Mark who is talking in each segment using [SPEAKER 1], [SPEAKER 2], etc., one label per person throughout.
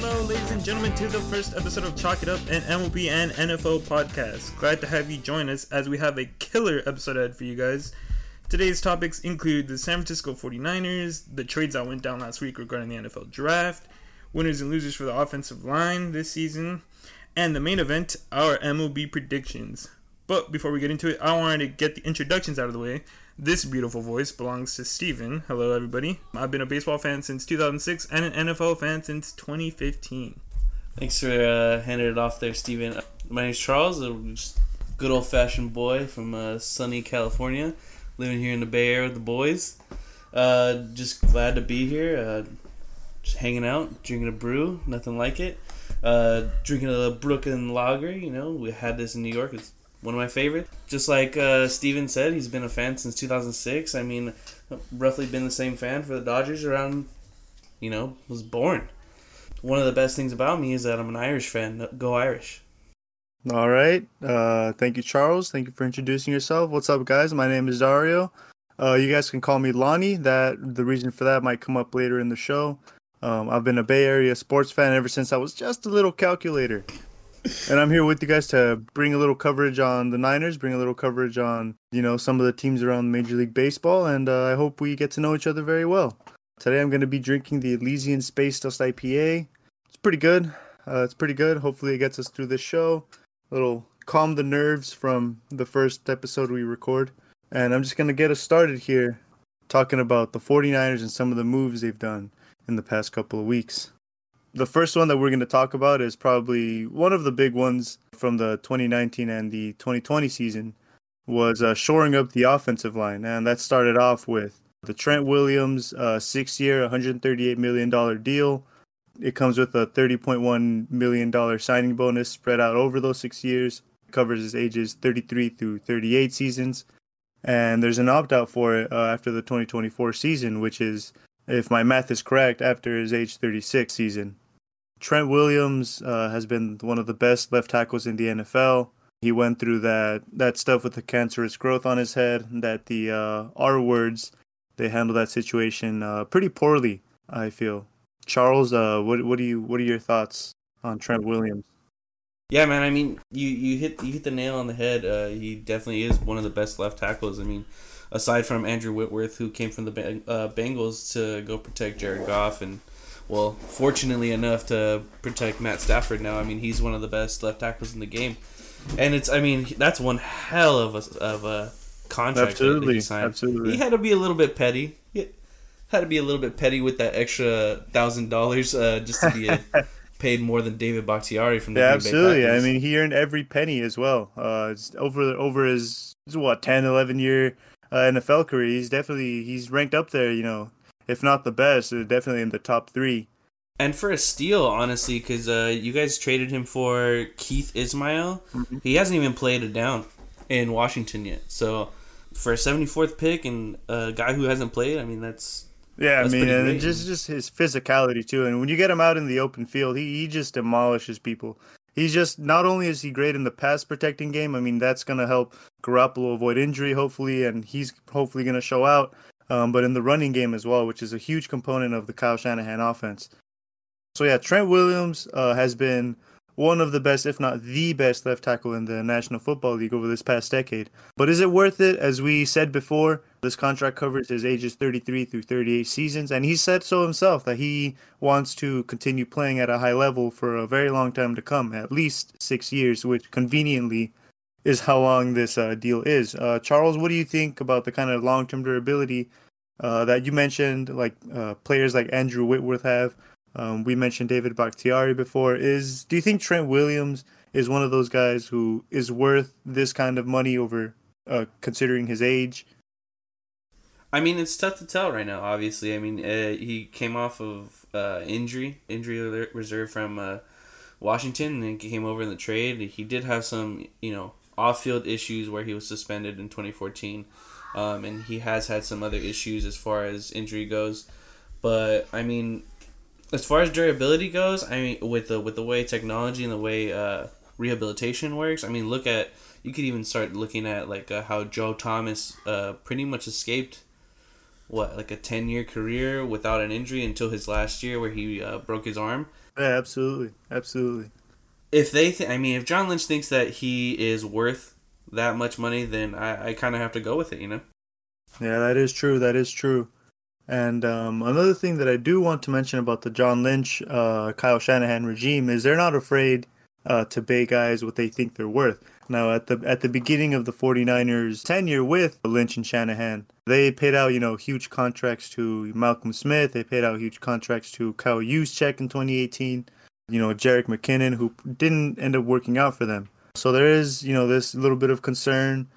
[SPEAKER 1] hello, ladies and gentlemen, to the first episode of Chalk It Up, an MLB and NFL podcast. Glad to have you join us as we have a killer episode ahead for you guys. Today's topics include the San Francisco 49ers, the trades that went down last week regarding the NFL draft, winners and losers for the offensive line this season, and the main event, our MLB predictions. But before we get into it, I wanted to get the introductions out of the way. This beautiful voice belongs to Steven. Hello, everybody. I've been a baseball fan since 2006 and an NFL fan since 2015.
[SPEAKER 2] Thanks for uh, handing it off there, Steven. My name's Charles, a good old fashioned boy from uh, sunny California, living here in the Bay Area with the boys. Uh, just glad to be here, uh, just hanging out, drinking a brew, nothing like it. Uh, drinking a Brooklyn Lager, you know, we had this in New York. It's one of my favorite. Just like uh, Steven said, he's been a fan since 2006. I mean, roughly been the same fan for the Dodgers around, you know, was born. One of the best things about me is that I'm an Irish fan. Go Irish.
[SPEAKER 3] All right. Uh, thank you, Charles. Thank you for introducing yourself. What's up, guys? My name is Dario. Uh, you guys can call me Lonnie. That the reason for that might come up later in the show. Um, I've been a Bay Area sports fan ever since I was just a little calculator and I'm here with you guys to bring a little coverage on the Niners, bring a little coverage on you know some of the teams around Major League Baseball, and uh, I hope we get to know each other very well. Today I'm going to be drinking the Elysian Space Dust IPA. It's pretty good. Uh, it's pretty good. Hopefully it gets us through this show. A little calm the nerves from the first episode we record. And I'm just going to get us started here talking about the 49ers and some of the moves they've done in the past couple of weeks the first one that we're going to talk about is probably one of the big ones from the 2019 and the 2020 season was uh, shoring up the offensive line. And that started off with the Trent Williams uh, six-year 138 million dollar deal. It comes with a 30.1 million dollar signing bonus spread out over those six years. It covers his ages 33 through 38 seasons. And there's an opt-out for it uh, after the 2024 season which is if my math is correct, after his age 36 season. Trent Williams uh, has been one of the best left tackles in the NFL. He went through that that stuff with the cancerous growth on his head. That the uh, R words they handled that situation uh, pretty poorly. I feel. Charles, uh, what what do you what are your thoughts on Trent Williams?
[SPEAKER 2] Yeah, man. I mean, you, you hit you hit the nail on the head. Uh, he definitely is one of the best left tackles. I mean, aside from Andrew Whitworth, who came from the uh, Bengals to go protect Jared Goff, and well, fortunately enough to protect Matt Stafford. Now, I mean, he's one of the best left tackles in the game, and it's I mean that's one hell of a of a contract.
[SPEAKER 3] Absolutely, he absolutely.
[SPEAKER 2] He had to be a little bit petty. He had to be a little bit petty with that extra thousand uh, dollars just to be a, paid more than David Bakhtiari from the
[SPEAKER 3] yeah, absolutely. I mean, he earned every penny as well. Uh, over over his what 10, 11 year uh, NFL career, he's definitely he's ranked up there. You know, if not the best, definitely in the top three.
[SPEAKER 2] And for a steal, honestly, because uh, you guys traded him for Keith Ismael. mm-hmm. he hasn't even played a down in Washington yet. So for a 74th pick and a guy who hasn't played, I mean that's
[SPEAKER 3] yeah, that's I mean, and just just his physicality too. And when you get him out in the open field, he, he just demolishes people he's just not only is he great in the pass protecting game. I mean, that's going to help Garoppolo avoid injury, hopefully, and he's hopefully going to show out. Um, but in the running game as well, which is a huge component of the Kyle Shanahan offense. So yeah, Trent Williams uh, has been one of the best, if not the best, left tackle in the National Football League over this past decade. But is it worth it? As we said before, this contract covers his ages 33 through 38 seasons, and he said so himself that he wants to continue playing at a high level for a very long time to come, at least six years, which conveniently is how long this uh, deal is. Uh, Charles, what do you think about the kind of long term durability uh, that you mentioned, like uh, players like Andrew Whitworth have? Um, we mentioned David Bakhtiari before. Is do you think Trent Williams is one of those guys who is worth this kind of money over uh, considering his age?
[SPEAKER 2] I mean, it's tough to tell right now. Obviously, I mean, uh, he came off of uh, injury, injury reserve from uh, Washington, and then he came over in the trade. He did have some, you know, off-field issues where he was suspended in 2014, um, and he has had some other issues as far as injury goes. But I mean, as far as durability goes, I mean, with the with the way technology and the way uh, rehabilitation works, I mean, look at you could even start looking at like uh, how Joe Thomas uh, pretty much escaped what like a 10 year career without an injury until his last year where he uh, broke his arm
[SPEAKER 3] Yeah, absolutely, absolutely.
[SPEAKER 2] If they, th- I mean, if John Lynch thinks that he is worth that much money, then I, I kind of have to go with it. You know.
[SPEAKER 3] Yeah, that is true. That is true. And um, another thing that I do want to mention about the John Lynch, uh, Kyle Shanahan regime is they're not afraid uh, to pay guys what they think they're worth. Now, at the at the beginning of the 49ers' tenure with Lynch and Shanahan, they paid out you know huge contracts to Malcolm Smith. They paid out huge contracts to Kyle Juszczyk in 2018. You know, Jerick McKinnon, who didn't end up working out for them. So there is you know this little bit of concern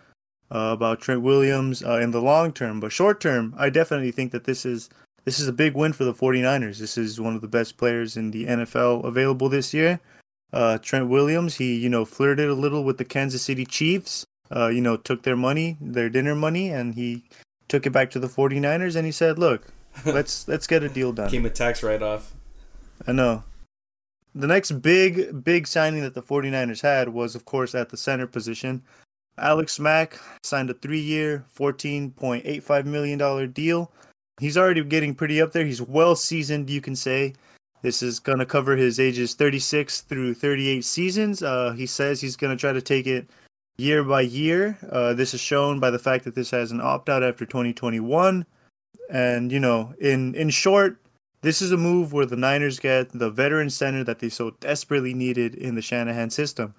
[SPEAKER 3] uh, about Trent Williams uh, in the long term, but short term, I definitely think that this is this is a big win for the 49ers. This is one of the best players in the NFL available this year uh, Trent Williams, he you know flirted a little with the Kansas City Chiefs. Uh, you know, took their money, their dinner money, and he took it back to the 49ers and he said, "Look, let's let's get a deal done."
[SPEAKER 2] Came a tax write off.
[SPEAKER 3] I know. The next big big signing that the 49ers had was of course at the center position. Alex Mack signed a 3-year, 14.85 million dollar deal. He's already getting pretty up there. He's well seasoned, you can say. This is going to cover his ages 36 through 38 seasons. Uh, he says he's going to try to take it year by year. Uh, this is shown by the fact that this has an opt out after 2021. And, you know, in, in short, this is a move where the Niners get the veteran center that they so desperately needed in the Shanahan system.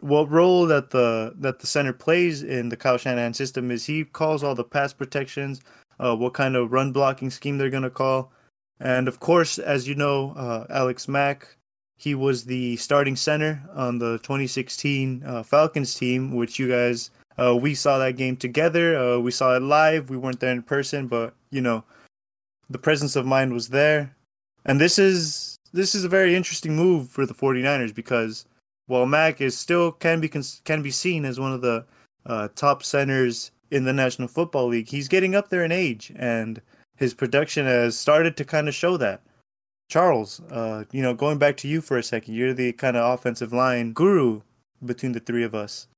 [SPEAKER 3] What role that the that the center plays in the Kyle Shanahan system is he calls all the pass protections, uh, what kind of run blocking scheme they're gonna call, and of course, as you know, uh, Alex Mack, he was the starting center on the 2016 uh, Falcons team, which you guys, uh, we saw that game together. Uh, we saw it live. We weren't there in person, but you know, the presence of mind was there. And this is this is a very interesting move for the 49ers because while Mack is still can be can be seen as one of the uh, top centers in the National Football League, he's getting up there in age and his production has started to kind of show that. Charles, uh, you know, going back to you for a second, you're the kind of offensive line guru between the three of us.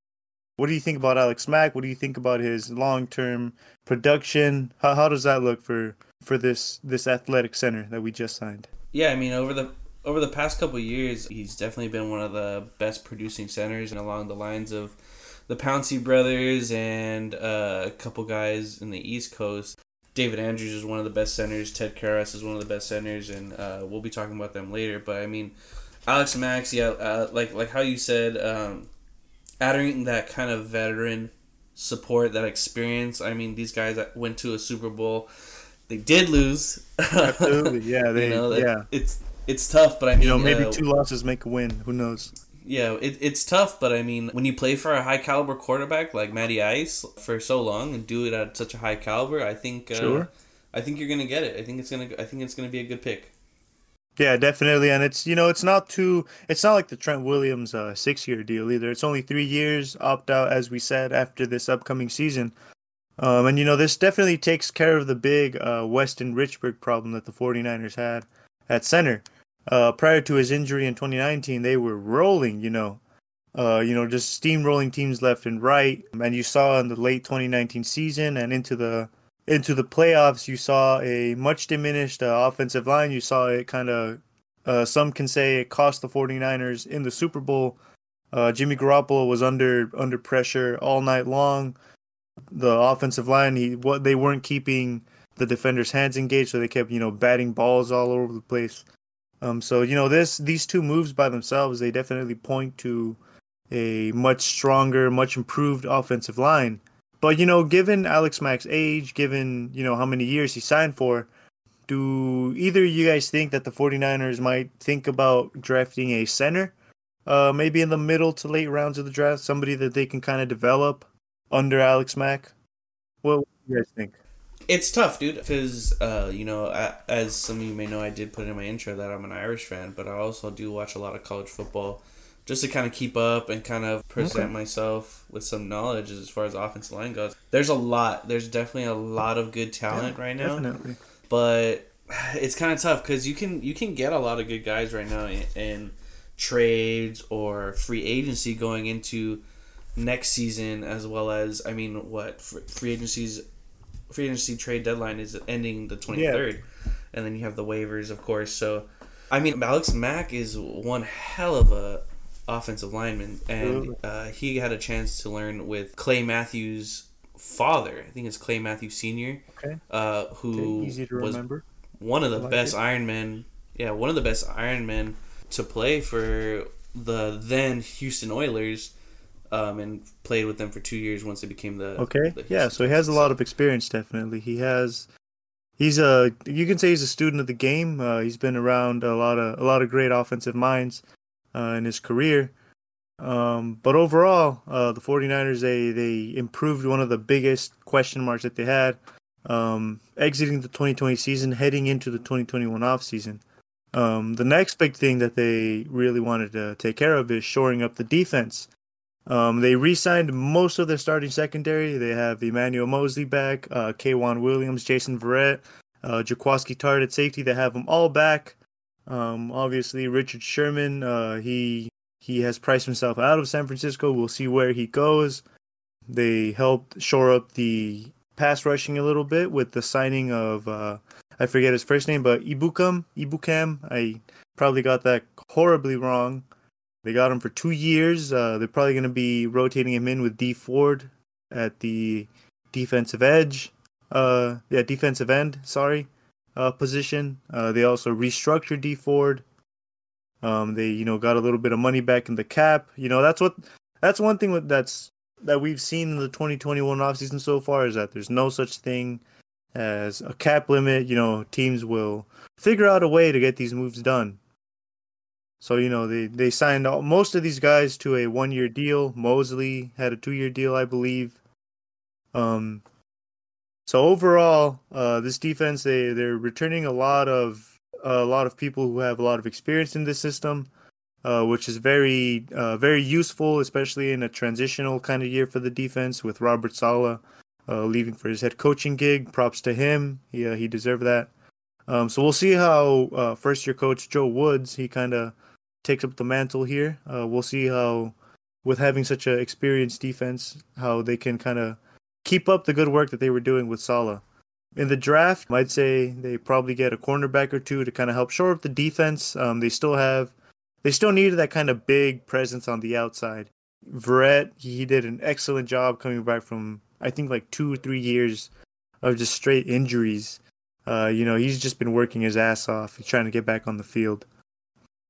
[SPEAKER 3] What do you think about Alex Mack? What do you think about his long-term production? How, how does that look for for this this athletic center that we just signed?
[SPEAKER 2] Yeah, I mean over the over the past couple years, he's definitely been one of the best producing centers, and along the lines of the Pouncey brothers and uh, a couple guys in the East Coast. David Andrews is one of the best centers. Ted Karras is one of the best centers, and uh, we'll be talking about them later. But I mean, Alex Max, yeah, uh, like like how you said, um, adding that kind of veteran support, that experience. I mean, these guys that went to a Super Bowl, they did lose.
[SPEAKER 3] Absolutely, yeah, they, you know, yeah.
[SPEAKER 2] It's it's tough, but I mean,
[SPEAKER 3] you know, maybe uh, two losses make a win. Who knows?
[SPEAKER 2] yeah, it, it's tough, but I mean, when you play for a high caliber quarterback like Matty Ice for so long and do it at such a high caliber, I think uh, sure. I think you're gonna get it. I think it's gonna I think it's gonna be a good pick.
[SPEAKER 3] Yeah, definitely, and it's you know it's not too it's not like the Trent Williams uh, six year deal either. It's only three years opt out as we said after this upcoming season. Um, and you know this definitely takes care of the big uh, Weston Richburg problem that the 49ers had at center uh, prior to his injury in 2019, they were rolling, you know, uh, you know, just steamrolling teams left and right. And you saw in the late 2019 season and into the into the playoffs, you saw a much diminished uh, offensive line. You saw it kind of, uh, some can say it cost the 49ers in the Super Bowl. Uh, Jimmy Garoppolo was under under pressure all night long. The offensive line, he what they weren't keeping the defenders' hands engaged, so they kept you know batting balls all over the place. Um, so you know this these two moves by themselves they definitely point to a much stronger, much improved offensive line. But you know, given Alex Mack's age, given you know how many years he signed for, do either you guys think that the 49ers might think about drafting a center? Uh, maybe in the middle to late rounds of the draft, somebody that they can kind of develop under Alex Mack. What do you guys think?
[SPEAKER 2] It's tough, dude, because uh, you know, as some of you may know, I did put in my intro that I'm an Irish fan, but I also do watch a lot of college football just to kind of keep up and kind of present okay. myself with some knowledge as far as offensive line goes. There's a lot. There's definitely a lot of good talent yeah, right now. Definitely. But it's kind of tough because you can you can get a lot of good guys right now in, in trades or free agency going into next season as well as I mean what free agencies free agency trade deadline is ending the 23rd. Yeah. And then you have the waivers, of course. So I mean, Alex Mack is one hell of a offensive lineman, and uh, he had a chance to learn with Clay Matthews' father. I think it's Clay Matthews Senior,
[SPEAKER 3] Okay.
[SPEAKER 2] uh, who
[SPEAKER 3] Okay, Easy to
[SPEAKER 2] was
[SPEAKER 3] remember.
[SPEAKER 2] one of the
[SPEAKER 3] like
[SPEAKER 2] best
[SPEAKER 3] it.
[SPEAKER 2] Iron Men. Yeah, one of the best Iron Men to play for the then Houston Oilers, um, and played with them for two years once they became the
[SPEAKER 3] Okay.
[SPEAKER 2] the
[SPEAKER 3] Yeah, so he has a lot of experience. Definitely, he has. He's a. You can say he's a student of the game. Uh, he's been around a lot of a lot of great offensive minds in his career. Um, but overall, uh, the 49ers they they improved one of the biggest question marks that they had, um, exiting the 2020 season, heading into the 2021 offseason. Um, the next big thing that they really wanted to take care of is shoring up the defense. Um, they re-signed most of their starting secondary. They have Emmanuel Moseley back, uh, K'Waun Williams, Jason Verrett, uh, Jaquiski Tartt at safety. They have them all back. Um, obviously, Richard Sherman. Uh, he he has priced himself out of San Francisco. We'll see where he goes. They helped shore up the pass rushing a little bit with the signing of uh, I forget his first name, but Ebukam Ebukam. I probably got that horribly wrong. They got him for two years. Uh, they're probably going to be rotating him in with Dee Ford at the defensive edge. Uh, yeah, defensive end. Sorry, uh, position. Uh, they also restructured Dee Ford. Um, they you know got a little bit of money back in the cap. You know that's what that's one thing that's that we've seen in the 2021 offseason so far is that there's no such thing as a cap limit. You know teams will figure out a way to get these moves done. So you know they they signed all, most of these guys to a one year deal. Moseley had a two year deal, I believe. Um, so overall, uh, this defense they they're returning a lot of a lot of people who have a lot of experience in this system, uh, which is very uh, very useful, especially in a transitional kind of year for the defense with Robert Saleh uh, leaving for his head coaching gig. Props to him. He uh, he deserved that. Um, so we'll see how uh, first year coach Joe Woods he kind of takes up the mantle here. We'll see how, with having such an experienced defense, how they can kind of keep up the good work that they were doing with Saleh. In the draft, I'd say they probably get a cornerback or two to kind of help shore up the defense. Um, they still have, they still needed that kind of big presence on the outside. Verrett, he did an excellent job coming back from I think like two or three years of just straight injuries. Uh, you know, he's just been working his ass off, trying to get back on the field.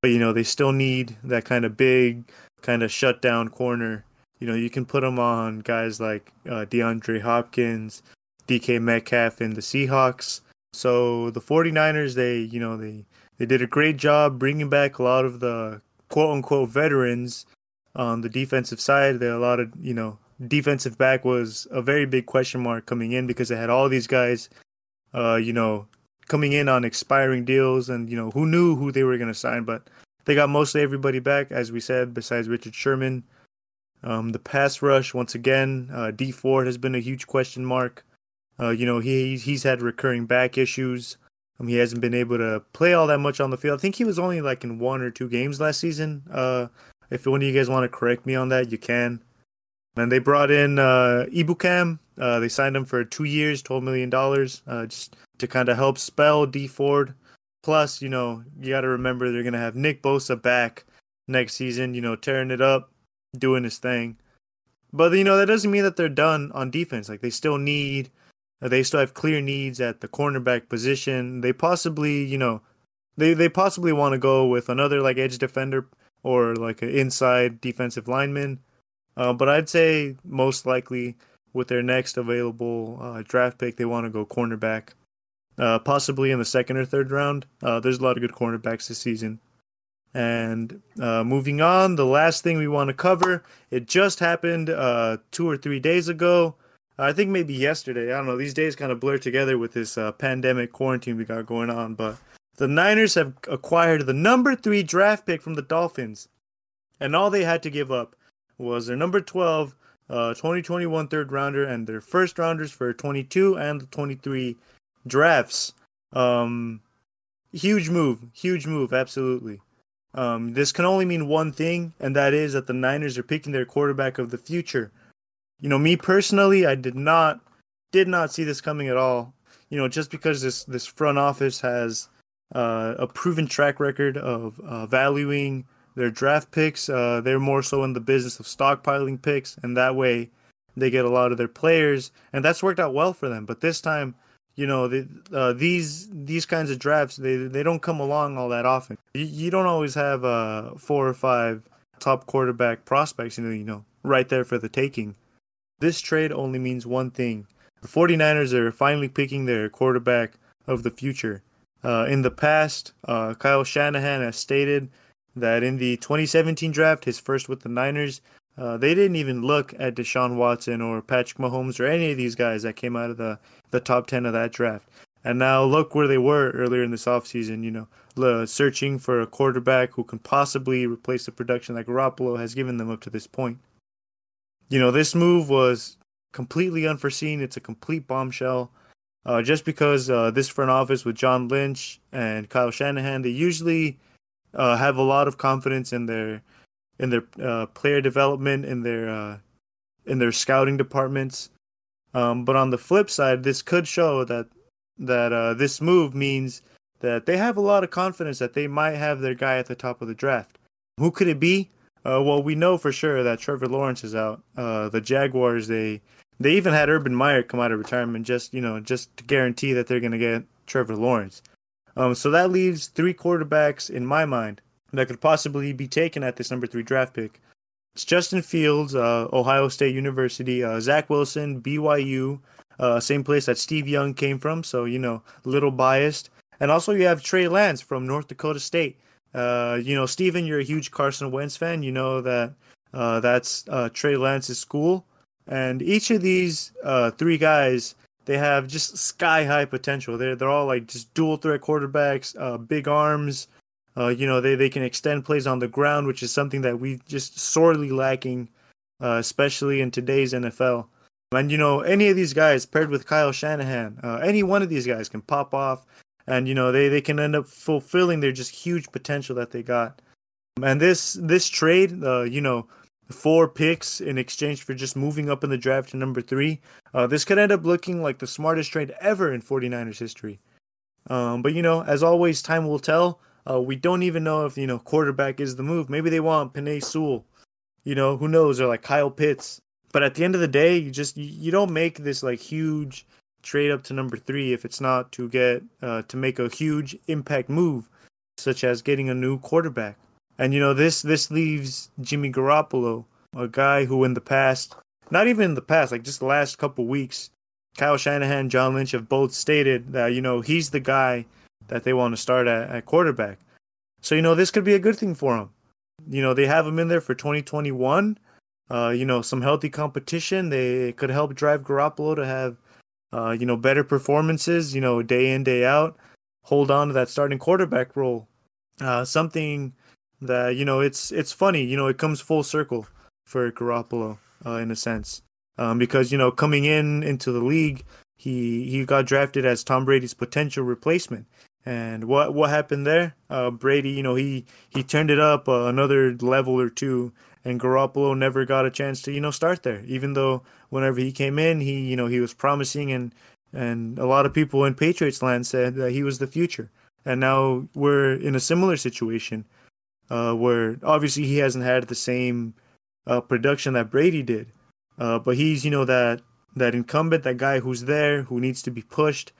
[SPEAKER 3] But you know, they still need that kind of big, kind of shutdown corner. You know, you can put them on guys like uh, DeAndre Hopkins, DK Metcalf, and the Seahawks. So the 49ers, they, you know, they they did a great job bringing back a lot of the quote unquote veterans on the defensive side. There a lot of, you know, defensive back was a very big question mark coming in because they had all these guys uh, you know, coming in on expiring deals, and you know who knew who they were going to sign, but they got mostly everybody back, as we said, besides Richard Sherman. Um, the pass rush, once again, uh, Dee Ford has been a huge question mark. Uh, you know, he he's had recurring back issues. Um, he hasn't been able to play all that much on the field. I think he was only like in one or two games last season. Uh, if one of you guys want to correct me on that, you can. And they brought in uh, Ebukam. Uh, they signed him for two years, twelve million dollars, uh, just to kind of help spell Dee Ford. Plus, you know, you got to remember they're gonna have Nick Bosa back next season. You know, tearing it up, doing his thing. But you know that doesn't mean that they're done on defense. Like they still need, uh, they still have clear needs at the cornerback position. They possibly, you know, they they possibly want to go with another like edge defender or like an inside defensive lineman. Uh, but I'd say most likely with their next available uh, draft pick, they want to go cornerback, uh, possibly in the second or third round. Uh, there's a lot of good cornerbacks this season. And uh, moving on, the last thing we want to cover, it just happened uh, two or three days ago. I think maybe yesterday. I don't know. These days kind of blur together with this uh, pandemic quarantine we got going on. But the Niners have acquired the number three draft pick from the Dolphins. And all they had to give up was their number 12 uh 2021 third rounder and their first rounders for 22 and the 23 drafts um huge move huge move absolutely um this can only mean one thing and that is that the Niners are picking their quarterback of the future you know me personally I did not did not see this coming at all you know just because this this front office has uh, a proven track record of uh, valuing their draft picks. Uh, they're more so in the business of stockpiling picks, and that way they get a lot of their players, and that's worked out well for them. But this time, you know, the, uh, these these kinds of drafts they they don't come along all that often. You, you don't always have uh, four or five top quarterback prospects, you know, you know, right there for the taking. This trade only means one thing. The 49ers are finally picking their quarterback of the future. Uh, in the past, uh, Kyle Shanahan has stated that in the 2017 draft, his first with the Niners, uh, they didn't even look at Deshaun Watson or Patrick Mahomes or any of these guys that came out of the, the top 10 of that draft. And now look where they were earlier in this offseason, you know, searching for a quarterback who can possibly replace the production that Garoppolo has given them up to this point. You know, this move was completely unforeseen. It's a complete bombshell. Uh, just because uh, this front office with John Lynch and Kyle Shanahan, they usually uh, have a lot of confidence in their in their uh, player development, in their uh, in their scouting departments. Um, but on the flip side, this could show that that uh, this move means that they have a lot of confidence that they might have their guy at the top of the draft. Who could it be? Uh, well, we know for sure that Trevor Lawrence is out. Uh, the Jaguars they they even had Urban Meyer come out of retirement just you know just to guarantee that they're going to get Trevor Lawrence. Um, so that leaves three quarterbacks in my mind that could possibly be taken at this number three draft pick. It's Justin Fields, uh, Ohio State University, uh, Zach Wilson, BYU, uh, same place that Steve Young came from, so you know, a little biased. And also you have Trey Lance from North Dakota State. Uh, you know, Steven, you're a huge Carson Wentz fan. You know that uh, that's uh, Trey Lance's school. And each of these three guys, they have just sky high potential. They're they're all like just dual threat quarterbacks, big arms, uh, you know, they, they can extend plays on the ground, which is something that we just sorely lacking, uh, especially in today's NFL. And, you know, any of these guys paired with Kyle Shanahan, uh, any one of these guys can pop off and, you know, they, they can end up fulfilling their just huge potential that they got. And this this trade, uh, you know, four picks in exchange for just moving up in the draft to number three, uh, this could end up looking like the smartest trade ever in 49ers history. Um, but, you know, as always, time will tell. Uh, we don't even know if you know quarterback is the move. Maybe they want Penei Sewell. You know, who knows? Or like Kyle Pitts. But at the end of the day, you just you, you don't make this like huge trade up to number three if it's not to get uh, to make a huge impact move, such as getting a new quarterback. And you know this this leaves Jimmy Garoppolo, a guy who in the past, not even in the past, like just the last couple weeks, Kyle Shanahan, John Lynch have both stated that you know he's the guy that they want to start at, at quarterback. So, you know, this could be a good thing for them. You know, they have him in there for 2021. Uh, you know, some healthy competition. They could help drive Garoppolo to have, uh, you know, better performances, you know, day in, day out. Hold on to that starting quarterback role. Uh, something that, you know, it's it's funny. You know, it comes full circle for Garoppolo uh, in a sense. Um, because, you know, coming in into the league, he, he got drafted as Tom Brady's potential replacement. And what what happened there? Uh, Brady, you know, he he turned it up uh, another level or two, and Garoppolo never got a chance to you know start there. Even though whenever he came in, he you know he was promising, and and a lot of people in Patriots land said that he was the future. And now we're in a similar situation, uh, where obviously he hasn't had the same uh, production that Brady did, uh, but he's you know that that incumbent, that guy who's there, who needs to be pushed,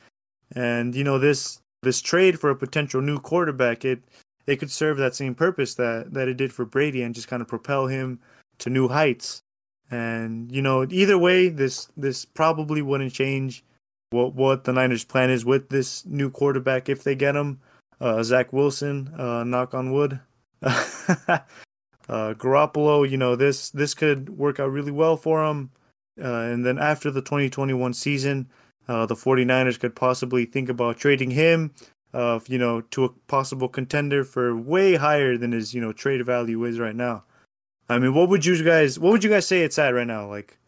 [SPEAKER 3] and you know this this trade for a potential new quarterback, it it could serve that same purpose that that it did for Brady and just kind of propel him to new heights. And you know, either way, this this probably wouldn't change what what the Niners' plan is with this new quarterback if they get him. Uh, Zach Wilson, uh, knock on wood. uh, Garoppolo, you know this this could work out really well for him. Uh, and then after the 2021 season, uh, the 49ers could possibly think about trading him, uh, you know, to a possible contender for way higher than his, you know, trade value is right now. I mean, what would you guys, what would you guys say it's at right now? Like,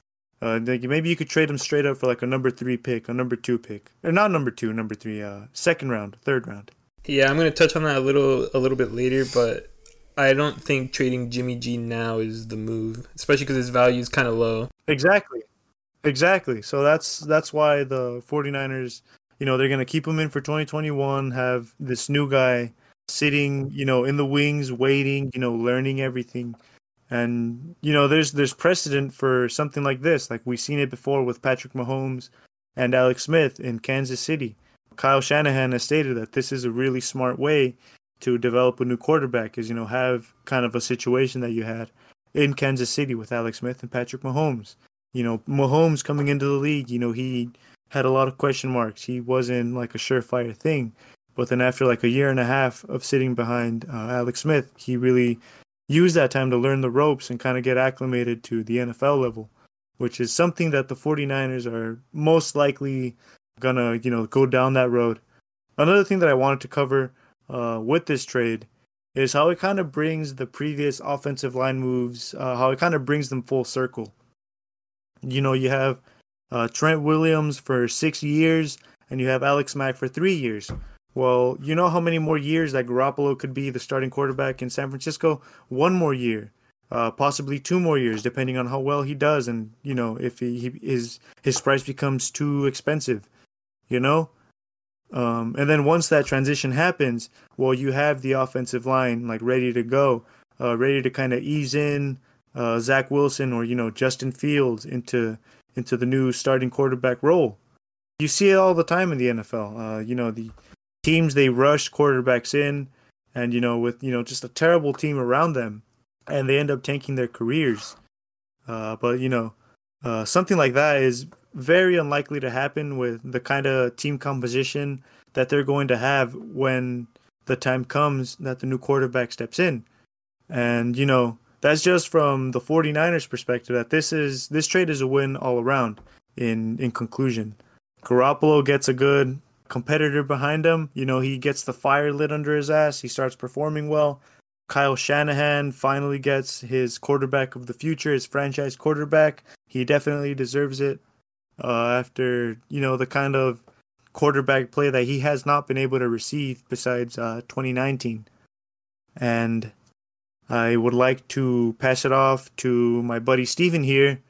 [SPEAKER 3] uh, like maybe you could trade him straight up for like a number three pick, a number two pick, or not number two, number three, uh, second round, third round.
[SPEAKER 1] Yeah, I'm gonna touch on that a little, a little bit later, but I don't think trading Jimmy G now is the move, especially because his value is kind of low.
[SPEAKER 3] Exactly. Exactly. So that's that's why the 49ers, you know they're gonna keep him in for 2021. Have this new guy sitting, you know, in the wings, waiting, you know, learning everything. And you know, there's there's precedent for something like this. Like we've seen it before with Patrick Mahomes and Alex Smith in Kansas City. Kyle Shanahan has stated that this is a really smart way to develop a new quarterback is, you know, have kind of a situation that you had in Kansas City with Alex Smith and Patrick Mahomes. You know, Mahomes coming into the league, you know, he had a lot of question marks. He wasn't like a surefire thing. But then after like a year and a half of sitting behind uh, Alex Smith, he really used that time to learn the ropes and kind of get acclimated to the NFL level, which is something that the 49ers are most likely gonna, you know, go down that road. Another thing that I wanted to cover uh, with this trade is how it kind of brings the previous offensive line moves, uh, how it kind of brings them full circle. You know, you have uh, Trent Williams for six years, and you have Alex Mack for three years. Well, you know how many more years that Garoppolo could be the starting quarterback in San Francisco? One more year, uh, possibly two more years, depending on how well he does, and you know if he, he his his price becomes too expensive, you know. Um, and then once that transition happens, well, you have the offensive line like ready to go, uh, ready to kind of ease in uh, Zach Wilson or you know Justin Fields into into the new starting quarterback role. You see it all the time in the NFL. Uh, you know the teams they rush quarterbacks in, and you know with you know just a terrible team around them, and they end up tanking their careers. Uh, but you know uh, something like that is very unlikely to happen with the kind of team composition that they're going to have when the time comes that the new quarterback steps in. And you know, that's just from the 49ers perspective that this is this trade is a win all around in in conclusion. Garoppolo gets a good competitor behind him. You know, he gets the fire lit under his ass. He starts performing well. Kyle Shanahan finally gets his quarterback of the future, his franchise quarterback. He definitely deserves it uh, after, you know, the kind of quarterback play that he has not been able to receive besides uh, 2019. And I would like to pass it off to my buddy Steven here,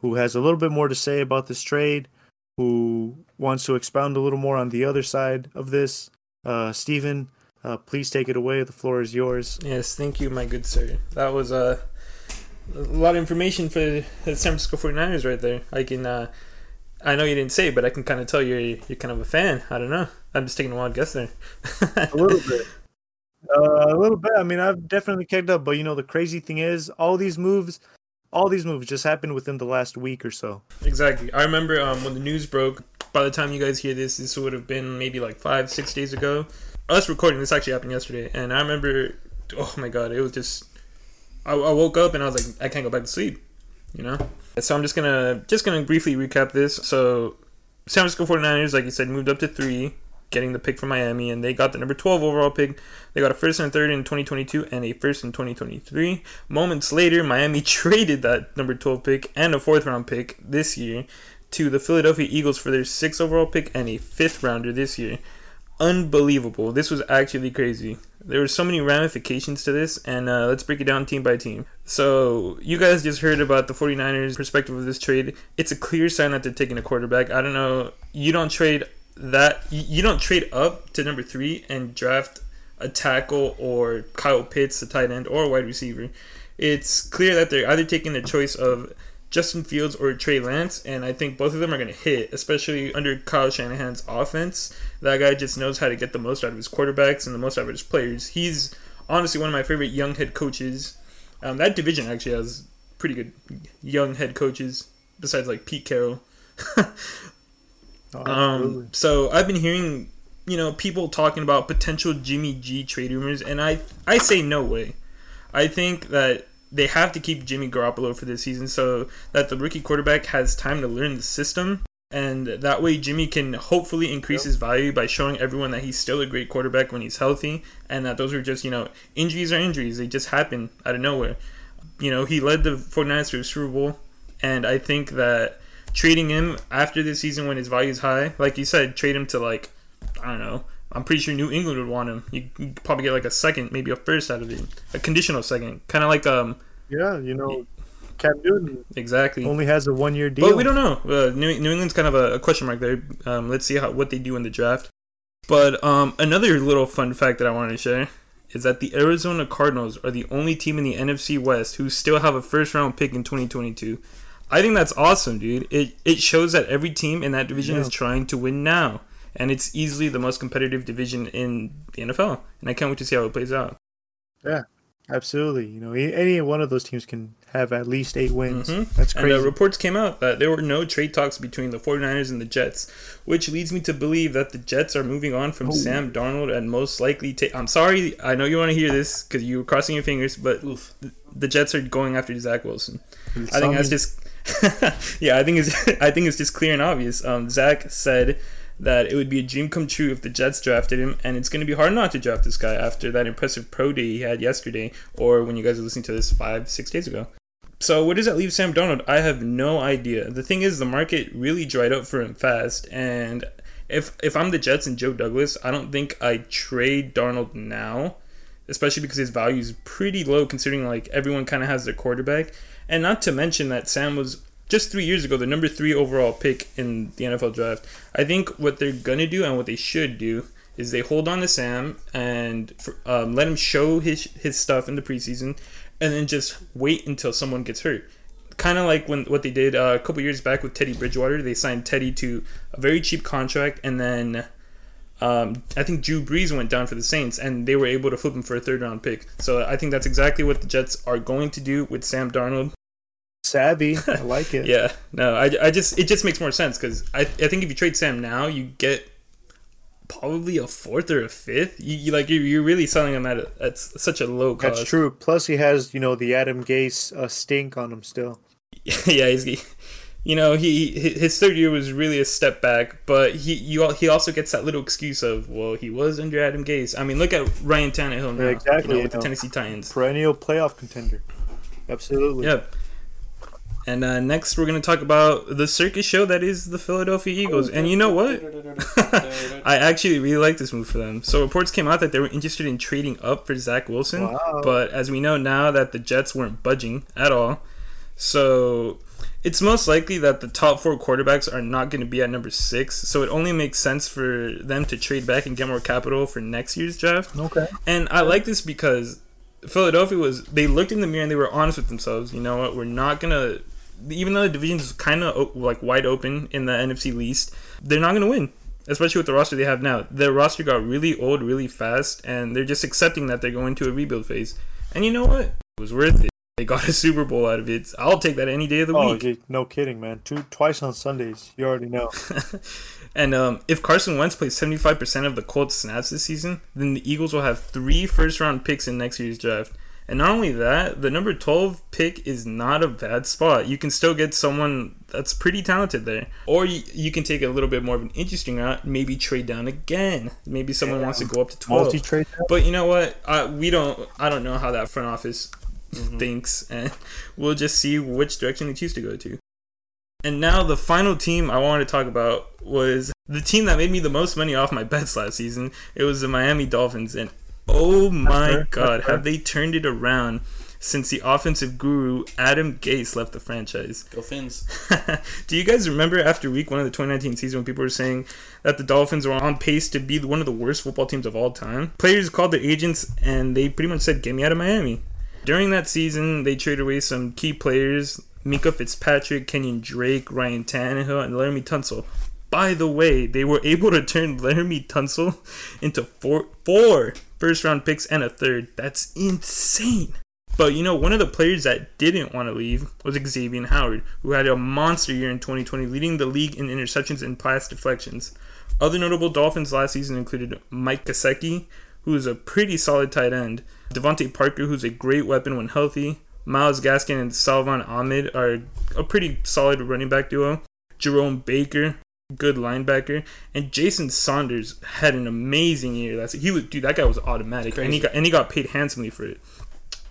[SPEAKER 3] who has a little bit more to say about this trade, who wants to expound a little more on the other side of this. Uh, Steven, uh, please take it away. The floor is yours.
[SPEAKER 1] Yes, thank you, my good sir. That was uh, a lot of information for the San Francisco 49ers right there. I can, uh, I know you didn't say, but I can kind of tell you're you're kind of a fan. I don't know. I'm just taking a wild guess there.
[SPEAKER 3] a little bit. Uh, a little bit. I mean, I've definitely kicked up, but you know, the crazy thing is, all these moves, all these moves just happened within the last week or so.
[SPEAKER 1] Exactly. I remember um, when the news broke. By the time you guys hear this, this would have been maybe like five, six days ago. Us recording this actually happened yesterday, and I remember, oh my god, it was just. I, I woke up and I was like, I can't go back to sleep, you know. So I'm just gonna just gonna briefly recap this. So San Francisco 49ers, like you said, moved up to three getting the pick from Miami, and they got the number 12 overall pick. They got a first and third in 2022 and a first in 2023. Moments later, Miami traded that number 12 pick and a fourth round pick this year to the Philadelphia Eagles for their sixth overall pick and a fifth rounder this year. Unbelievable. This was actually crazy. There were so many ramifications to this, and uh, let's break it down team by team. So, you guys just heard about the 49ers' perspective of this trade. It's a clear sign that they're taking a quarterback. I don't know. You don't trade that you don't trade up to number three and draft a tackle or Kyle Pitts, a tight end, or a wide receiver. It's clear that they're either taking the choice of Justin Fields or Trey Lance, and I think both of them are going to hit, especially under Kyle Shanahan's offense. That guy just knows how to get the most out of his quarterbacks and the most out of his players. He's honestly one of my favorite young head coaches. Um, that division actually has pretty good young head coaches, besides like Pete Carroll. Oh, um, so I've been hearing, you know, people talking about potential Jimmy G trade rumors, and I I say no way. I think that they have to keep Jimmy Garoppolo for this season so that the rookie quarterback has time to learn the system. And that way, Jimmy can hopefully increase yep. his value by showing everyone that he's still a great quarterback when he's healthy, and that those are just, you know, injuries are injuries. They just happen out of nowhere. You know, he led the 49ers to a Super Bowl, and I think that trading him after this season when his value is high, like you said, trade him to like I don't know. I'm pretty sure New England would want him. You could probably get like a second, maybe a first out of it, a conditional second, kind of like um.
[SPEAKER 3] Yeah, you know, Cam Newton
[SPEAKER 1] Exactly.
[SPEAKER 3] only has a one year deal.
[SPEAKER 1] But we don't know. Uh, New, New England's kind of a, a question mark there. Um, let's see how what they do in the draft. But um, another little fun fact that I wanted to share is that the Arizona Cardinals are the only team in the NFC West who still have a first round pick in 2022. I think that's awesome, dude. It it shows that every team in that division
[SPEAKER 3] Yeah.
[SPEAKER 1] is trying to win now, and it's easily the most competitive division in the NFL. And I can't wait to see how it plays out.
[SPEAKER 3] Yeah, absolutely. You know, any one of those teams can have at least eight wins.
[SPEAKER 1] Mhm.
[SPEAKER 3] That's
[SPEAKER 1] And
[SPEAKER 3] crazy.
[SPEAKER 1] uh, reports came out that there were no trade talks between the 49ers and the Jets, which leads me to believe that the Jets are moving on from. Sam Darnold and most likely take. I'm sorry, I know you want to hear this because you were crossing your fingers, but
[SPEAKER 2] Oof.
[SPEAKER 1] the Jets are going after Zach Wilson.
[SPEAKER 3] It's
[SPEAKER 1] I think that's just. yeah, I think it's. I think it's just clear and obvious. Um, Zach said that it would be a dream come true if the Jets drafted him, and it's going to be hard not to draft this guy after that impressive pro day he had yesterday, or when you guys are listening to this five, six days ago. So where does that leave Sam Darnold? I have no idea. The thing is, the market really dried up for him fast, and if if I'm the Jets and Joe Douglas, I don't think I trade Darnold now, especially because his value is pretty low considering like everyone kind of has their quarterback, and not to mention that Sam was just three years ago the number three overall pick in the NFL draft. I think what they're gonna do and what they should do is they hold on to Sam and um, let him show his his stuff in the preseason, and then just wait until someone gets hurt. Kind of like when what they did uh, a couple years back with Teddy Bridgewater. They signed Teddy to a very cheap contract, and then um, I think Drew Brees went down for the Saints, and they were able to flip him for a third round pick. So I think that's exactly what the Jets are going to do with Sam Darnold.
[SPEAKER 3] Savvy. I like it.
[SPEAKER 1] Yeah, no, I, I just it just makes more sense because I, I think if you trade Sam now, you get probably a fourth or a fifth. You, you like you're, you're really selling him at a, at such a low cost.
[SPEAKER 3] That's true. Plus, he has you know the Adam Gase uh, stink on him still.
[SPEAKER 1] yeah, he's he- you know he his third year was really a step back, but he you he also gets that little excuse of well he was under Adam Gase. I mean look at Ryan Tannehill now,
[SPEAKER 3] Yeah, exactly,
[SPEAKER 1] you know,
[SPEAKER 3] you
[SPEAKER 1] with the
[SPEAKER 3] know.
[SPEAKER 1] Tennessee Titans.
[SPEAKER 3] Perennial playoff contender. Absolutely.
[SPEAKER 1] Yep. And uh, next we're gonna talk about the circus show that is the Philadelphia Eagles. And you know what? I actually really like this move for them. So reports came out that they were interested in trading up for Zach Wilson,
[SPEAKER 3] Wow.
[SPEAKER 1] but as we know now that the Jets weren't budging at all, so it's most likely that the top four quarterbacks are not going to be at number six. So it only makes sense for them to trade back and get more capital for next year's draft.
[SPEAKER 3] Okay.
[SPEAKER 1] And I like this because Philadelphia was they looked in the mirror and they were honest with themselves. You know what? We're not gonna even though the division's kind of like wide open in the NFC least, they're not gonna win. Especially with the roster they have now. Their roster got really old really fast, and they're just accepting that they're going to a rebuild phase. And you know what? It was worth it. They got a Super Bowl out of it. I'll take that any day of the
[SPEAKER 3] Oh,
[SPEAKER 1] week.
[SPEAKER 3] gee, no kidding, man. Two twice on Sundays. You already know.
[SPEAKER 1] And um, if Carson Wentz plays 75% of the Colts snaps this season, then the Eagles will have three first round picks in next year's draft. And not only that, the number 12 pick is not a bad spot. You can still get someone that's pretty talented there. Or you, you can take a little bit more of an interesting route, maybe trade down again. Maybe someone wants to go up to 12.
[SPEAKER 3] Multi trade.
[SPEAKER 1] But you know what? Uh, we don't. I don't know how that front office thinks, and we'll just see which direction they choose to go to. And now the final team I wanted to talk about was the team that made me the most money off my bets last season. It was the Miami Dolphins, and oh my
[SPEAKER 3] fair,
[SPEAKER 1] god, have they turned it around since the offensive guru Adam Gase left the franchise?
[SPEAKER 2] Go Fins.
[SPEAKER 1] Do you guys remember after week one of the 2019 season when people were saying that the Dolphins were on pace to be one of the worst football teams of all time? Players called their agents and they pretty much said, Get me out of Miami. During that season, they traded away some key players Minkah Fitzpatrick, Kenyon Drake, Ryan Tannehill, and Laremy Tunsil. By the way, they were able to turn Laremy Tunsil into four, four first round picks and a third. That's insane. But you know, one of the players that didn't want to leave was Xavier Howard, who had a monster year in 2020, leading the league in interceptions and pass deflections. Other notable Dolphins last season included Mike Gesicki, who is a pretty solid tight end, DeVante Parker, who's a great weapon when healthy, Myles Gaskin and Salvon Ahmed are a pretty solid running back duo, Jerome Baker, good linebacker, and Jason Sanders had an amazing year. That's he was dude. That guy was automatic, and he got and he got paid handsomely for it.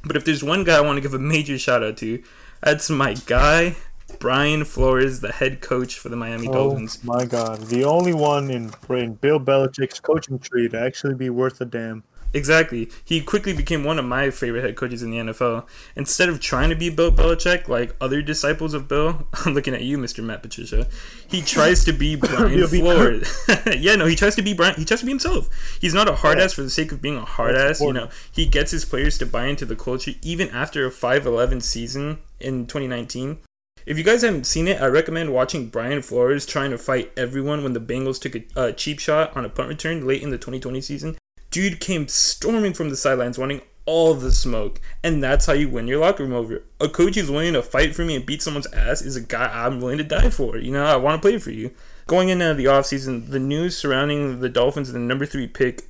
[SPEAKER 1] But if there's one guy I want to give a major shout out to, that's my guy, Brian Flores, the head coach for the Miami
[SPEAKER 3] Oh
[SPEAKER 1] Dolphins.
[SPEAKER 3] my God! The only one in in Bill Belichick's coaching tree to actually be worth a damn.
[SPEAKER 1] Exactly. He quickly became one of my favorite head coaches in the NFL. Instead of trying to be Bill Belichick like other disciples of Bill, I'm looking at you, Mr. Matt Patricia. He tries to be Brian Flores. yeah, no, he tries to be Brian. He tries to be himself. He's not a hard
[SPEAKER 3] Yeah.
[SPEAKER 1] ass for the sake of being a hard
[SPEAKER 3] That's
[SPEAKER 1] ass. You know, he gets his players to buy into the culture even after a 5-11 season in 2019. If you guys haven't seen it, I recommend watching Brian Flores trying to fight everyone when the Bengals took a uh, cheap shot on a punt return late in the 2020 season. Dude came storming from the sidelines, wanting all the smoke, and that's how you win your locker room over. A coach who's willing to fight for me and beat someone's ass is a guy I'm willing to die for. You know, I want to play for you. Going into the offseason, the news surrounding the Dolphins and the number three pick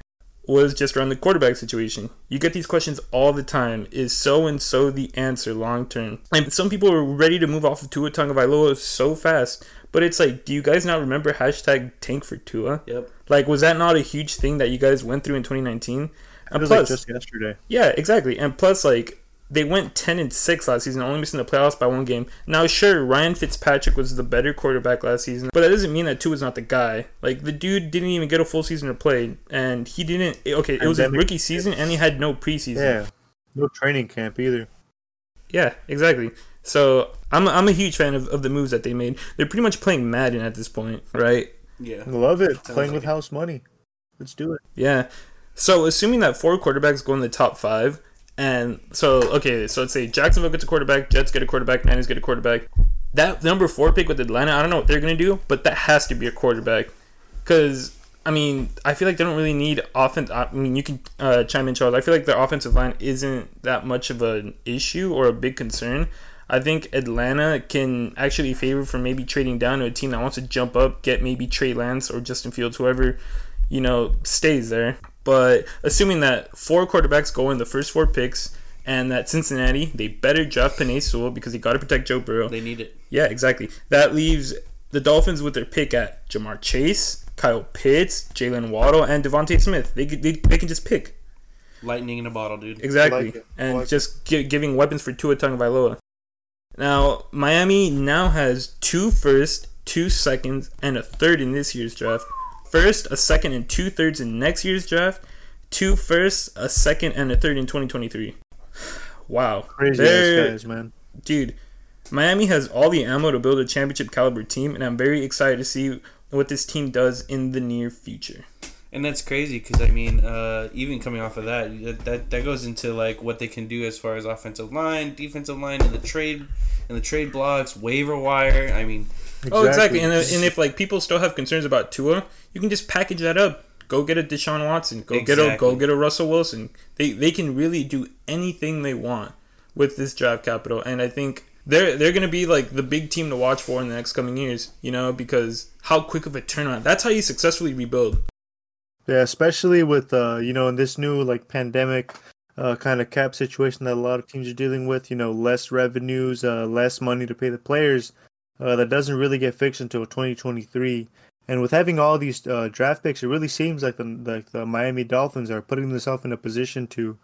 [SPEAKER 1] was just around the quarterback situation. You get these questions all the time. Is so and so the answer long term? And some people are ready to move off of Tua Tagovailoa so fast. But it's like, do you guys not remember hashtag tank for Tua?
[SPEAKER 2] Yep.
[SPEAKER 1] Like, was that not a huge thing that you guys went through in 2019?
[SPEAKER 3] It
[SPEAKER 1] And
[SPEAKER 3] was
[SPEAKER 1] plus,
[SPEAKER 3] like just yesterday.
[SPEAKER 1] yeah, exactly. And plus, like they went ten and six last season, only missing the playoffs by one game. Now, sure, Ryan Fitzpatrick was the better quarterback last season, but that doesn't mean that Tua is not the guy. Like the dude didn't even get a full season to play, and he didn't. Eh, okay, it was his
[SPEAKER 3] Pandemic.
[SPEAKER 1] rookie season, and he had no preseason.
[SPEAKER 3] Yeah. No training camp either.
[SPEAKER 1] Yeah, exactly. So I'm I'm a huge fan of, of the moves that they made. They're pretty much playing Madden at this point, right?
[SPEAKER 2] Yeah.
[SPEAKER 3] Love it.
[SPEAKER 2] Sounds
[SPEAKER 3] Playing
[SPEAKER 2] like
[SPEAKER 3] with
[SPEAKER 2] it.
[SPEAKER 3] house money. Let's do it.
[SPEAKER 1] Yeah. So assuming that four quarterbacks go in the top five, and so okay, so let's say Jacksonville gets a quarterback, Jets get a quarterback, Niners get a quarterback. That number four pick with Atlanta, I don't know what they're gonna do, but that has to be a quarterback, because I mean, I feel like they don't really need offense. I mean, you can uh, chime in, Charles. I feel like their offensive line isn't that much of an issue or a big concern. I think Atlanta can actually favor for maybe trading down to a team that wants to jump up, get maybe Trey Lance or Justin Fields, whoever you know, stays there. But assuming that four quarterbacks go in the first four picks, and that Cincinnati they better draft Penei Sewell because they got to protect Joe Burrow.
[SPEAKER 2] They need it.
[SPEAKER 1] Yeah, exactly. That leaves the Dolphins with their pick at Ja'Marr Chase, Kyle Pitts, Jaylen Waddle, and DeVonta Smith. They, they, they can just pick.
[SPEAKER 2] Lightning in a bottle, dude.
[SPEAKER 1] Exactly.
[SPEAKER 3] like
[SPEAKER 1] And
[SPEAKER 3] like
[SPEAKER 1] just gi- giving weapons for Tua Tagovailoa. Now, Miami now has two first, two seconds, and a third in this year's draft. First, a second, and two thirds in next year's draft. Two firsts, a second, and a third in 2023. Wow.
[SPEAKER 3] Crazy guys, man.
[SPEAKER 1] dude, Miami has all the ammo to build a championship caliber team, and I'm very excited to see what this team does in the near future.
[SPEAKER 2] And that's crazy because I mean, uh, even coming off of that, that, that that goes into like what they can do as far as offensive line, defensive line, and the trade, and the trade blocks, waiver wire. I mean,
[SPEAKER 1] Oh, exactly. And, uh, and if like people still have concerns about Tua, you can just package that up. Go get a Deshaun Watson. Go get a go get a Russell Wilson. They they can really do anything they want with this draft capital, and I think they're they're gonna be like the big team to watch for in the next coming years. You know, because how quick of a turnaround. That's how you successfully rebuild.
[SPEAKER 3] Yeah, especially with uh, you know, in this new like pandemic uh, kind of cap situation that a lot of teams are dealing with. You know, less revenues, uh, less money to pay the players. Uh, that doesn't really get fixed until 2023. And with having all these uh, draft picks, it really seems like the like the Miami Dolphins are putting themselves in a position to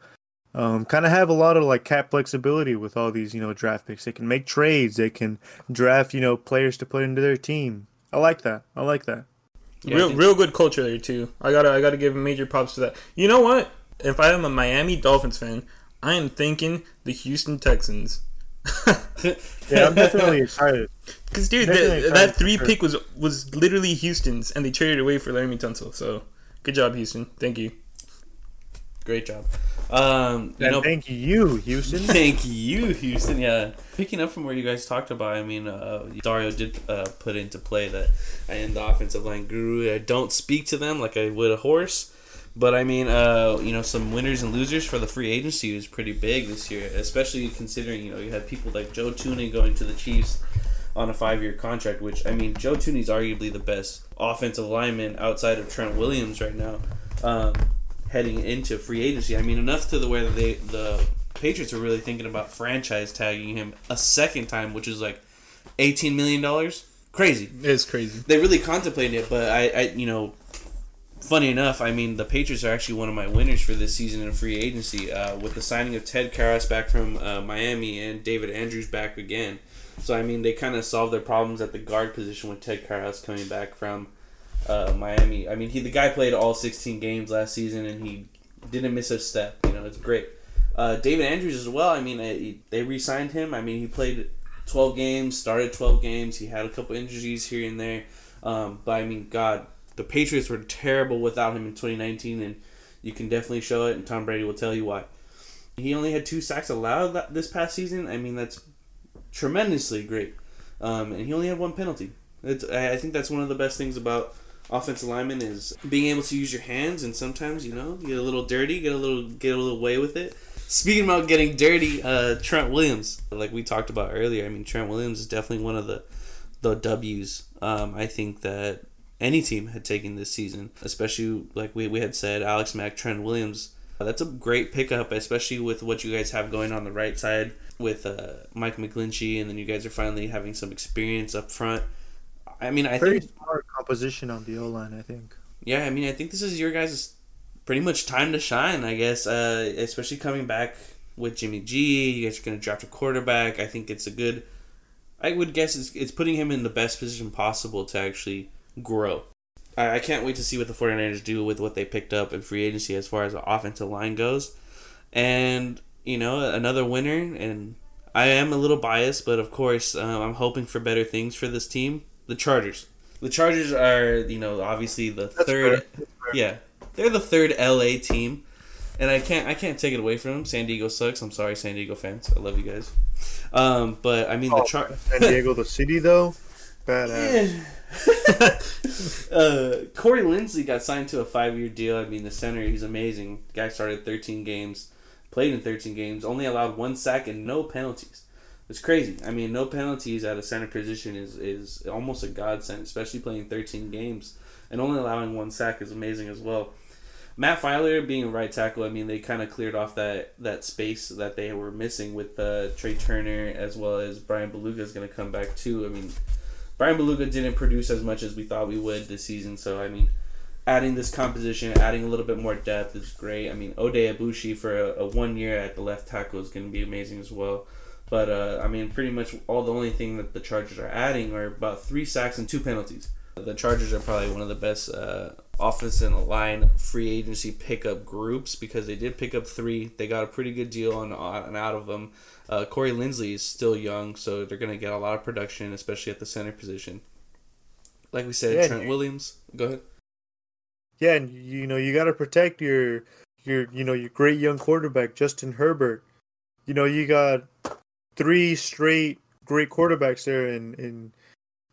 [SPEAKER 3] um, kind of have a lot of like cap flexibility with all these you know draft picks. They can make trades. They can draft you know players to put into their team. I like that. I like that.
[SPEAKER 2] Yeah,
[SPEAKER 1] real real good culture there too. I gotta I gotta give major props to that. You know what? If I am a Miami Dolphins fan, I am thinking the Houston Texans.
[SPEAKER 3] Yeah, I'm definitely excited.
[SPEAKER 1] Because dude,
[SPEAKER 3] Definitely
[SPEAKER 1] that,
[SPEAKER 3] excited
[SPEAKER 1] that
[SPEAKER 3] for
[SPEAKER 1] three pick was was literally Houston's, and they traded away for Laremy Tunsil. So good job, Houston. Thank you.
[SPEAKER 2] great job. Um, you know,
[SPEAKER 3] thank you, Houston.
[SPEAKER 2] Thank you, Houston. Yeah, picking up from where you guys talked about, I mean, uh, Dario did uh, put into play that I am the offensive line guru. I don't speak to them like I would a horse, but I mean, uh, you know, some winners and losers for the free agency was pretty big this year, especially considering you know you had people like Joe Thuney going to the Chiefs on a five-year contract, which I mean, Joe Thuney's arguably the best offensive lineman outside of Trent Williams right now. Um, heading into free agency. I mean, enough to the where they the Patriots are really thinking about franchise tagging him a second time, which is like eighteen million dollars. Crazy.
[SPEAKER 1] It's crazy.
[SPEAKER 2] They really contemplated it, but I, I, you know, funny enough, I mean, the Patriots are actually one of my winners for this season in free agency uh, with the signing of Ted Karras back from uh, Miami and David Andrews back again. So I mean, they kind of solved their problems at the guard position with Ted Karras coming back from uh, Miami. I mean, he the guy played all 16 games last season, and he didn't miss a step. You know, it's great. Uh, David Andrews as well. I mean, uh, they re-signed him. I mean, he played 12 games, started 12 games. He had a couple injuries here and there. Um, but I mean, God, the Patriots were terrible without him in 2019, and you can definitely show it. And Tom Brady will tell you why. He only had two sacks allowed this past season. I mean, that's tremendously great. Um, and he only had one penalty. It's, I think that's one of the best things about offensive lineman is being able to use your hands and sometimes you know get a little dirty, get a little get a little way with it. Speaking about getting dirty, uh, Trent Williams, like we talked about earlier, I mean Trent Williams is definitely one of the the W's. Um, I think that any team had taken this season, especially like we, we had said, Alex Mack, Trent Williams. That's a great pickup, especially with what you guys have going on the right side with uh, Mike McGlinchey, and then you guys are finally having some experience up front. I mean, I
[SPEAKER 3] Very
[SPEAKER 2] think
[SPEAKER 3] smart composition on the O line, I think.
[SPEAKER 2] yeah, I mean, I think this is your guys' pretty much time to shine. I guess, uh, especially coming back with Jimmy G. You guys are going to draft a quarterback. I think it's a good. I would guess it's, it's putting him in the best position possible to actually grow. I, I can't wait to see what the 49ers do with what they picked up in free agency as far as the offensive line goes. And, you know, another winner, and I am a little biased, but of course, um, I'm hoping for better things for this team. The Chargers. The Chargers are, you know, obviously the
[SPEAKER 3] That's
[SPEAKER 2] third.
[SPEAKER 3] fair. Fair.
[SPEAKER 2] Yeah, they're the third LA team, and I can't I can't take it away from them. San Diego sucks. I'm sorry, San Diego fans. I love you guys. Um, but I mean the
[SPEAKER 3] Oh,
[SPEAKER 2] Char.
[SPEAKER 3] San Diego, the city, though, badass.
[SPEAKER 2] uh, Corey Linsley got signed to a five year deal. I mean, the center, he's amazing. Guy started 13 games, played in 13 games, only allowed one sack and no penalties. It's crazy. I mean, no penalties at a center position is, is almost a godsend, especially playing 13 games. And only allowing one sack is amazing as well. Matt Feiler being a right tackle, I mean, they kind of cleared off that, that space that they were missing with uh, Trai Turner as well as Bryan Bulaga is going to come back too. I mean, Bryan Bulaga didn't produce as much as we thought we would this season, so I mean, adding this composition, adding a little bit more depth is great. I mean, Oday Aboushi for a, a one year at the left tackle is going to be amazing as well. But uh, I mean, pretty much all the only thing that the Chargers are adding are about three sacks and two penalties. The Chargers are probably one of the best uh, offensive line free agency pickup groups because they did pick up three. They got a pretty good deal on, on out of them. Uh, Corey Linsley is still young, so they're going to get a lot of production, especially at the center position. Like we said,
[SPEAKER 3] Yeah,
[SPEAKER 2] Trent Williams. Go ahead.
[SPEAKER 3] Yeah, and you know you got to protect your your you know your great young quarterback Justin Herbert. You know you got three straight great quarterbacks there in in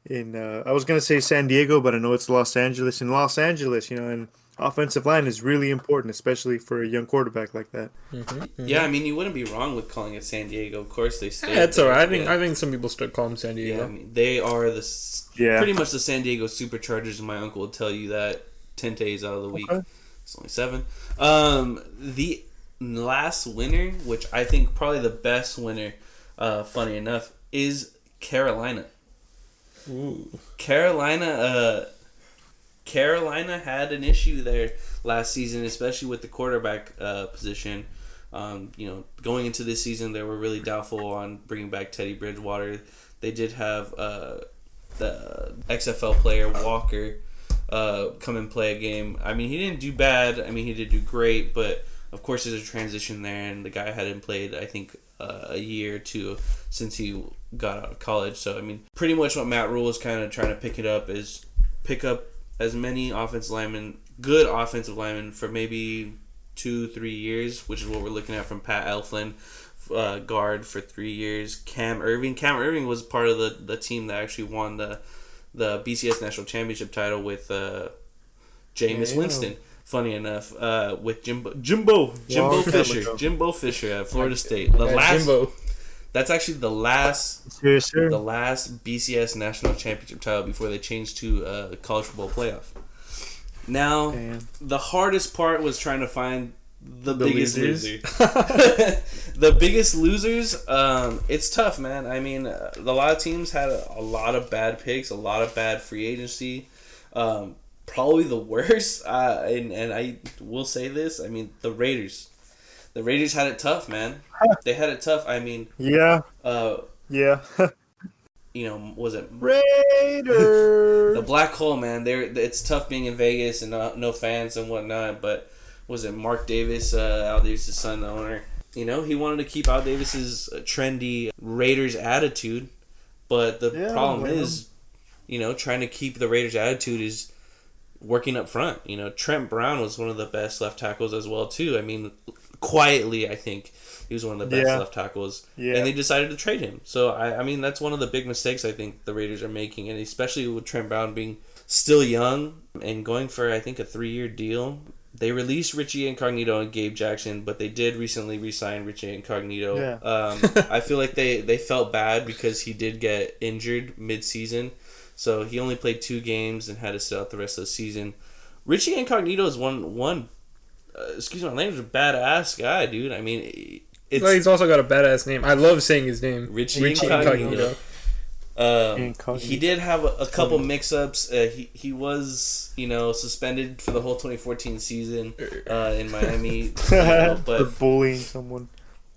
[SPEAKER 3] in uh, I was gonna say San Diego, but I know it's Los Angeles. In Los Angeles, you know, and offensive line is really important, especially for a young quarterback like that.
[SPEAKER 1] Mm-hmm.
[SPEAKER 2] Yeah, I mean, you wouldn't be wrong with calling it San Diego. Of course, they stay.
[SPEAKER 1] Yeah, it's alright. I think
[SPEAKER 2] yeah.
[SPEAKER 1] I think some people still call him San
[SPEAKER 2] Yeah,
[SPEAKER 1] Diego.
[SPEAKER 2] I mean, they are the
[SPEAKER 3] Yeah.
[SPEAKER 2] pretty much the San Diego Superchargers, and my uncle will tell you that ten days out of the week.
[SPEAKER 3] Okay.
[SPEAKER 2] It's only seven. Um, the last winner, which I think probably the best winner, uh, funny enough, is Carolina.
[SPEAKER 1] Ooh.
[SPEAKER 2] Carolina, uh, Carolina had an issue there last season, especially with the quarterback uh, position. Um, you know, going into this season, they were really doubtful on bringing back Teddy Bridgewater. They did have uh, the XFL player Walker uh, come and play a game. I mean, he didn't do bad. I mean, he did do great, but of course, there's a transition there, and the guy hadn't played, I think, a year or two since he got out of college. So, I mean, pretty much what Matt Rhule is kind of trying to pick it up is pick up as many offensive linemen, good offensive linemen, for maybe two, three years, which is what we're looking at from Pat Elflein, uh, guard for three years. Cam Erving. Cam Erving was part of the, the team that actually won the the BCS national championship title with uh, Jameis
[SPEAKER 3] Yeah.
[SPEAKER 2] Winston. Funny enough, uh, with Jimbo Jimbo Jimbo
[SPEAKER 3] Long
[SPEAKER 2] Fisher. Jimbo Fisher at Florida State. The
[SPEAKER 1] Yeah,
[SPEAKER 2] last
[SPEAKER 1] Jimbo.
[SPEAKER 2] that's actually the last
[SPEAKER 3] Yes, sir.
[SPEAKER 2] the last BCS national championship title before they changed to uh, college football playoff. Now
[SPEAKER 3] Damn.
[SPEAKER 2] the hardest part was trying to find the,
[SPEAKER 1] The
[SPEAKER 2] biggest
[SPEAKER 1] losers.
[SPEAKER 2] loser. the biggest losers. Um, it's tough, man. I mean, uh, a lot of teams had a, a lot of bad picks, a lot of bad free agency. Um, probably the worst, uh, and and I will say this. I mean, the Raiders. The Raiders had it tough, man. They had it tough. I mean,
[SPEAKER 3] Yeah,
[SPEAKER 2] uh,
[SPEAKER 3] yeah.
[SPEAKER 2] you know, was it
[SPEAKER 3] Raiders.
[SPEAKER 2] the black hole, man. There, it's tough being in Vegas and not, no fans and whatnot. But was it Mark Davis, uh, Al Davis' son, the owner. You know, he wanted to keep Al Davis's trendy Raiders attitude, but the
[SPEAKER 3] Yeah,
[SPEAKER 2] problem
[SPEAKER 3] blame
[SPEAKER 2] is, you know, trying to keep the Raiders attitude is working up front. You know, Trent Brown was one of the best left tackles as well too. I mean, quietly, I think he was one of the best
[SPEAKER 3] Yeah.
[SPEAKER 2] left tackles,
[SPEAKER 3] Yeah.
[SPEAKER 2] and they decided to trade him. So I, I mean, that's one of the big mistakes I think the Raiders are making, and especially with Trent Brown being still young and going for I think a three-year deal. They released Richie Incognito and Gabe Jackson, but they did recently re-sign Richie Incognito.
[SPEAKER 3] Yeah.
[SPEAKER 2] Um, I feel like they, they felt bad because he did get injured mid-season, so he only played two games and had to sit out the rest of the season. Richie Incognito is one one. Uh, excuse my language, a badass guy, dude. I mean, it's
[SPEAKER 1] Well, he's also got a badass name. I love saying his name.
[SPEAKER 2] Richie,
[SPEAKER 1] Richie
[SPEAKER 2] Incognito.
[SPEAKER 1] Incognito.
[SPEAKER 2] Um,
[SPEAKER 3] Incognito.
[SPEAKER 2] he did have a, a couple mix-ups. Uh, he he was you know suspended for the whole 2014 season uh, in Miami. you know,
[SPEAKER 3] For
[SPEAKER 2] but
[SPEAKER 3] bullying someone.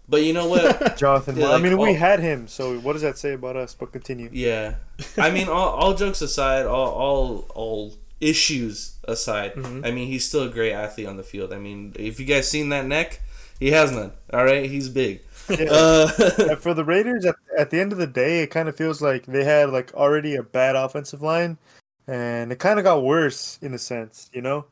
[SPEAKER 2] But you know what?
[SPEAKER 3] Jonathan.
[SPEAKER 2] Yeah,
[SPEAKER 3] I
[SPEAKER 2] like
[SPEAKER 3] mean, we had him, so what does that say about us? But continue.
[SPEAKER 2] Yeah, I mean, all, all jokes aside, all all all issues aside,
[SPEAKER 1] Mhm.
[SPEAKER 2] I mean, he's still a great athlete on the field. I mean, if you guys seen that neck, he has none. All right, he's big.
[SPEAKER 3] Yeah.
[SPEAKER 2] Uh,
[SPEAKER 3] for the Raiders, at, at the end of the day, it kind of feels like they had like already a bad offensive line, and it kind of got worse in a sense, you know.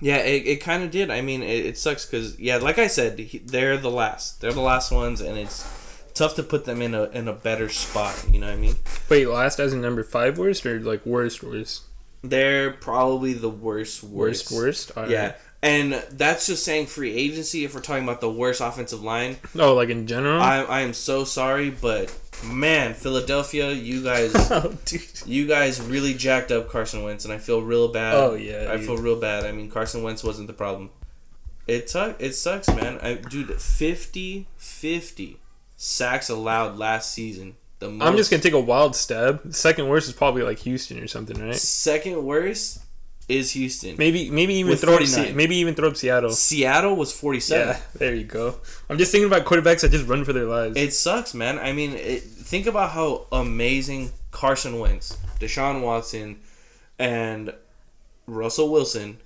[SPEAKER 2] Yeah, it, it kind of did. I mean, it, it sucks because yeah, like I said, he, they're the last. They're the last ones, and it's tough to put them in a in a better spot. You know what I mean?
[SPEAKER 1] Wait, last as in number five worst or like worst worst?
[SPEAKER 2] They're probably the worst,
[SPEAKER 1] Worst
[SPEAKER 2] worst,
[SPEAKER 1] worst?
[SPEAKER 2] Yeah, and that's just saying free agency. If we're talking about the worst offensive line,
[SPEAKER 1] no, like in general?
[SPEAKER 2] I I am so sorry, but man, Philadelphia, you guys.
[SPEAKER 1] oh, dude.
[SPEAKER 2] You guys really jacked up Carson Wentz, and I feel real bad.
[SPEAKER 1] Oh, yeah,
[SPEAKER 2] I
[SPEAKER 1] dude.
[SPEAKER 2] feel real bad. I mean, Carson Wentz wasn't the problem. It sucks. It sucks, man. I, dude, 50, 50 sacks allowed last season. The most,
[SPEAKER 1] I'm just gonna take a wild stab. Second worst is probably like Houston or something, right?
[SPEAKER 2] second worst is Houston.
[SPEAKER 1] Maybe, maybe even throw up, Se- maybe even throw up Seattle.
[SPEAKER 2] Seattle was forty seven.
[SPEAKER 1] Yeah, there you go. I'm just thinking about quarterbacks that just run for their lives.
[SPEAKER 2] It sucks, man. I mean, it, think about how amazing Carson Wentz, Deshaun Watson, and Russell Wilson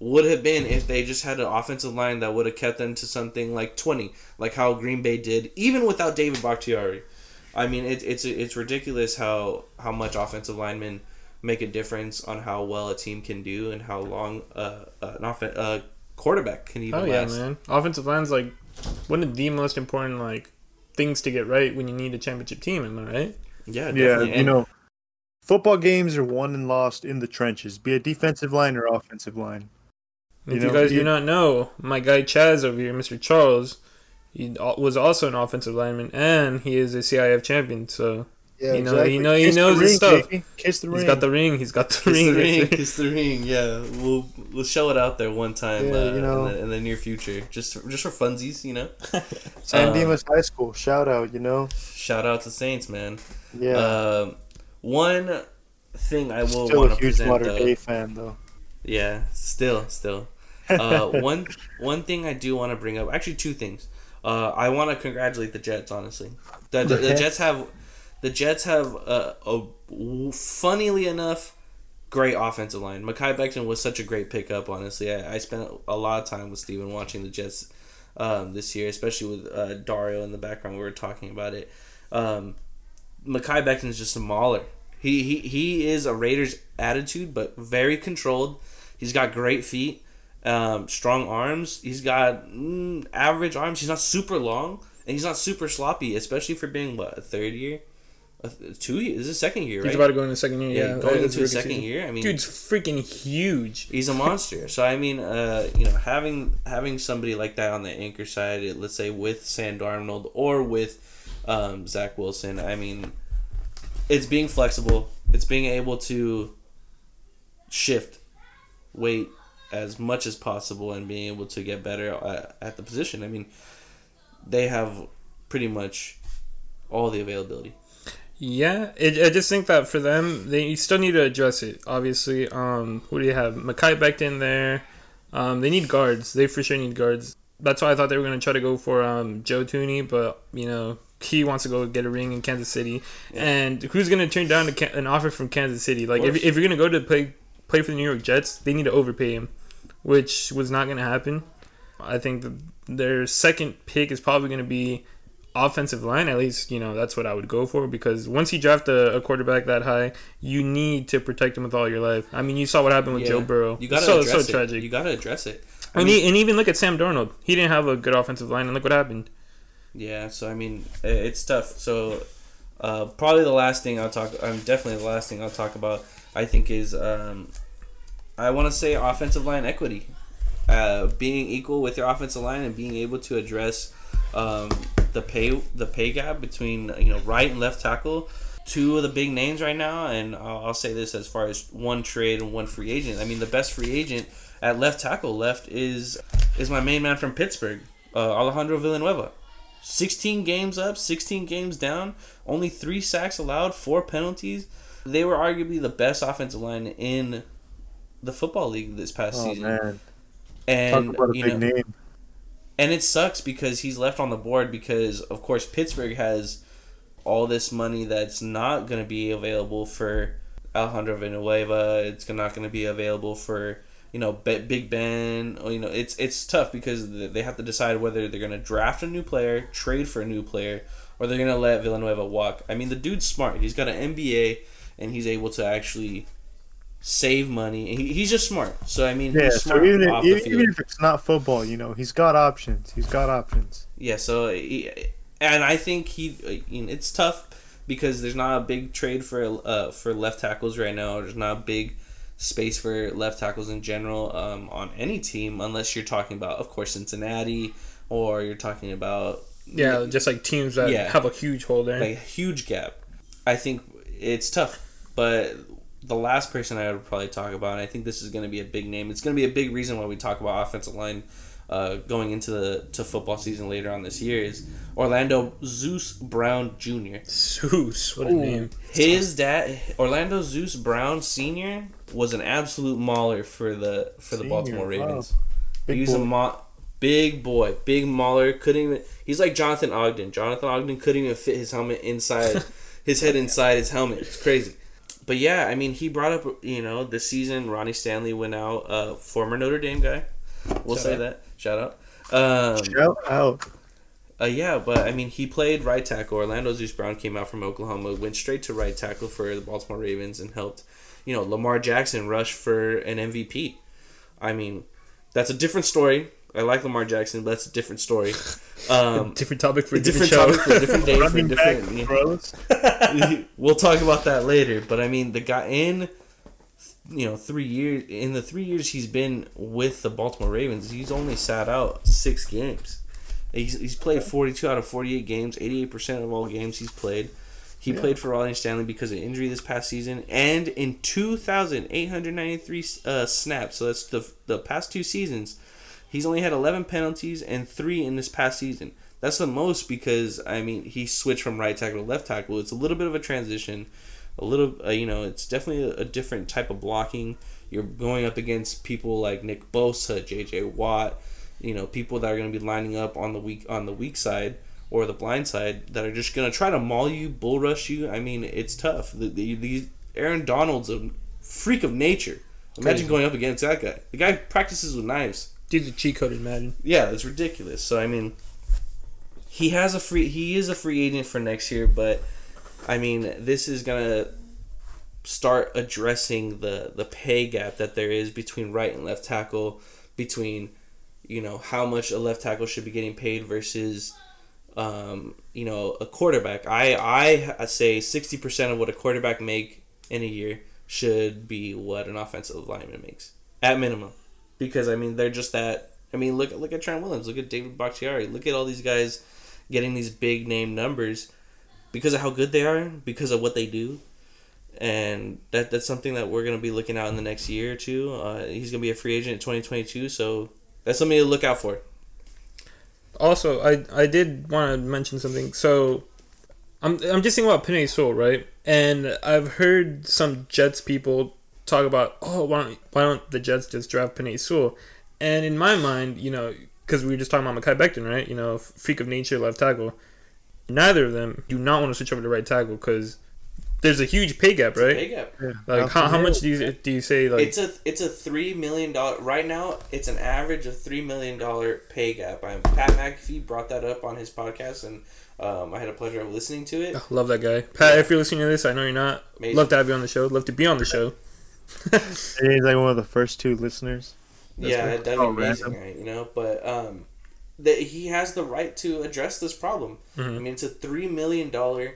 [SPEAKER 2] would have been if they just had an offensive line that would have kept them to something like 20, like how Green Bay did, even without David Bakhtiari. I mean, it, it's it's ridiculous how how much offensive linemen make a difference on how well a team can do and how long uh, an offen- uh, quarterback can even
[SPEAKER 1] oh yeah,
[SPEAKER 2] last.
[SPEAKER 1] man. Offensive line's like one of the most important like things to get right when you need a championship team. Am I right?
[SPEAKER 2] Yeah,
[SPEAKER 3] Yeah,
[SPEAKER 2] definitely.
[SPEAKER 3] you know, football games are won and lost in the trenches, be it defensive line or offensive line.
[SPEAKER 1] If
[SPEAKER 3] You
[SPEAKER 1] you, guys do not know, my guy Chaz over here, Mr. Charles, he was also an offensive lineman, and he is a CIF champion. So
[SPEAKER 3] Yeah,
[SPEAKER 1] You know- you know- he
[SPEAKER 3] Kiss
[SPEAKER 1] knows his
[SPEAKER 3] ring,
[SPEAKER 1] stuff.
[SPEAKER 3] baby. Kiss the ring.
[SPEAKER 1] he's got the ring. He's got the
[SPEAKER 2] Kiss
[SPEAKER 1] ring.
[SPEAKER 2] the ring, kiss the ring. Yeah, we'll we'll show it out there one time
[SPEAKER 3] Yeah,
[SPEAKER 2] uh,
[SPEAKER 3] you know.
[SPEAKER 2] in, the, in the near future, just just for funsies, you know.
[SPEAKER 3] San
[SPEAKER 2] Uh,
[SPEAKER 3] Dimas High School. Shout out, you know.
[SPEAKER 2] Shout out to Saints, man.
[SPEAKER 3] Yeah.
[SPEAKER 2] Um, one thing I will
[SPEAKER 3] Still
[SPEAKER 2] want
[SPEAKER 3] a
[SPEAKER 2] to
[SPEAKER 3] huge
[SPEAKER 2] present,
[SPEAKER 3] Water
[SPEAKER 2] though,
[SPEAKER 3] Day fan, though.
[SPEAKER 2] yeah, still, still. Uh, one one thing I do want to bring up, actually, two things. Uh, I want to congratulate the Jets. Honestly, the, the, the Jets have the Jets have a, a funnily enough great offensive line. Mekhi Becton was such a great pickup. Honestly, I, I spent a lot of time with Steven watching the Jets um, this year, especially with uh, Dario in the background. We were talking about it. Um, Mekhi Becton is just a mauler. He, he he is a Raiders attitude, but very controlled. He's got great feet, um, strong arms. He's got mm, average arms. He's not super long, and he's not super sloppy, especially for being what a third year, two years. This is second year, right?
[SPEAKER 1] He's about to go into second year.
[SPEAKER 2] yeah,
[SPEAKER 1] Yeah,
[SPEAKER 2] going into his second
[SPEAKER 1] season.
[SPEAKER 2] year. I mean,
[SPEAKER 1] Dude's freaking huge.
[SPEAKER 2] he's a monster. So I mean, uh, you know, having having somebody like that on the anchor side, let's say with Sam Darnold or with um, Zach Wilson, I mean, it's being flexible. It's being able to shift weight as much as possible and being able to get better at, at the position. I mean, they have pretty much all the availability.
[SPEAKER 1] Yeah, it, I just think that for them, they still need to address it. Obviously, um, who do you have? Mekhi in there. Um, they need guards. They for sure need guards. That's why I thought they were going to try to go for um, Joe Thuney, but you know he wants to go get a ring in Kansas City. And who's going to turn down a, an offer from Kansas City? Like if, if you're going to go to play play for the New York Jets, they need to overpay him. which was not going to happen. I think the, their second pick is probably going to be offensive line. At least, you know, that's what I would go for because once you draft a, a quarterback that high, you need to protect him with all your life. I mean, you saw what happened with
[SPEAKER 2] Yeah.
[SPEAKER 1] Joe Burrow.
[SPEAKER 2] You gotta
[SPEAKER 1] so,
[SPEAKER 2] address
[SPEAKER 1] so
[SPEAKER 2] it.
[SPEAKER 1] tragic.
[SPEAKER 2] You gotta address it. I
[SPEAKER 1] and, he, and even look at Sam Darnold. He didn't have a good offensive line, and look what happened.
[SPEAKER 2] Yeah, so I mean, it's tough. So, uh, probably the last thing I'll talk. Um, definitely the last thing I'll talk about. I think is um, I want to say offensive line equity, uh, being equal with your offensive line and being able to address um, the pay the pay gap between you know right and left tackle. Two of the big names right now, and I'll, I'll say this as far as one trade and one free agent. I mean, the best free agent at left tackle left is is my main man from Pittsburgh, uh, Alejandro Villanueva. 16 games up, 16 games down, only three sacks allowed, four penalties. They were arguably the best offensive line in the football league this past
[SPEAKER 3] Oh
[SPEAKER 2] season.
[SPEAKER 3] man, talk
[SPEAKER 2] And
[SPEAKER 3] about a
[SPEAKER 2] you
[SPEAKER 3] big
[SPEAKER 2] know,
[SPEAKER 3] name.
[SPEAKER 2] And it sucks because he's left on the board because of course Pittsburgh has all this money that's not going to be available for Alejandro Villanueva. It's not going to be available for you know Big Ben. Oh, you know it's it's tough because they have to decide whether they're going to draft a new player, trade for a new player, or they're going to let Villanueva walk. I mean the dude's smart. He's got an MBA and he's able to actually save money. He, he's just smart. So I mean
[SPEAKER 3] Yeah,
[SPEAKER 2] he's
[SPEAKER 3] so even if, even, even if it's not football, you know, he's got options. He's got options.
[SPEAKER 2] Yeah, so he, and I think he, uh, you know, it's tough because there's not a big trade for uh for left tackles right now. There's not a big space for left tackles in general um, on any team unless you're talking about, of course, Cincinnati or you're talking about
[SPEAKER 1] Yeah, just like teams that
[SPEAKER 2] Yeah.
[SPEAKER 1] have a huge hole there.
[SPEAKER 2] like a huge gap. I think it's tough, but the last person I would probably talk about, and I think this is going to be a big name. It's going to be a big reason why we talk about offensive line uh, going into the to football season later on this year is Orlando Zeus Brown Jr.
[SPEAKER 1] Zeus, what a
[SPEAKER 3] Ooh.
[SPEAKER 1] name.
[SPEAKER 2] His dad, Orlando Zeus Brown Sr., was an absolute mauler for the for the
[SPEAKER 3] Senior,
[SPEAKER 2] Baltimore
[SPEAKER 3] wow.
[SPEAKER 2] Ravens.
[SPEAKER 3] Big
[SPEAKER 2] He's a
[SPEAKER 3] boy.
[SPEAKER 2] mo- big boy, big mauler. Couldn't even. He's like Jonathan Ogden. Jonathan Ogden couldn't even fit his helmet inside, his head inside his helmet. It's crazy. But yeah, I mean, he brought up you know this season. Ronnie Stanley went out, uh, former Notre Dame guy. We'll
[SPEAKER 1] Shout
[SPEAKER 2] say
[SPEAKER 1] out.
[SPEAKER 2] that. Shout out. Um,
[SPEAKER 3] Shout out.
[SPEAKER 2] uh, yeah, but I mean, he played right tackle. Orlando Zeus Brown came out from Oklahoma, went straight to right tackle for the Baltimore Ravens, and helped, you know, Lamar Jackson rush for an MVP. I mean, that's a different story. I like Lamar Jackson, but that's a different story. Um,
[SPEAKER 1] different topic for a
[SPEAKER 2] a
[SPEAKER 1] different,
[SPEAKER 2] different
[SPEAKER 1] show.
[SPEAKER 2] topic for a different day for a
[SPEAKER 3] Running back,
[SPEAKER 2] different.
[SPEAKER 3] bros.
[SPEAKER 2] we'll talk about that later. But I mean, the guy in you know three years in the three years he's been with the Baltimore Ravens, he's only sat out six games. He's, he's played forty two out of forty eight games, eighty eight percent of all games he's played. He
[SPEAKER 3] Yeah.
[SPEAKER 2] played for Ronnie Stanley because of injury this past season, and in two thousand eight hundred ninety three uh, snaps. So that's the the past two seasons. He's only had 11 penalties and three in this past season. That's the most because I mean he switched from right tackle to left tackle. It's a little bit of a transition, a little uh, you know it's definitely a, a different type of blocking. You're going up against people like Nick Bosa, J.J. Watt, you know people that are going to be lining up on the weak on the weak side or the blind side that are just going to try to maul you, bull rush you. I mean it's tough. The, the, these Aaron Donald's a freak of nature. Imagine
[SPEAKER 1] Crazy.
[SPEAKER 2] going up against that guy. The guy practices with knives.
[SPEAKER 1] Dude's a cheat coded Madden.
[SPEAKER 2] Yeah, it's ridiculous. So I mean, he has a free. He is a free agent for next year, but I mean, this is gonna start addressing the the pay gap that there is between right and left tackle, between you know how much a left tackle should be getting paid versus um, you know a quarterback. I I say sixty percent of what a quarterback make in a year should be what an offensive lineman makes at minimum because I mean they're just that. I mean look look at Trent Williams, look at David Bakhtiari, look at all these guys getting these big name numbers because of how good they are, because of what they do, and that that's something that we're gonna be looking out in the next year or two. Uh, he's gonna be a free agent in twenty twenty two, so that's something to look out for.
[SPEAKER 1] Also, I I did want to mention something. So, I'm I'm just thinking about Penei Sewell, right? And I've heard some Jets people talk about, oh, why don't why don't the Jets just draft Penei Sewell? And in my mind, you know, because we were just talking about Mekhi Becton, right? You know, freak of nature, left tackle. Neither of them do not want to switch over to right tackle because there's a huge pay gap, right?
[SPEAKER 2] Pay gap.
[SPEAKER 3] Yeah,
[SPEAKER 1] Like how, how much do you do you say like
[SPEAKER 2] It's a it's a three million dollar right now. It's an average of three million dollar pay gap. I'm, Pat McAfee brought that up on his podcast, and um, I had a pleasure of listening to it.
[SPEAKER 1] Love that guy. Pat, if you're listening to this, I know you're not.
[SPEAKER 2] Amazing.
[SPEAKER 1] Love to have you on the show. Love to be on the show.
[SPEAKER 3] He's like one of the first two listeners. That's
[SPEAKER 2] yeah,
[SPEAKER 3] good.
[SPEAKER 2] that'd be amazing, right? You know, but um, that he has the right to address this problem. I
[SPEAKER 1] Mhm.
[SPEAKER 2] mean, it's a three million dollar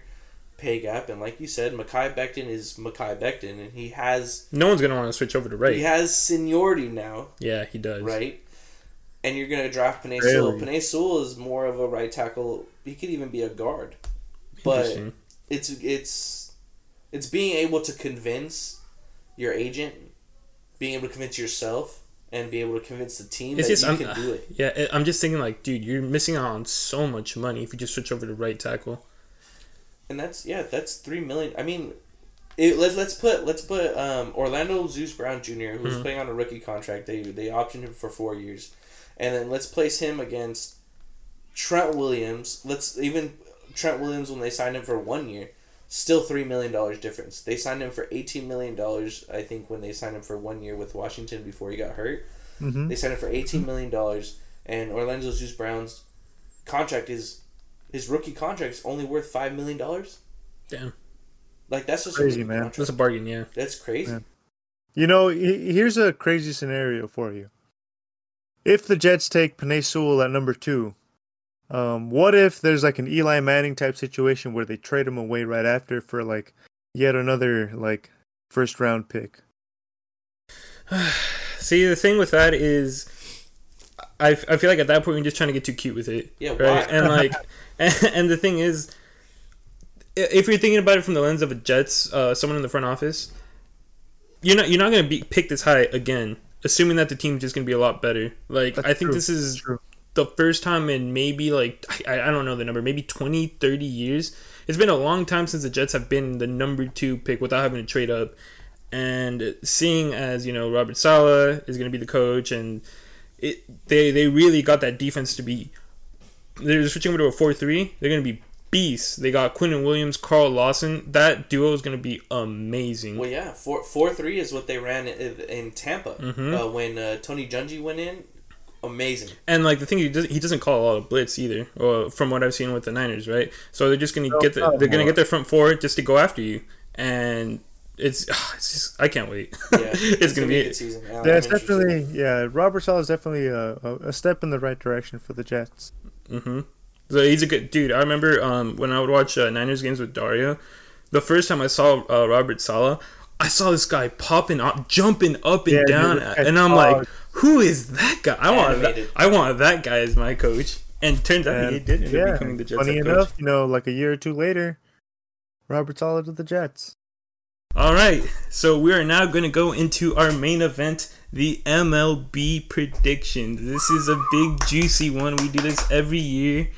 [SPEAKER 2] pay gap, and like you said, Mekhi Becton is Mekhi Becton, and he has
[SPEAKER 1] No one's gonna want to switch over to right.
[SPEAKER 2] he has seniority now,
[SPEAKER 1] Yeah, he does.
[SPEAKER 2] right? And you're gonna draft Penei Sewell.
[SPEAKER 3] Really?
[SPEAKER 2] Penei Sewell is more of a right tackle. He could even be a guard, but it's it's it's being able to convince your agent, being able to convince yourself, and be able to convince the team
[SPEAKER 1] It's
[SPEAKER 2] that
[SPEAKER 1] just
[SPEAKER 2] you
[SPEAKER 1] I'm,
[SPEAKER 2] can do it.
[SPEAKER 1] yeah. I'm just thinking like, dude, you're missing out on so much money if you just switch over to right tackle.
[SPEAKER 2] And that's yeah, that's three million. I mean, it, let's let's put let's put um, Orlando Zeus Brown Jr. who's
[SPEAKER 1] Mhm.
[SPEAKER 2] playing on a rookie contract. They they optioned him for four years, and then let's place him against Trent Williams. Let's even Trent Williams when they signed him for one year, still three million dollars difference. They signed him for eighteen million dollars. I think when they signed him for one year with Washington before he got hurt,
[SPEAKER 3] Mm-hmm.
[SPEAKER 2] they signed him for eighteen million dollars, and Orlando Zeus Brown's contract is his rookie contract is only worth five million dollars.
[SPEAKER 1] Damn,
[SPEAKER 2] Like that's just
[SPEAKER 3] Crazy,
[SPEAKER 2] a
[SPEAKER 3] man.
[SPEAKER 2] contract.
[SPEAKER 1] that's a bargain. Yeah.
[SPEAKER 2] That's crazy.
[SPEAKER 3] Yeah. You know, here's a crazy scenario for you. If the Jets take Penei Sewell at number two, um, what if there's like an Eli Manning type situation where they trade him away right after for like yet another like first round pick?
[SPEAKER 1] See, the thing with that is, I, I feel like at that point you're just trying to get too cute with it,
[SPEAKER 2] Yeah,
[SPEAKER 1] right?
[SPEAKER 2] why?
[SPEAKER 1] And like, and, and the thing is, if you're thinking about it from the lens of a Jets, uh, someone in the front office, you're not you're not gonna be picked this high again, assuming that the team's just gonna be a lot better. Like,
[SPEAKER 3] That's
[SPEAKER 1] I think
[SPEAKER 3] true.
[SPEAKER 1] this is
[SPEAKER 3] True.
[SPEAKER 1] The first time in maybe like I, I don't know the number maybe 20 30 years. It's been a long time since the jets have been the number two pick without having to trade up. And seeing as you know robert saleh is going to be the coach and it they they really got that defense to be they're switching over to a 4-3 they're going to be beasts. They got quinnen williams carl lawson. That duo is going to be amazing.
[SPEAKER 2] Well, yeah, four four three is what they ran in, in Tampa
[SPEAKER 1] Mhm.
[SPEAKER 2] uh, when uh, Tony Dungy went in. Amazing.
[SPEAKER 1] And like the thing, he doesn't, he doesn't call a lot of blitz either, or from what I've seen with the Niners, right? So they're just gonna
[SPEAKER 3] No,
[SPEAKER 1] get the, they're gonna
[SPEAKER 3] more.
[SPEAKER 1] get their front four just to go after you, and it's it's just I can't wait.
[SPEAKER 2] Yeah,
[SPEAKER 1] it's, gonna, be,
[SPEAKER 2] a good season. Yeah,
[SPEAKER 3] Yeah, it's definitely yeah. Robert Saleh is definitely a, a, a step in the right direction for the Jets.
[SPEAKER 1] Mm-hmm. So he's a good dude. I remember um, when I would watch uh, Niners games with Dario, the first time I saw uh, Robert Saleh, I saw this guy popping up, jumping up and
[SPEAKER 3] Yeah,
[SPEAKER 1] down, and I'm like,
[SPEAKER 3] dog.
[SPEAKER 1] Who is that guy? I want that, I want that guy as my coach. And turns out he
[SPEAKER 3] And,
[SPEAKER 1] did end up becoming the Jets
[SPEAKER 3] funny
[SPEAKER 1] head coach.
[SPEAKER 3] enough, you know, like a year or two later, Robert Saleh to the Jets.
[SPEAKER 1] All right, so we are now going to go into our main event, the MLB predictions. This is a big, juicy one. We do this every year.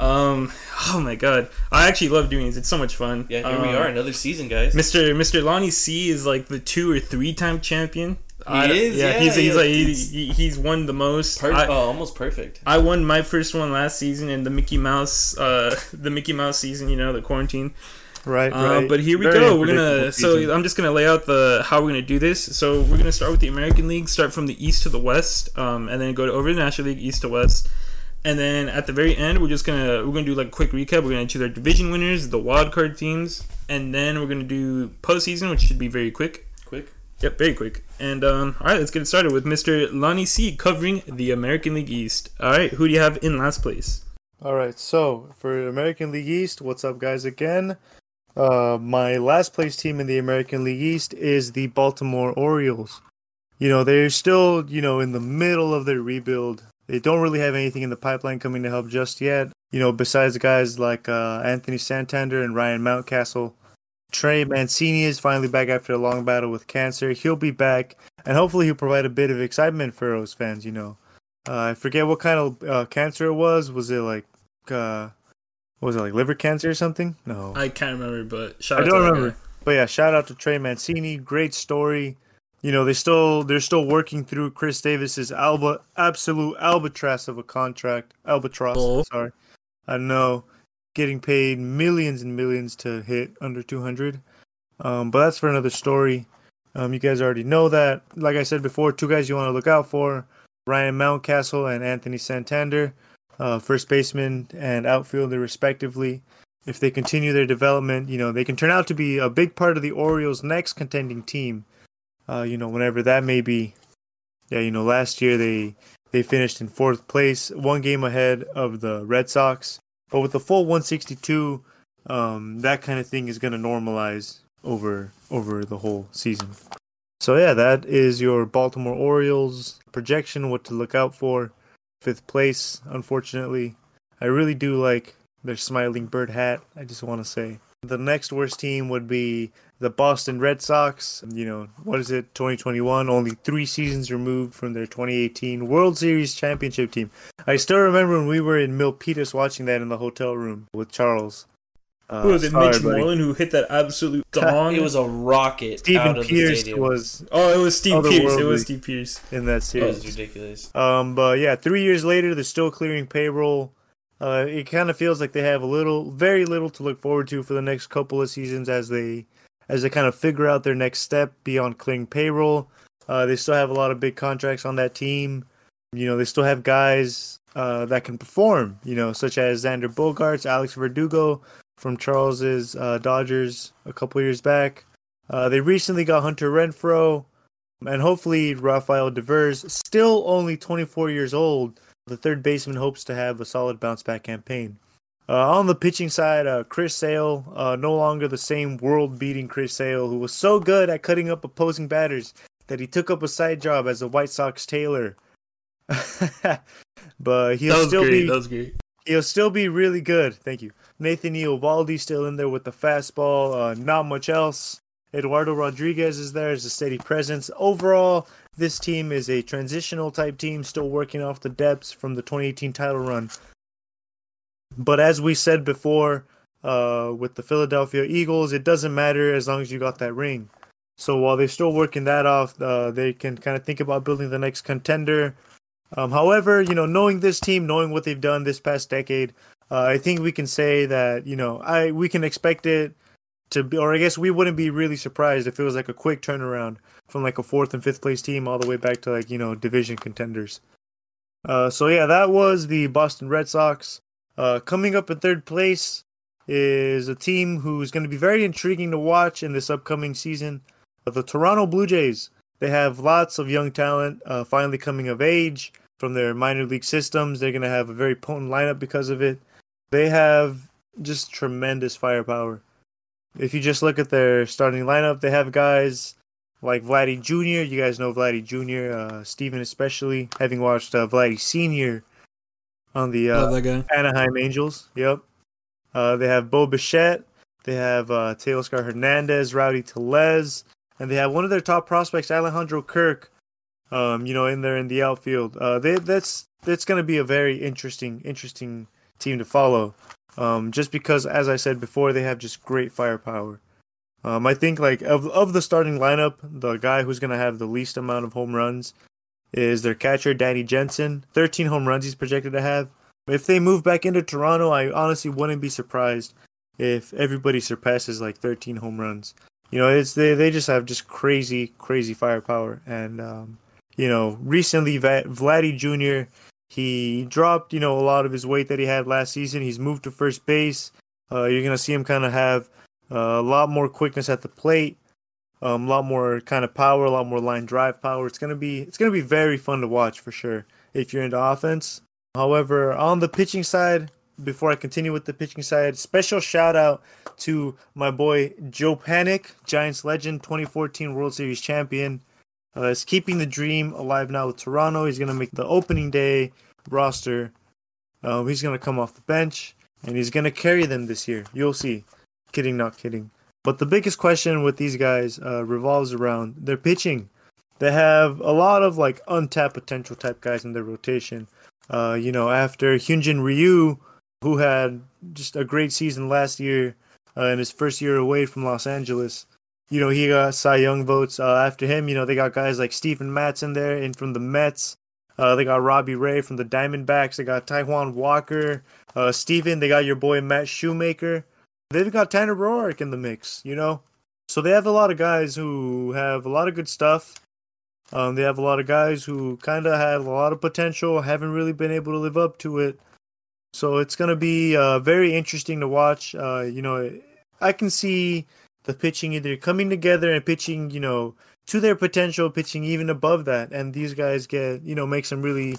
[SPEAKER 1] Um, oh my god, I actually love doing this. It's so much fun.
[SPEAKER 2] Yeah, here we
[SPEAKER 1] Um,
[SPEAKER 2] are, another season, guys.
[SPEAKER 1] Mr. Mr. Lonnie C is like the two or three time champion. I-
[SPEAKER 2] is, yeah,
[SPEAKER 1] he's he's
[SPEAKER 2] yeah,
[SPEAKER 1] like he, he's won the most.
[SPEAKER 2] Per-
[SPEAKER 1] I-
[SPEAKER 2] oh, almost perfect.
[SPEAKER 1] I won my first one last season in the Mickey Mouse, uh, the Mickey Mouse season. You know, the quarantine.
[SPEAKER 3] Right,
[SPEAKER 1] Uh,
[SPEAKER 3] right.
[SPEAKER 1] but here we
[SPEAKER 3] Very
[SPEAKER 1] go. We're gonna.
[SPEAKER 3] unpredictable
[SPEAKER 1] So. I'm just gonna lay out the how we're gonna do this. So we're gonna start with the American League. Start from the east to the west, um, and then go to, over to the National League, east to west. And then at the very end, we're just gonna we're gonna do like a quick recap. We're gonna choose our division winners, the wild card teams, and then we're gonna do postseason, which should be very quick.
[SPEAKER 2] Quick.
[SPEAKER 1] Yep, very quick. And um, all right, let's get it started with Mr. Lonnie C covering the American League East. All right, who do you have in last place?
[SPEAKER 3] All right, so for American League East, what's up, guys? Again, uh, my last place team in the American League East is the Baltimore Orioles. You know, they're still, you know, in the middle of their rebuild. They don't really have anything in the pipeline coming to help just yet. You know, besides guys like uh, Anthony Santander and Ryan Mountcastle. Trey Mancini is finally back after a long battle with cancer. He'll be back, and hopefully he'll provide a bit of excitement for those fans. You know, uh, I forget what kind of uh, cancer it was. Was it like, uh, what was it like liver cancer or something? No,
[SPEAKER 1] I can't remember, but shout
[SPEAKER 3] I
[SPEAKER 1] out
[SPEAKER 3] don't remember. But yeah, shout out to Trey Mancini. Great story. You know, they still they're still working through Chris Davis's alba absolute albatross of a contract. Albatross,
[SPEAKER 1] Oh.
[SPEAKER 3] sorry. I know. Getting paid millions and millions to hit under 200. Um, but that's for another story. Um, you guys already know that. Like I said before, two guys you want to look out for Ryan Mountcastle and Anthony Santander, uh, first baseman and outfielder, respectively. If they continue their development, you know, they can turn out to be a big part of the Orioles' next contending team. Uh, you know, whenever that may be. Yeah, you know, last year they they finished in fourth place, one game ahead of the Red Sox. But with the full 162, um, that kind of thing is going to normalize over over the whole season. So yeah, that is your Baltimore Orioles projection. What to look out for? Fifth place, unfortunately. I really do like their smiling bird hat. I just want to say the next worst team would be the Boston Red Sox. You know what is it? 2021, only three seasons removed from their 2018 World Series championship team. I still remember when we were in Milpitas watching that in the hotel room with Charles.
[SPEAKER 1] Uh, who was it? Mitch buddy. Moreland who hit that absolute dong.
[SPEAKER 2] it was a rocket.
[SPEAKER 3] Stephen Pearce was.
[SPEAKER 1] Oh, it was Steve Pearce. It was Steve Pearce
[SPEAKER 3] in that series.
[SPEAKER 2] That was ridiculous.
[SPEAKER 3] Um, but yeah, three years later, they're still clearing payroll. Uh, it kind of feels like they have a little, very little to look forward to for the next couple of seasons as they, as they kind of figure out their next step beyond clearing payroll. Uh, they still have a lot of big contracts on that team. You know, they still have guys uh, that can perform. You know, such as Xander Bogaerts, Alex Verdugo, from Charles's uh, Dodgers a couple years back. Uh, they recently got Hunter Renfroe, and hopefully Rafael Devers, still only 24 years old. The third baseman hopes to have a solid bounce back campaign. Uh, on the pitching side, uh, Chris Sale, uh, no longer the same world beating Chris Sale, who was so good at cutting up opposing batters that he took up a side job as a White Sox tailor. but he'll still
[SPEAKER 1] great.
[SPEAKER 3] be
[SPEAKER 1] that was great.
[SPEAKER 3] he'll still be really good. Thank you. Nathan Eovaldi still in there with the fastball. Uh, not much else. Eduardo Rodriguez is there as a steady presence. Overall, this team is a transitional type team, still working off the depths from the 2018 title run. But as we said before, uh, with the Philadelphia Eagles, it doesn't matter as long as you got that ring. So while they're still working that off, uh, they can kind of think about building the next contender. Um, however, you know, knowing this team, knowing what they've done this past decade, uh, I think we can say that you know I we can expect it to be, or I guess we wouldn't be really surprised if it was like a quick turnaround from like a fourth and fifth place team all the way back to like you know division contenders. Uh, so yeah, that was the Boston Red Sox. Uh, coming up in third place is a team who's going to be very intriguing to watch in this upcoming season. The Toronto Blue Jays. They have lots of young talent uh, finally coming of age from their minor league systems. They're going to have a very potent lineup because of it. They have just tremendous firepower. If you just look at their starting lineup, they have guys like Vladdy Jr. You guys know Vladdy Jr. Uh, Steven especially, having watched uh, Vladdy Sr. on the uh, Anaheim Angels. Yep. Uh, they have Bo Bichette. They have uh, Teoscar Hernandez, Rowdy Tellez, and they have one of their top prospects, Alejandro Kirk. Um, you know, in there in the outfield. Uh, they, that's that's going to be a very interesting, interesting team to follow. Um, just because, as I said before, they have just great firepower. Um, I think like of of the starting lineup, the guy who's gonna have the least amount of home runs is their catcher Danny Jansen. Thirteen home runs he's projected to have. If they move back into Toronto, I honestly wouldn't be surprised if everybody surpasses like 13 home runs. You know, it's they they just have just crazy crazy firepower, and um, you know, recently Vladdy Jr. He dropped, you know, a lot of his weight that he had last season. He's moved to first base. Uh, you're gonna see him kind of have a lot more quickness at the plate, um, a lot more kind of power, a lot more line drive power. It's gonna be it's gonna be very fun to watch for sure if you're into offense. However, on the pitching side, before I continue with the pitching side, special shout out to my boy Joe Panik, Giants legend, 2014 World Series champion. Uh, is keeping the dream alive now with Toronto. He's to make the opening day roster. Uh, he's to come off the bench and he's to carry them this year. You'll see. Kidding, not kidding. But the biggest question with these guys uh, revolves around their pitching. They have a lot of like untapped potential type guys in their rotation. Uh, you know, after Hyunjin Ryu, who had just a great season last year uh, in his first year away from Los Angeles, you know, he got Cy Young votes. Uh, after him, you know, they got guys like Steven Matz in there and from the Mets. Uh, they got Robbie Ray from the Diamondbacks. They got Taijuan Walker. Uh, Steven, they got your boy Matt Shoemaker. They've got Tanner Roark in the mix, you know? So they have a lot of guys who have a lot of good stuff. Um, they have a lot of guys who kind of have a lot of potential, haven't really been able to live up to it. So it's going to be uh, very interesting to watch. Uh, you know, I can see the pitching either coming together and pitching, you know, to their potential, pitching even above that, and these guys get, you know, make some really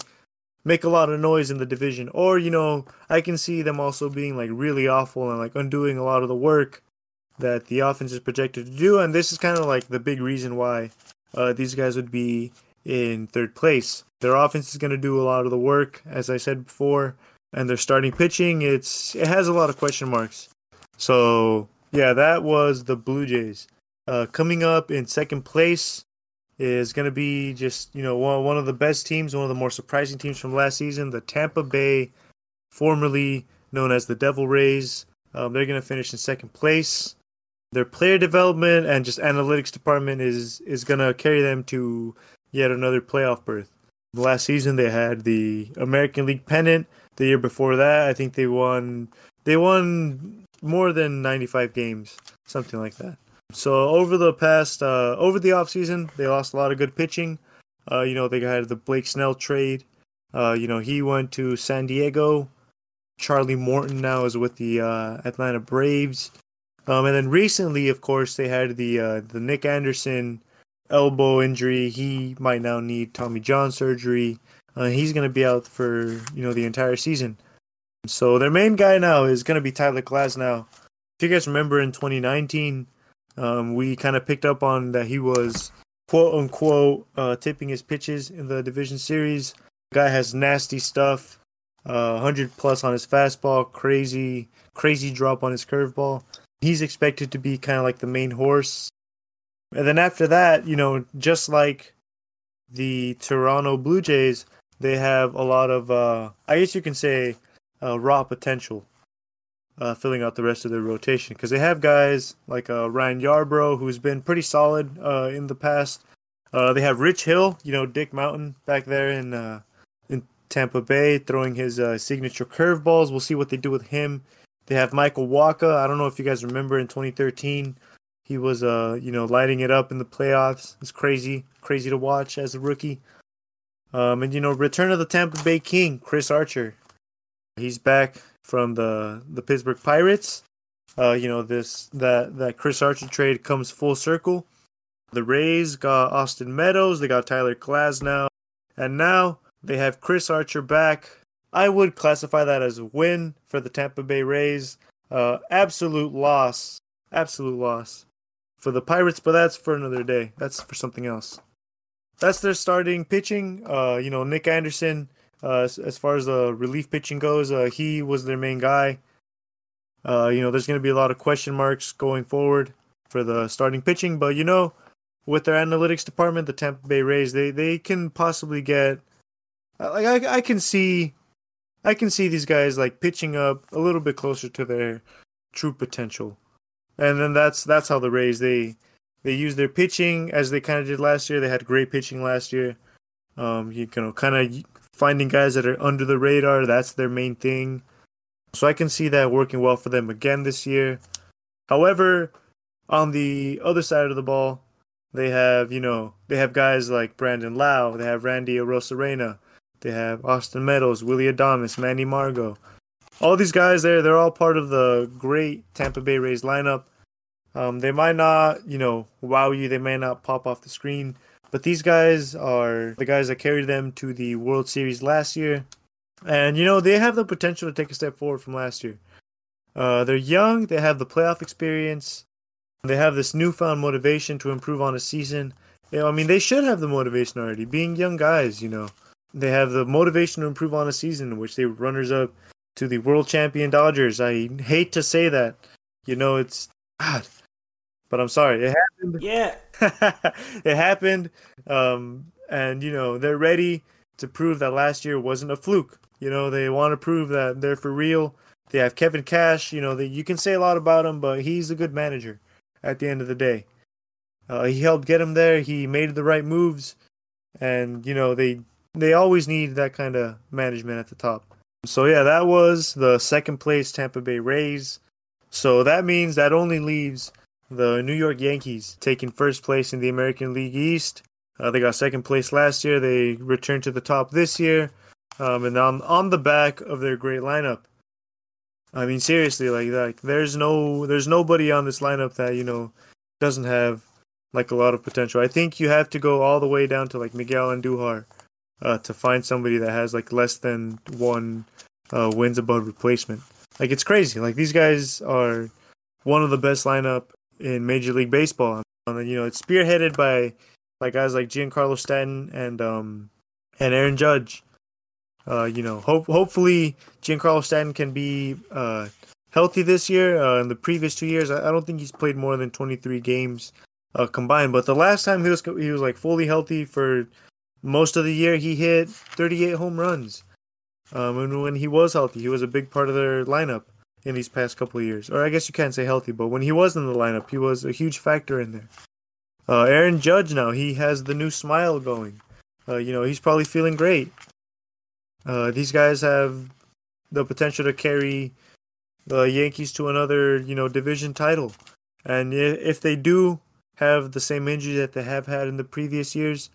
[SPEAKER 3] make a lot of noise in the division. Or, you know, I can see them also being like really awful and like undoing a lot of the work that the offense is projected to do. And this is kind of like the big reason why uh, these guys would be in third place. Their offense is going to do a lot of the work, as I said before, and their starting pitching, it's it has a lot of question marks. So yeah, that was the Blue Jays. Uh, coming up in second place is going to be just you know one one of the best teams, one of the more surprising teams from last season, the Tampa Bay, formerly known as the Devil Rays. Um, they're going to finish in second place their player development and just analytics department is is gonna carry them to yet another playoff berth. Last season they had the American League pennant. The year before that, I think they won they won more than 95 games, something like that. So over the past uh, over the off season, they lost a lot of good pitching. Uh, you know, they had the Blake Snell trade. Uh, you know, he went to San Diego. Charlie Morton now is with the uh, Atlanta Braves. Um, and then recently, of course, they had the uh, the Nick Anderson elbow injury. He might now need Tommy John surgery. Uh, he's going to be out for you know the entire season. So their main guy now is going to be Tyler Glasnow. If you guys remember in 2019, um, we kind of picked up on that he was quote unquote uh, tipping his pitches in the division series. guy has nasty stuff, uh, 100 plus on his fastball, crazy crazy drop on his curveball he's expected to be kind of like the main horse. And then after that, you know, just like the Toronto Blue Jays, they have a lot of, uh, I guess you can say, uh, raw potential uh, filling out the rest of their rotation because they have guys like uh, Ryan Yarbrough, who's been pretty solid uh, in the past. Uh, they have Rich Hill, you know, Dick Mountain back there in uh, in Tampa Bay, throwing his uh, signature curveballs. We'll see what they do with him they have Michael Wacha. I don't know if you guys remember in 2013, he was uh you know lighting it up in the playoffs. It's crazy, crazy to watch as a rookie. Um, and you know, return of the Tampa Bay King, Chris Archer. He's back from the the Pittsburgh Pirates. Uh, you know this that that Chris Archer trade comes full circle. The Rays got Austin Meadows, they got Tyler Glasnow, and now they have Chris Archer back I would classify that as a win for the Tampa Bay Rays. Uh, absolute loss, absolute loss for the Pirates, but that's for another day. That's for something else. That's their starting pitching. Uh, you know, Nick Anderson. Uh, as, as far as the relief pitching goes, uh, he was their main guy. Uh, you know, there's going to be a lot of question marks going forward for the starting pitching, but you know, with their analytics department, the Tampa Bay Rays, they they can possibly get like I, I can see I can see these guys like pitching up a little bit closer to their true potential. And then that's that's how the Rays they they use their pitching as they kind of did last year. They had great pitching last year. Um, you know, kind of finding guys that are under the radar. That's their main thing. So I can see that working well for them again this year. However, on the other side of the ball, they have you know they have guys like Brandon Lowe. They have Randy Arozarena. They have Austin Meadows, Willie Adames, Manny Margot. All these guys there, they're all part of the great Tampa Bay Rays lineup. Um, they might not, you know, wow you. They may not pop off the screen, but these guys are the guys that carried them to the World Series last year, and you know they have the potential to take a step forward from last year. Uh, they're young. They have the playoff experience. They have this newfound motivation to improve on a season. You know, I mean, they should have the motivation already, being young guys. You know, they have the motivation to improve on a season in which they were runners up to the world champion Dodgers. I hate to say that. You know, it's God. But I'm sorry. It happened.
[SPEAKER 4] Yeah.
[SPEAKER 3] it happened. Um, and, you know, they're ready to prove that last year wasn't a fluke. You know, they want to prove that they're for real. They have Kevin Cash. You know, they, you can say a lot about him, but he's a good manager at the end of the day. Uh, he helped get him there. He made the right moves. And, you know, they they always need that kind of management at the top. So yeah, that was the second place Tampa Bay Rays. So that means that only leaves the New York Yankees taking first place in the American League East. Uh, they got second place last year. They returned to the top this year, um, and on on the back of their great lineup. I mean, seriously, like like there's no there's nobody on this lineup that you know doesn't have like a lot of potential. I think you have to go all the way down to like Miguel Andujar uh, to find somebody that has like less than one uh, wins above replacement. Like it's crazy. Like these guys are one of the best lineup in Major League Baseball. And, you know, it's spearheaded by like guys like Giancarlo Stanton and um and Aaron Judge. Uh, you know, hope hopefully Giancarlo Stanton can be uh healthy this year. Uh, in the previous two years, I, I don't think he's played more than 23 games uh, combined. But the last time he was he was like fully healthy for most of the year, he hit 38 home runs. Um, and when he was healthy, he was a big part of their lineup in these past couple of years. Or I guess you can't say healthy, but when he was in the lineup, he was a huge factor in there. Uh, Aaron Judge now he has the new smile going. Uh, you know he's probably feeling great. Uh, these guys have the potential to carry the Yankees to another you know division title, and if they do have the same injury that they have had in the previous years,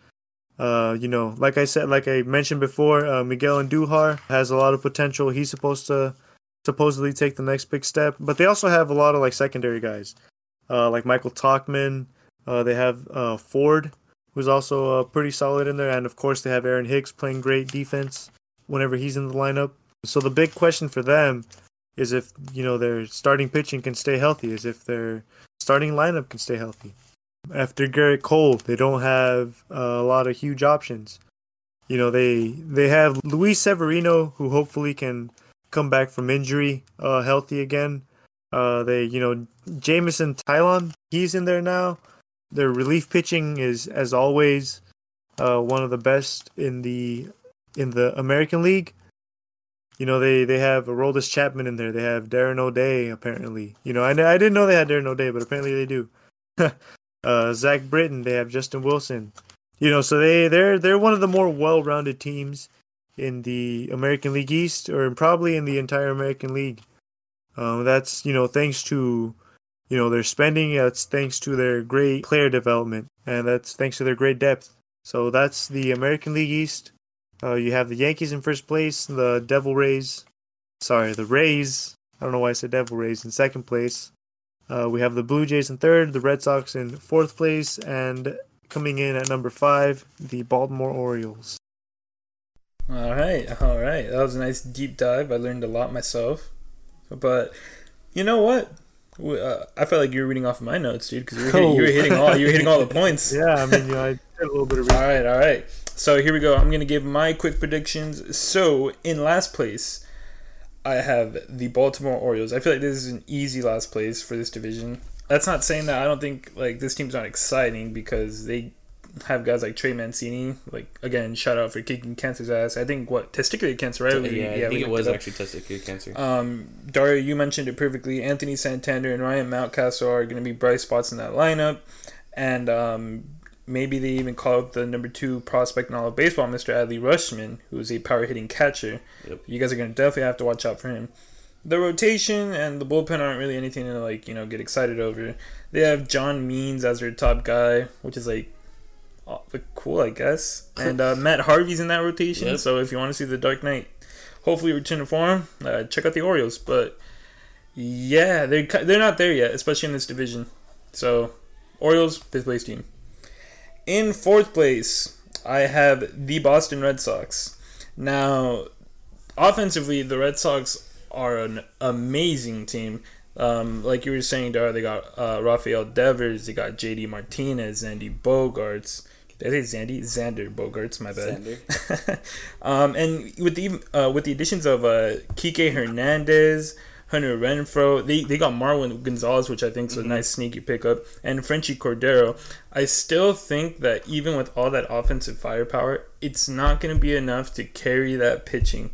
[SPEAKER 3] uh, you know, like I said, like I mentioned before, uh, Miguel Andujar has a lot of potential. He's supposed to supposedly take the next big step, but they also have a lot of like secondary guys, uh, like Michael Tauchman. Uh, they have uh, Ford, who's also uh, pretty solid in there, and of course they have Aaron Hicks playing great defense whenever he's in the lineup. So the big question for them is if you know their starting pitching can stay healthy, is if their starting lineup can stay healthy. After Gerrit Cole, they don't have uh, a lot of huge options. You know they they have Luis Severino, who hopefully can come back from injury, uh, healthy again. Uh, they you know Jameson Taillon, he's in there now. Their relief pitching is, as always, uh, one of the best in the in the American League. You know they they have Aroldis Chapman in there. They have Darren O'Day apparently. You know I I didn't know they had Darren O'Day, but apparently they do. uh, Zach Britton. They have Justin Wilson. You know, so they they're they're one of the more well-rounded teams in the American League East, or probably in the entire American League. Um, that's you know thanks to you know their spending. That's thanks to their great player development, and that's thanks to their great depth. So that's the American League East. Uh, you have the Yankees in first place, the Devil Rays, sorry, the Rays. I don't know why I said Devil Rays in second place. Uh, we have the Blue Jays in third, the Red Sox in fourth place, and coming in at number five, the Baltimore Orioles.
[SPEAKER 1] All right, all right. That was a nice deep dive. I learned a lot myself. But you know what? Uh, I felt like you were reading off of my notes, dude, because you, were hitting- you were hitting all you were hitting all the points.
[SPEAKER 3] Yeah, I mean, you know, I did a little bit of
[SPEAKER 1] All right, all right. So here we go. I'm gonna give my quick predictions. So in last place, I have the Baltimore Orioles. I feel like this is an easy last place for this division. That's not saying that I don't think like this team's not exciting because they have guys like Trey Mancini. Like again, shout out for kicking cancer's ass. I think what testicular cancer, right? We-
[SPEAKER 4] yeah, I think it was
[SPEAKER 1] up.
[SPEAKER 4] actually testicular cancer.
[SPEAKER 1] Um, Dario, you mentioned it perfectly. Anthony Santander and Ryan Mountcastle are going to be bright spots in that lineup, and um, maybe they even call up the number two prospect in all of baseball, Mr. Adley Rutschman, who is a power hitting catcher.
[SPEAKER 4] Yep.
[SPEAKER 1] You guys are going to definitely have to watch out for him. The rotation and the bullpen aren't really anything to like you know get excited over. They have John Means as their top guy, which is like cool, I guess. And uh, Matt Harvey's in that rotation.
[SPEAKER 4] Yep.
[SPEAKER 1] So if you want to see the Dark Knight, hopefully return to form, uh, check out the Orioles. But yeah, they're they're not there yet, especially in this division. So Orioles fifth place team. In fourth place, I have the Boston Red Sox. Now, offensively, the Red Sox are an amazing team. Um, like you were saying, Dar, they got uh, Rafael Devers, they got JD Martinez, Zandy Bogaerts. Did I say Zandy? Xander Bogaerts, my bad.
[SPEAKER 4] Xander.
[SPEAKER 1] um, and with the uh, with the additions of uh, Kike Hernandez, Hunter Renfroe, they, they got Marwin Gonzalez, which I think is a nice sneaky pickup, and Frenchy Cordero. I still think that even with all that offensive firepower, it's not going to be enough to carry that pitching.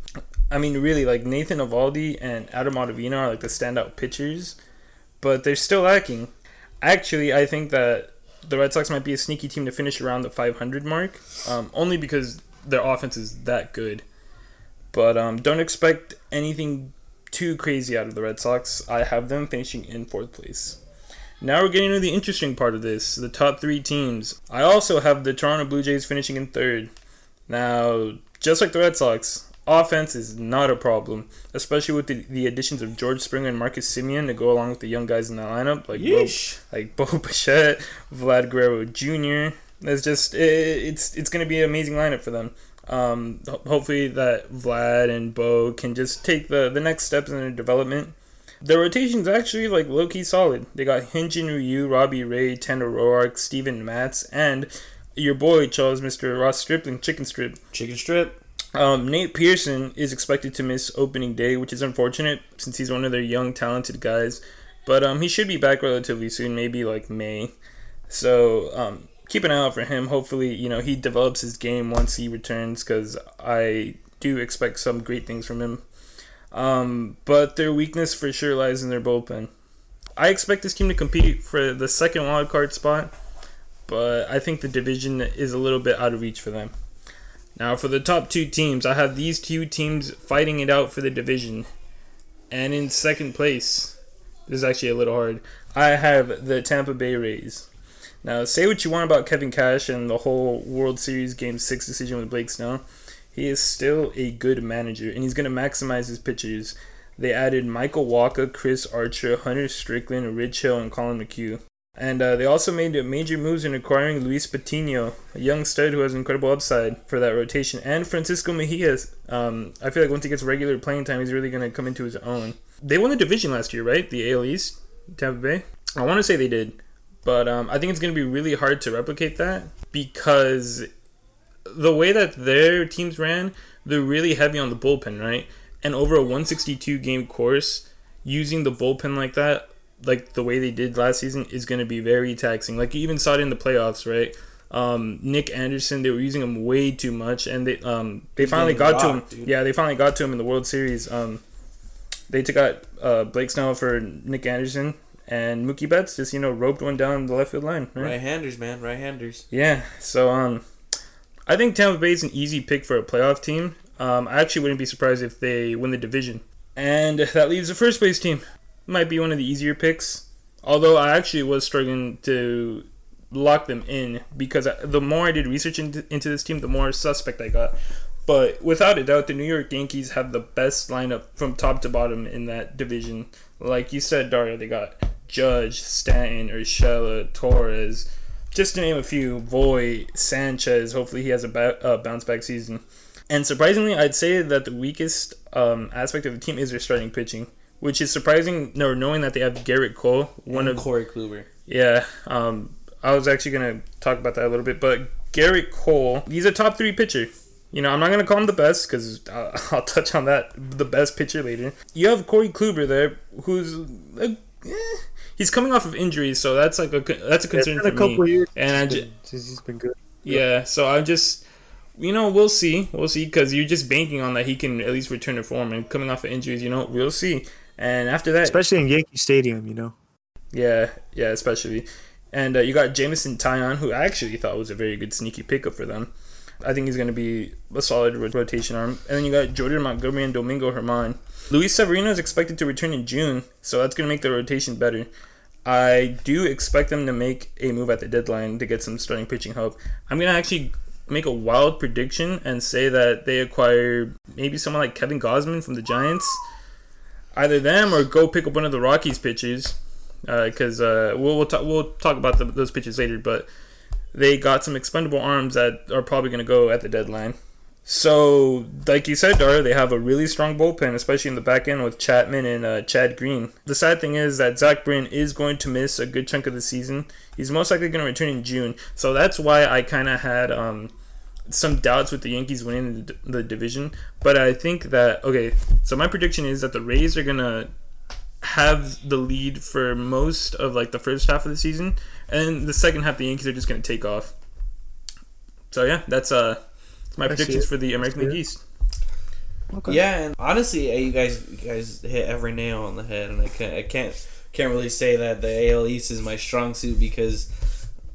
[SPEAKER 1] I mean, really, like Nathan Eovaldi and Adam Ottavino are like the standout pitchers, but they're still lacking. Actually, I think that the Red Sox might be a sneaky team to finish around the 500 mark, um, only because their offense is that good. But um, don't expect anything too crazy out of the Red Sox. I have them finishing in fourth place. Now we're getting to the interesting part of this the top three teams. I also have the Toronto Blue Jays finishing in third. Now, just like the Red Sox, offense is not a problem, especially with the, the additions of George Springer and Marcus Semien to go along with the young guys in the lineup, like Bo, like Bo Bichette, Vlad Guerrero Jr. It's just it, it's it's going to be an amazing lineup for them. Um, hopefully that Vlad and Bo can just take the the next steps in their development. The rotation's actually like low key solid. They got Hyun Jin Ryu, Robbie Ray, Tanner Roark, Steven Matz, and your boy Charles, Mr. Ross Stripling, Chicken Strip.
[SPEAKER 2] Chicken strip.
[SPEAKER 1] Um, Nate Pearson is expected to miss opening day, which is unfortunate since he's one of their young, talented guys. But um, he should be back relatively soon, maybe like May. So um, keep an eye out for him. Hopefully, you know he develops his game once he returns, because I do expect some great things from him. Um, but their weakness for sure lies in their bullpen. I expect this team to compete for the second wild card spot, but I think the division is a little bit out of reach for them. Now, for the top two teams, I have these two teams fighting it out for the division. And in second place, this is actually a little hard, I have the Tampa Bay Rays. Now, say what you want about Kevin Cash and the whole World Series Game 6 decision with Blake Snell. He is still a good manager, and he's going to maximize his pitchers. They added Michael Wacha, Chris Archer, Hunter Strickland, Rich Hill, and Collin McHugh. And uh, they also made major moves in acquiring Luis Patino, a young stud who has incredible upside for that rotation, and Francisco Mejia. Um, I feel like once he gets regular playing time, he's really going to come into his own. They won the division last year, right? The AL East, Tampa Bay. I want to say they did, but um, I think it's going to be really hard to replicate that because the way that their teams ran, they're really heavy on the bullpen, right? And over a 162 game course, using the bullpen like that, like the way they did last season, is going to be very taxing. Like you even saw it in the playoffs, right? Um, Nick Anderson, they were using him way too much, and they um they
[SPEAKER 2] He's
[SPEAKER 1] finally got to him.
[SPEAKER 2] dude.
[SPEAKER 1] Yeah, they finally got to him in the World Series. Um, they took out uh, Blake Snell for Nick Anderson, and Mookie Betts just you know roped one down the left field line. Right?
[SPEAKER 2] Right handers, man. Right handers.
[SPEAKER 1] Yeah, so um, I think Tampa Bay is an easy pick for a playoff team. Um, I actually wouldn't be surprised if they win the division, and that leaves the first place team. Might be one of the easier picks. Although I actually was struggling to lock them in because I, the more I did research into, into this team, the more suspect I got. But without a doubt, the New York Yankees have the best lineup from top to bottom in that division. Like you said, Dario, they got Judge, Stanton, Urshela, Torres, just to name a few. Voit, Sanchez. Hopefully, he has a ba- bounce back season. And surprisingly, I'd say that the weakest um, aspect of the team is their starting pitching, which is surprising. No, knowing that they have Gerrit Cole, one
[SPEAKER 2] and
[SPEAKER 1] of
[SPEAKER 2] Corey Kluber.
[SPEAKER 1] yeah, um, I was actually gonna talk about that a little bit, but Gerrit Cole, he's a top three pitcher. You know, I'm not gonna call him the best because uh, I'll touch on that the best pitcher later. You have Corey Kluber there, who's uh, eh, he's coming off of injuries, so that's like a that's a
[SPEAKER 3] It's
[SPEAKER 1] concern
[SPEAKER 3] been
[SPEAKER 1] for
[SPEAKER 3] a couple
[SPEAKER 1] me.
[SPEAKER 3] years
[SPEAKER 1] And I
[SPEAKER 3] since
[SPEAKER 1] ju-
[SPEAKER 3] he's been good.
[SPEAKER 1] yeah, so I'm just, you know, we'll see, we'll see, because you're just banking on that he can at least return to form and coming off of injuries, you know, we'll see. And after that,
[SPEAKER 3] Especially in Yankee Stadium, you know.
[SPEAKER 1] yeah, yeah, especially. And uh, you got Jameson Taillon, who I actually thought was a very good sneaky pickup for them. I think he's going to be a solid rotation arm. And then you got Jordan Montgomery and Domingo Germán. Luis Severino is expected to return in June, so that's going to make the rotation better. I do expect them to make a move at the deadline to get some starting pitching help. I'm going to actually make a wild prediction and say that they acquire maybe someone like Kevin Gausman from the Giants. Either them or go pick up one of the Rockies pitchers because uh, we'll we'll, talk we'll talk about the, those pitches later. But they got some expendable arms that are probably going to go at the deadline. So, like you said, Dara, they have a really strong bullpen, especially in the back end with Chapman and uh, Chad Green. The sad thing is that Zach Britton is going to miss a good chunk of the season. He's most likely going to return in June. So that's why I kind of had um, some doubts with the Yankees winning the, the division. But I think that, okay, so my prediction is that the Rays are going to have the lead for most of like the first half of the season, and the second half the Yankees are just going to take off. So yeah, that's uh my
[SPEAKER 3] I
[SPEAKER 1] predictions for the American League East.
[SPEAKER 3] Okay.
[SPEAKER 2] Yeah, and honestly, eh, you guys, you guys hit every nail on the head, and I can't, I can't, can't really say that the AL East is my strong suit because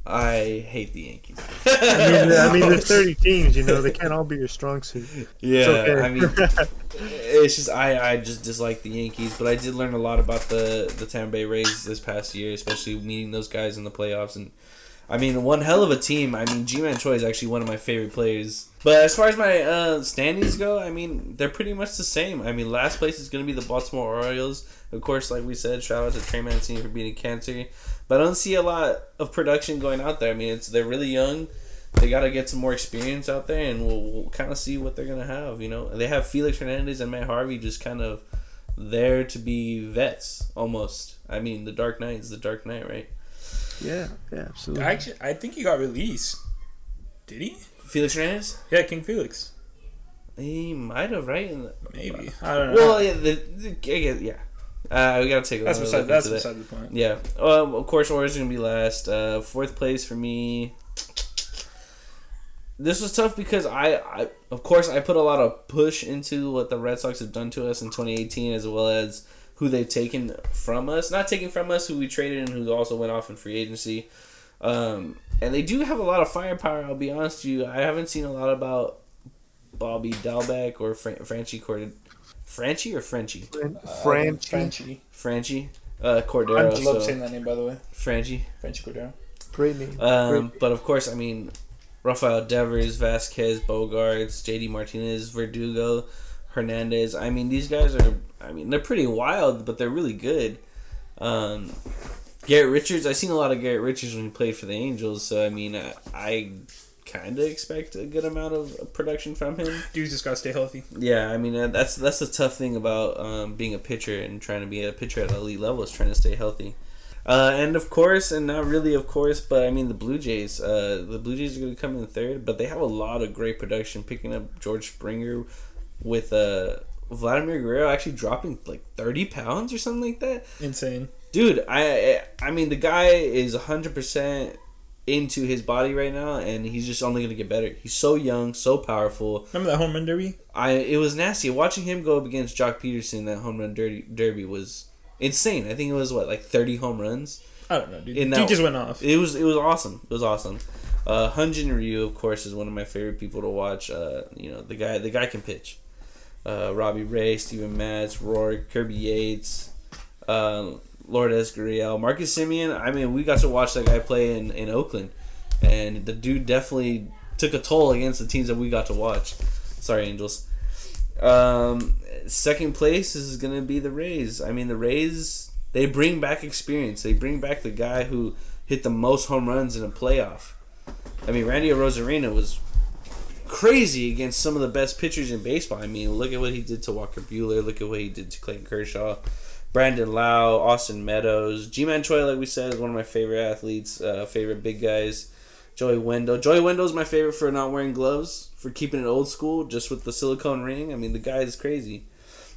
[SPEAKER 2] I hate the Yankees.
[SPEAKER 3] I mean, I mean, there's 30 teams. You know, they can't all be your strong suit.
[SPEAKER 2] Yeah,
[SPEAKER 3] okay.
[SPEAKER 2] I mean, it's just I, I just dislike the Yankees, but I did learn a lot about the the Tampa Bay Rays this past year, especially meeting those guys in the playoffs. And I mean, one hell of a team. I mean, Ji-Man Choi is actually one of my favorite players. But as far as my uh, standings go, I mean, they're pretty much the same. I mean, last place is going to be the Baltimore Orioles. Of course, like we said, shout out to Trey Mancini for beating cancer. But I don't see a lot of production going out there. I mean, it's they're really young. They got to get some more experience out there, and we'll, we'll kind of see what they're gonna have. You know, they have Felix Hernandez and Matt Harvey just kind of there to be vets almost. I mean, the Dark Knight is the Dark Knight, right?
[SPEAKER 3] Yeah, yeah, absolutely.
[SPEAKER 1] Actually, I think he got released. Did he?
[SPEAKER 2] Felix Hernandez,
[SPEAKER 1] Yeah, King Felix.
[SPEAKER 2] he might have right. In
[SPEAKER 1] Maybe. I don't know.
[SPEAKER 2] well, yeah, the, the, I guess, yeah. Uh, we gotta take a
[SPEAKER 1] that's beside,
[SPEAKER 2] into
[SPEAKER 1] that's
[SPEAKER 2] that.
[SPEAKER 1] beside the point.
[SPEAKER 2] Yeah. Um, of course, are gonna be last. Uh, fourth place for me. This was tough because I, I, of course, I put a lot of push into what the Red Sox have done to us in 2018, as well as who they've taken from us. Not taken from us, who we traded and who also went off in free agency. Um, and they do have a lot of firepower. I'll be honest with you. I haven't seen a lot about Bobby Dalbec or Fran- Franchi Cord, Franchi or Frenchy,
[SPEAKER 3] Fran-
[SPEAKER 1] Uh,
[SPEAKER 3] Franchi.
[SPEAKER 1] Frenchy.
[SPEAKER 2] Franchi, uh, Cordero.
[SPEAKER 1] I love
[SPEAKER 2] so,
[SPEAKER 1] saying that name, by the way.
[SPEAKER 2] Franchi.
[SPEAKER 1] Frenchy Cordero.
[SPEAKER 3] Great name.
[SPEAKER 2] Um, but of course, I mean, Rafael Devers, Vazquez, Bogaerts, JD Martinez, Verdugo, Hernandez. I mean, these guys are. I mean, they're pretty wild, but they're really good. Um, Garrett Richards. I've seen a lot of Garrett Richards when he played for the Angels, so I mean, I, I kind of expect a good amount of production from him.
[SPEAKER 1] Dude's just gotta stay healthy.
[SPEAKER 2] Yeah, I mean uh, that's that's the tough thing about um, being a pitcher and trying to be a pitcher at elite level is trying to stay healthy. Uh, and of course, and not really of course, but I mean the Blue Jays. Uh, the Blue Jays are going to come in third, but they have a lot of great production. Picking up George Springer with uh, Vladimir Guerrero actually dropping like thirty pounds or something like that.
[SPEAKER 1] Insane.
[SPEAKER 2] Dude, I I mean the guy is hundred percent into his body right now, and he's just only going to get better. He's so young, so powerful.
[SPEAKER 1] Remember that home run derby?
[SPEAKER 2] I it was nasty watching him go up against Joc Pederson. That home run derby, derby was insane. I think it was what like thirty home runs.
[SPEAKER 1] I don't know, dude. Dude just went off.
[SPEAKER 2] It was it was awesome. It was awesome. Uh, Hyun Jin Ryu, of course, is one of my favorite people to watch. Uh, you know the guy the guy can pitch. Uh, Robbie Ray, Steven Matz, Rory, Kirby Yates, uh, Lourdes Gurriel, Marcus Semien. I mean, we got to watch that guy play in, in Oakland, and the dude definitely took a toll against the teams that we got to watch. Sorry, Angels. Um, second place is going to be the Rays. I mean, the Rays they bring back experience. They bring back the guy who hit the most home runs in a playoff. I mean, Randy Arozarena was crazy against some of the best pitchers in baseball. I mean, look at what he did to Walker Buehler. Look at what he did to Clayton Kershaw, Brandon Lowe, Austin Meadows, Ji-Man Choi. Like we said, is one of my favorite athletes, uh, favorite big guys. Joey Wendle. Joey Wendle is my favorite for not wearing gloves, for keeping it old school, just with the silicone ring. I mean, the guy is crazy.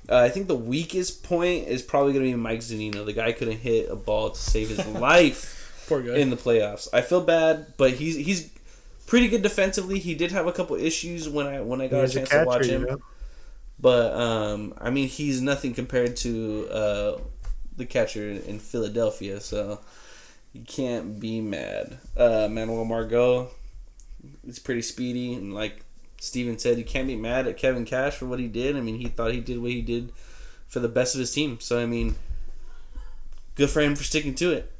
[SPEAKER 2] Uh, I think the weakest point is probably going to be Mike Zunino. The guy couldn't hit a ball to save his life
[SPEAKER 1] Poor guy.
[SPEAKER 2] in the playoffs. I feel bad, but he's he's pretty good defensively. He did have a couple issues when I when I got
[SPEAKER 3] He's
[SPEAKER 2] a
[SPEAKER 3] a
[SPEAKER 2] chance
[SPEAKER 3] catcher,
[SPEAKER 2] to watch
[SPEAKER 3] you
[SPEAKER 2] him.
[SPEAKER 3] know?
[SPEAKER 2] But um, I mean, he's nothing compared to uh, the catcher in Philadelphia, so you can't be mad. Uh, Manuel Margot, he's pretty speedy, and like Steven said, you can't be mad at Kevin Cash for what he did. I mean, he thought he did what he did for the best of his team. So I mean, good for him for sticking to it.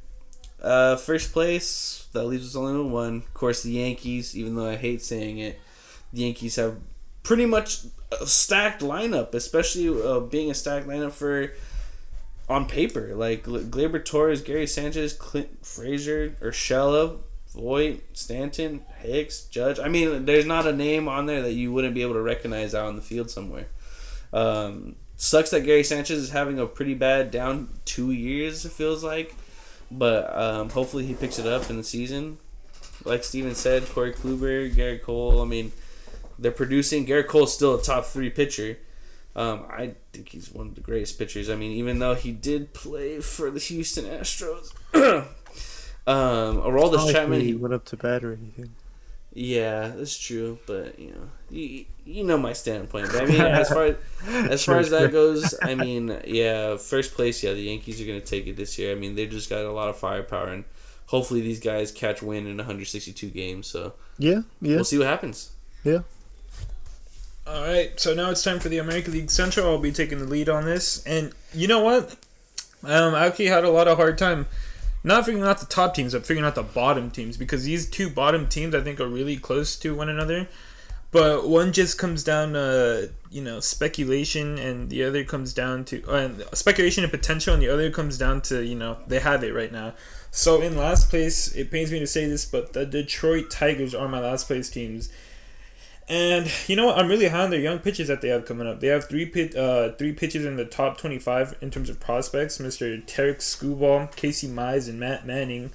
[SPEAKER 2] Uh, first place that leaves us only with one. Of course, the Yankees. Even though I hate saying it, the Yankees have pretty much stacked lineup, especially uh, being a stacked lineup for on paper. Like Gl- Gleyber Torres, Gary Sanchez, Clint Frazier, Urshela, Voit, Stanton, Hicks, Judge. I mean, there's not a name on there that you wouldn't be able to recognize out on the field somewhere. Um, sucks that Gary Sanchez is having a pretty bad down two years. It feels like, but um, hopefully he picks it up in the season. Like Steven said, Corey Kluber, Gary Cole. I mean, they're producing. Gerrit Cole's still a top three pitcher. Um, I think he's one of the greatest pitchers. I mean, even though he did play for the Houston Astros, um, Aroldis Chapman.
[SPEAKER 3] he went up to bat or anything.
[SPEAKER 2] yeah, that's true. But you know, you, you know my standpoint. But I mean, as far as far as that goes, I mean, yeah, first place. Yeah, the Yankees are gonna take it this year. I mean, they just got a lot of firepower and hopefully these guys catch wind in 162 games. So
[SPEAKER 3] Yeah, yeah.
[SPEAKER 2] we'll see what happens.
[SPEAKER 1] All right, so now it's time for the American League Central. I'll be taking the lead on this, and you know what? Um, I actually had a lot of hard time not figuring out the top teams, but figuring out the bottom teams because these two bottom teams I think are really close to one another. But one just comes down to you know speculation, and the other comes down to uh, speculation and potential, and the other comes down to you know they have it right now. So in last place, it pains me to say this, but the Detroit Tigers are my last place teams. And you know what? I'm really high on their young pitchers that they have coming up. They have three pit, uh, three pitchers in the top 25 in terms of prospects: Mr. Tarik Skubal, Casey Mize, and Matt Manning.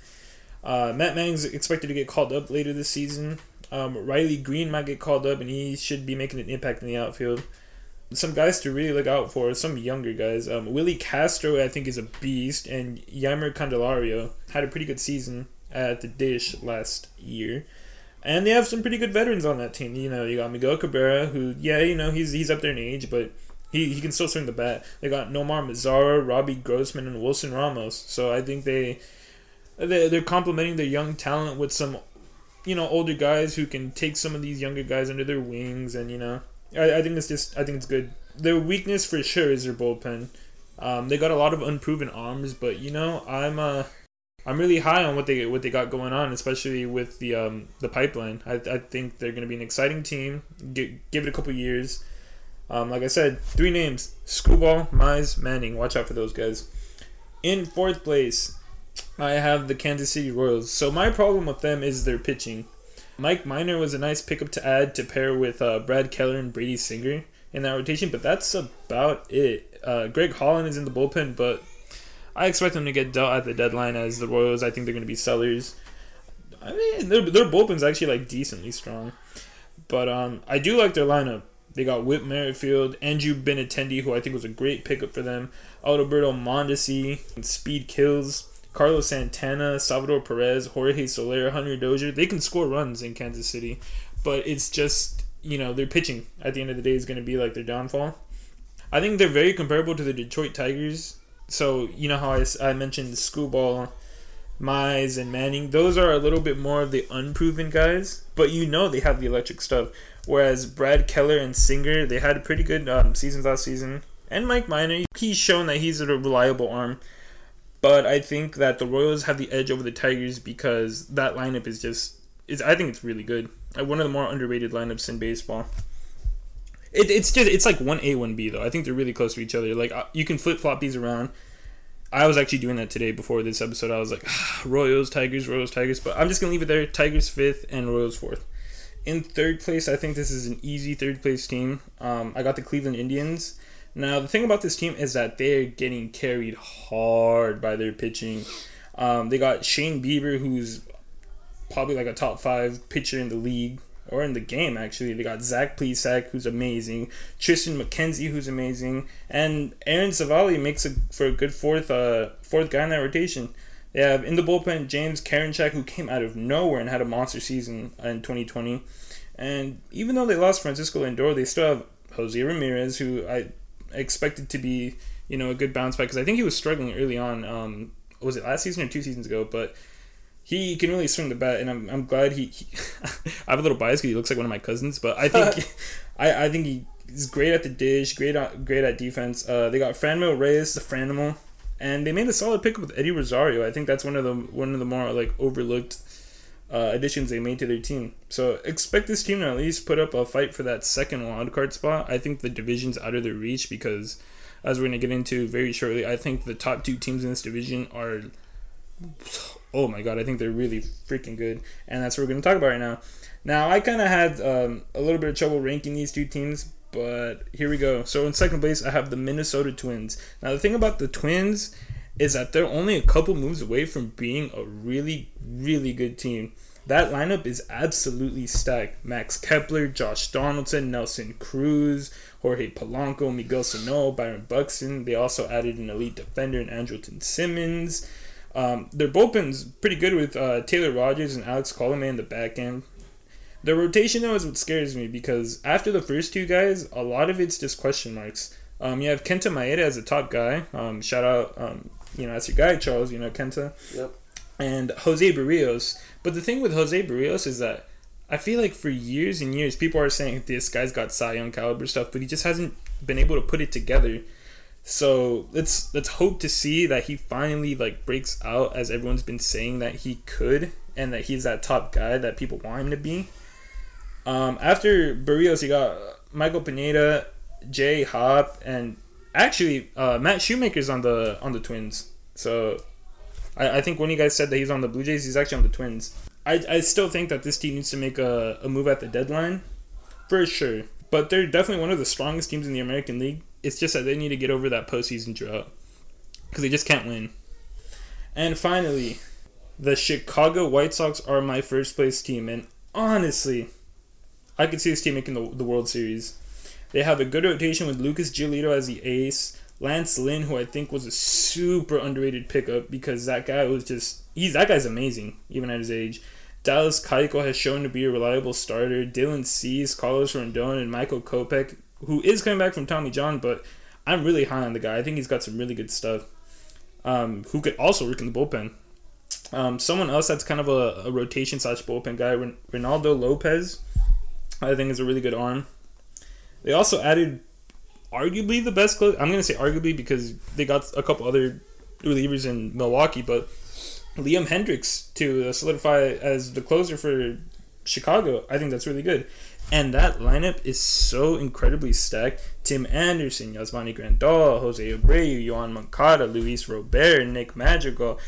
[SPEAKER 1] Uh, Matt Manning's expected to get called up later this season. Um, Riley Greene might get called up, and he should be making an impact in the outfield. Some guys to really look out for, some younger guys. Um, Willi Castro, I think, is a beast, and Jeimer Candelario had a pretty good season at the dish last year. And they have some pretty good veterans on that team. You know, you got Miguel Cabrera, who, yeah, you know, he's he's up there in age, but he, he can still swing the bat. They got Nomar Mazara, Robbie Grossman, and Wilson Ramos. So I think they they they're complementing their young talent with some, you know, older guys who can take some of these younger guys under their wings, and you know, I, I think it's just I think it's good. Their weakness for sure is their bullpen. Um, they got a lot of unproven arms, but you know, I'm uh I'm really high on what they what they got going on, especially with the um, the pipeline. I, I think they're going to be an exciting team. Give it a couple years. Um, like I said, three names: Skubal, Mize, Manning. Watch out for those guys. In fourth place, I have the Kansas City Royals. So my problem with them is their pitching. Mike Minor was a nice pickup to add to pair with uh, Brad Keller and Brady Singer in that rotation, but that's about it. Uh, Greg Holland is in the bullpen, but I expect them to get dealt at the deadline as the Royals. I think they're going to be sellers. I mean, their their bullpen's actually like decently strong, but um, I do like their lineup. They got Whit Merrifield, Andrew Benintendi, who I think was a great pickup for them, Alberto Mondesi, Speed Kills, Carlos Santana, Salvador Perez, Jorge Soler, Hunter Dozier. They can score runs in Kansas City, but it's just you know their pitching at the end of the day is going to be like their downfall. I think they're very comparable to the Detroit Tigers so you know how I, I mentioned Skubal, Mize, and Manning. Those are a little bit more of the unproven guys, but you know they have the electric stuff. Whereas Brad Keller and Singer, they had a pretty good um, seasons last season. And Mike Minor, he's shown that he's a reliable arm. But I think that the Royals have the edge over the Tigers because that lineup is just is I think it's really good. One of the more underrated lineups in baseball. It, it's just it's like one A one B though. I think they're really close to each other. Like uh, you can flip flop these around. I was actually doing that today before this episode. I was like ah, Royals, Tigers, Royals, Tigers, but I'm just gonna leave it there. Tigers fifth and Royals fourth. In third place, I think this is an easy third place team. Um, I got the Cleveland Indians. Now the thing about this team is that they're getting carried hard by their pitching. Um, they got Shane Bieber, who's probably like a top five pitcher in the league or in the game actually. They got Zach Plesac, who's amazing, Triston McKenzie, who's amazing, and Aaron Civale makes a, for a good fourth uh, fourth guy in that rotation. They have in the bullpen James Karinchak, who came out of nowhere and had a monster season in 2020. And even though they lost Francisco Lindor, they still have Jose Ramirez, who I expected to be, you know, a good bounce back because I think he was struggling early on. Um, was it last season or two seasons ago? But he can really swing the bat, and I'm, I'm glad he. he I have a little bias because he looks like one of my cousins, but I think I, I think he is great at the dish, great at, great at defense. Uh, they got Franmil Reyes, the Franimal, and they made a solid pickup with Eddie Rosario. I think that's one of the one of the more like overlooked uh, additions they made to their team. So expect this team to at least put up a fight for that second wild card spot. I think the division's out of their reach because, as we're gonna get into very shortly, I think the top two teams in this division are oh my god, I think they're really freaking good, and that's what we're going to talk about right now. Now, I kind of had um, a little bit of trouble ranking these two teams, but here we go. So in second place, I have the Minnesota Twins. Now, the thing about the Twins is that they're only a couple moves away from being a really, really good team. That lineup is absolutely stacked. Max Kepler, Josh Donaldson, Nelson Cruz, Jorge Polanco, Miguel Sano, Byron Buxton. They also added an elite defender in Andrelton Simmons. Um, their bullpen's pretty good with uh, Taylor Rogers and Alex Colomé in the back end. The rotation though is what scares me because after the first two guys, a lot of it's just question marks. Um, you have Kenta Maeda as a top guy. Um, shout out, um, you know, that's your guy, Charles. You know Kenta.
[SPEAKER 4] Yep.
[SPEAKER 1] and Jose Berrios. But the thing with Jose Berrios is that I feel like for years and years, people are saying this guy's got Cy Young caliber stuff, but he just hasn't been able to put it together. So let's let's hope to see that he finally like breaks out as everyone's been saying that he could, and that he's that top guy that people want him to be. Um, after Berrios, he got Michael Pineda, Jay Hop, and actually uh, Matt Shoemaker's on the on the Twins. So I, I think when you guys said that he's on the Blue Jays, he's actually on the Twins. I, I still think that this team needs to make a, a move at the deadline, for sure. But they're definitely one of the strongest teams in the American League. It's just that they need to get over that postseason drought because they just can't win. And finally, the Chicago White Sox are my first place team, and honestly, I could see this team making the, the World Series. They have a good rotation with Lucas Giolito as the ace, Lance Lynn, who I think was a super underrated pickup because that guy was just he's that guy's amazing even at his age. Dallas Keuchel has shown to be a reliable starter. Dylan Cease, Carlos Rodon, and Michael Kopech, who is coming back from Tommy John, but I'm really high on the guy. I think he's got some really good stuff. Um, who could also work in the bullpen. Um, someone else that's kind of a, a rotation slash bullpen guy, Ronaldo Lopez, I think is a really good arm. They also added arguably the best. I'm gonna say arguably because they got a couple other relievers in Milwaukee, but Liam Hendriks to solidify as the closer for Chicago, I think that's really good. And that lineup is so incredibly stacked. Tim Anderson, Yasmani Grandal, Jose Abreu, Yoan Moncada, Luis Robert, Nick Madrigal,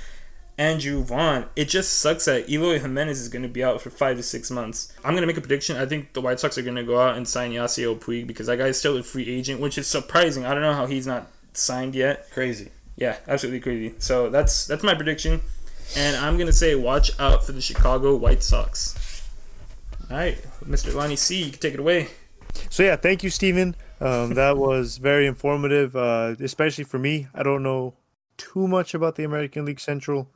[SPEAKER 1] Andrew Vaughn. It just sucks that Eloy Jimenez is going to be out for five to six months. I'm going to make a prediction. I think the White Sox are going to go out and sign Yasiel Puig because that guy is still a free agent, which is surprising. I don't know how he's not signed yet.
[SPEAKER 2] Crazy.
[SPEAKER 1] Yeah, absolutely crazy. So that's that's my prediction, and I'm gonna say watch out for the Chicago White Sox. All right, Mr. Lonnie C, you can take it away.
[SPEAKER 3] So yeah, thank you, Stephen. Um, that was very informative, uh, especially for me. I don't know too much about the American League Central.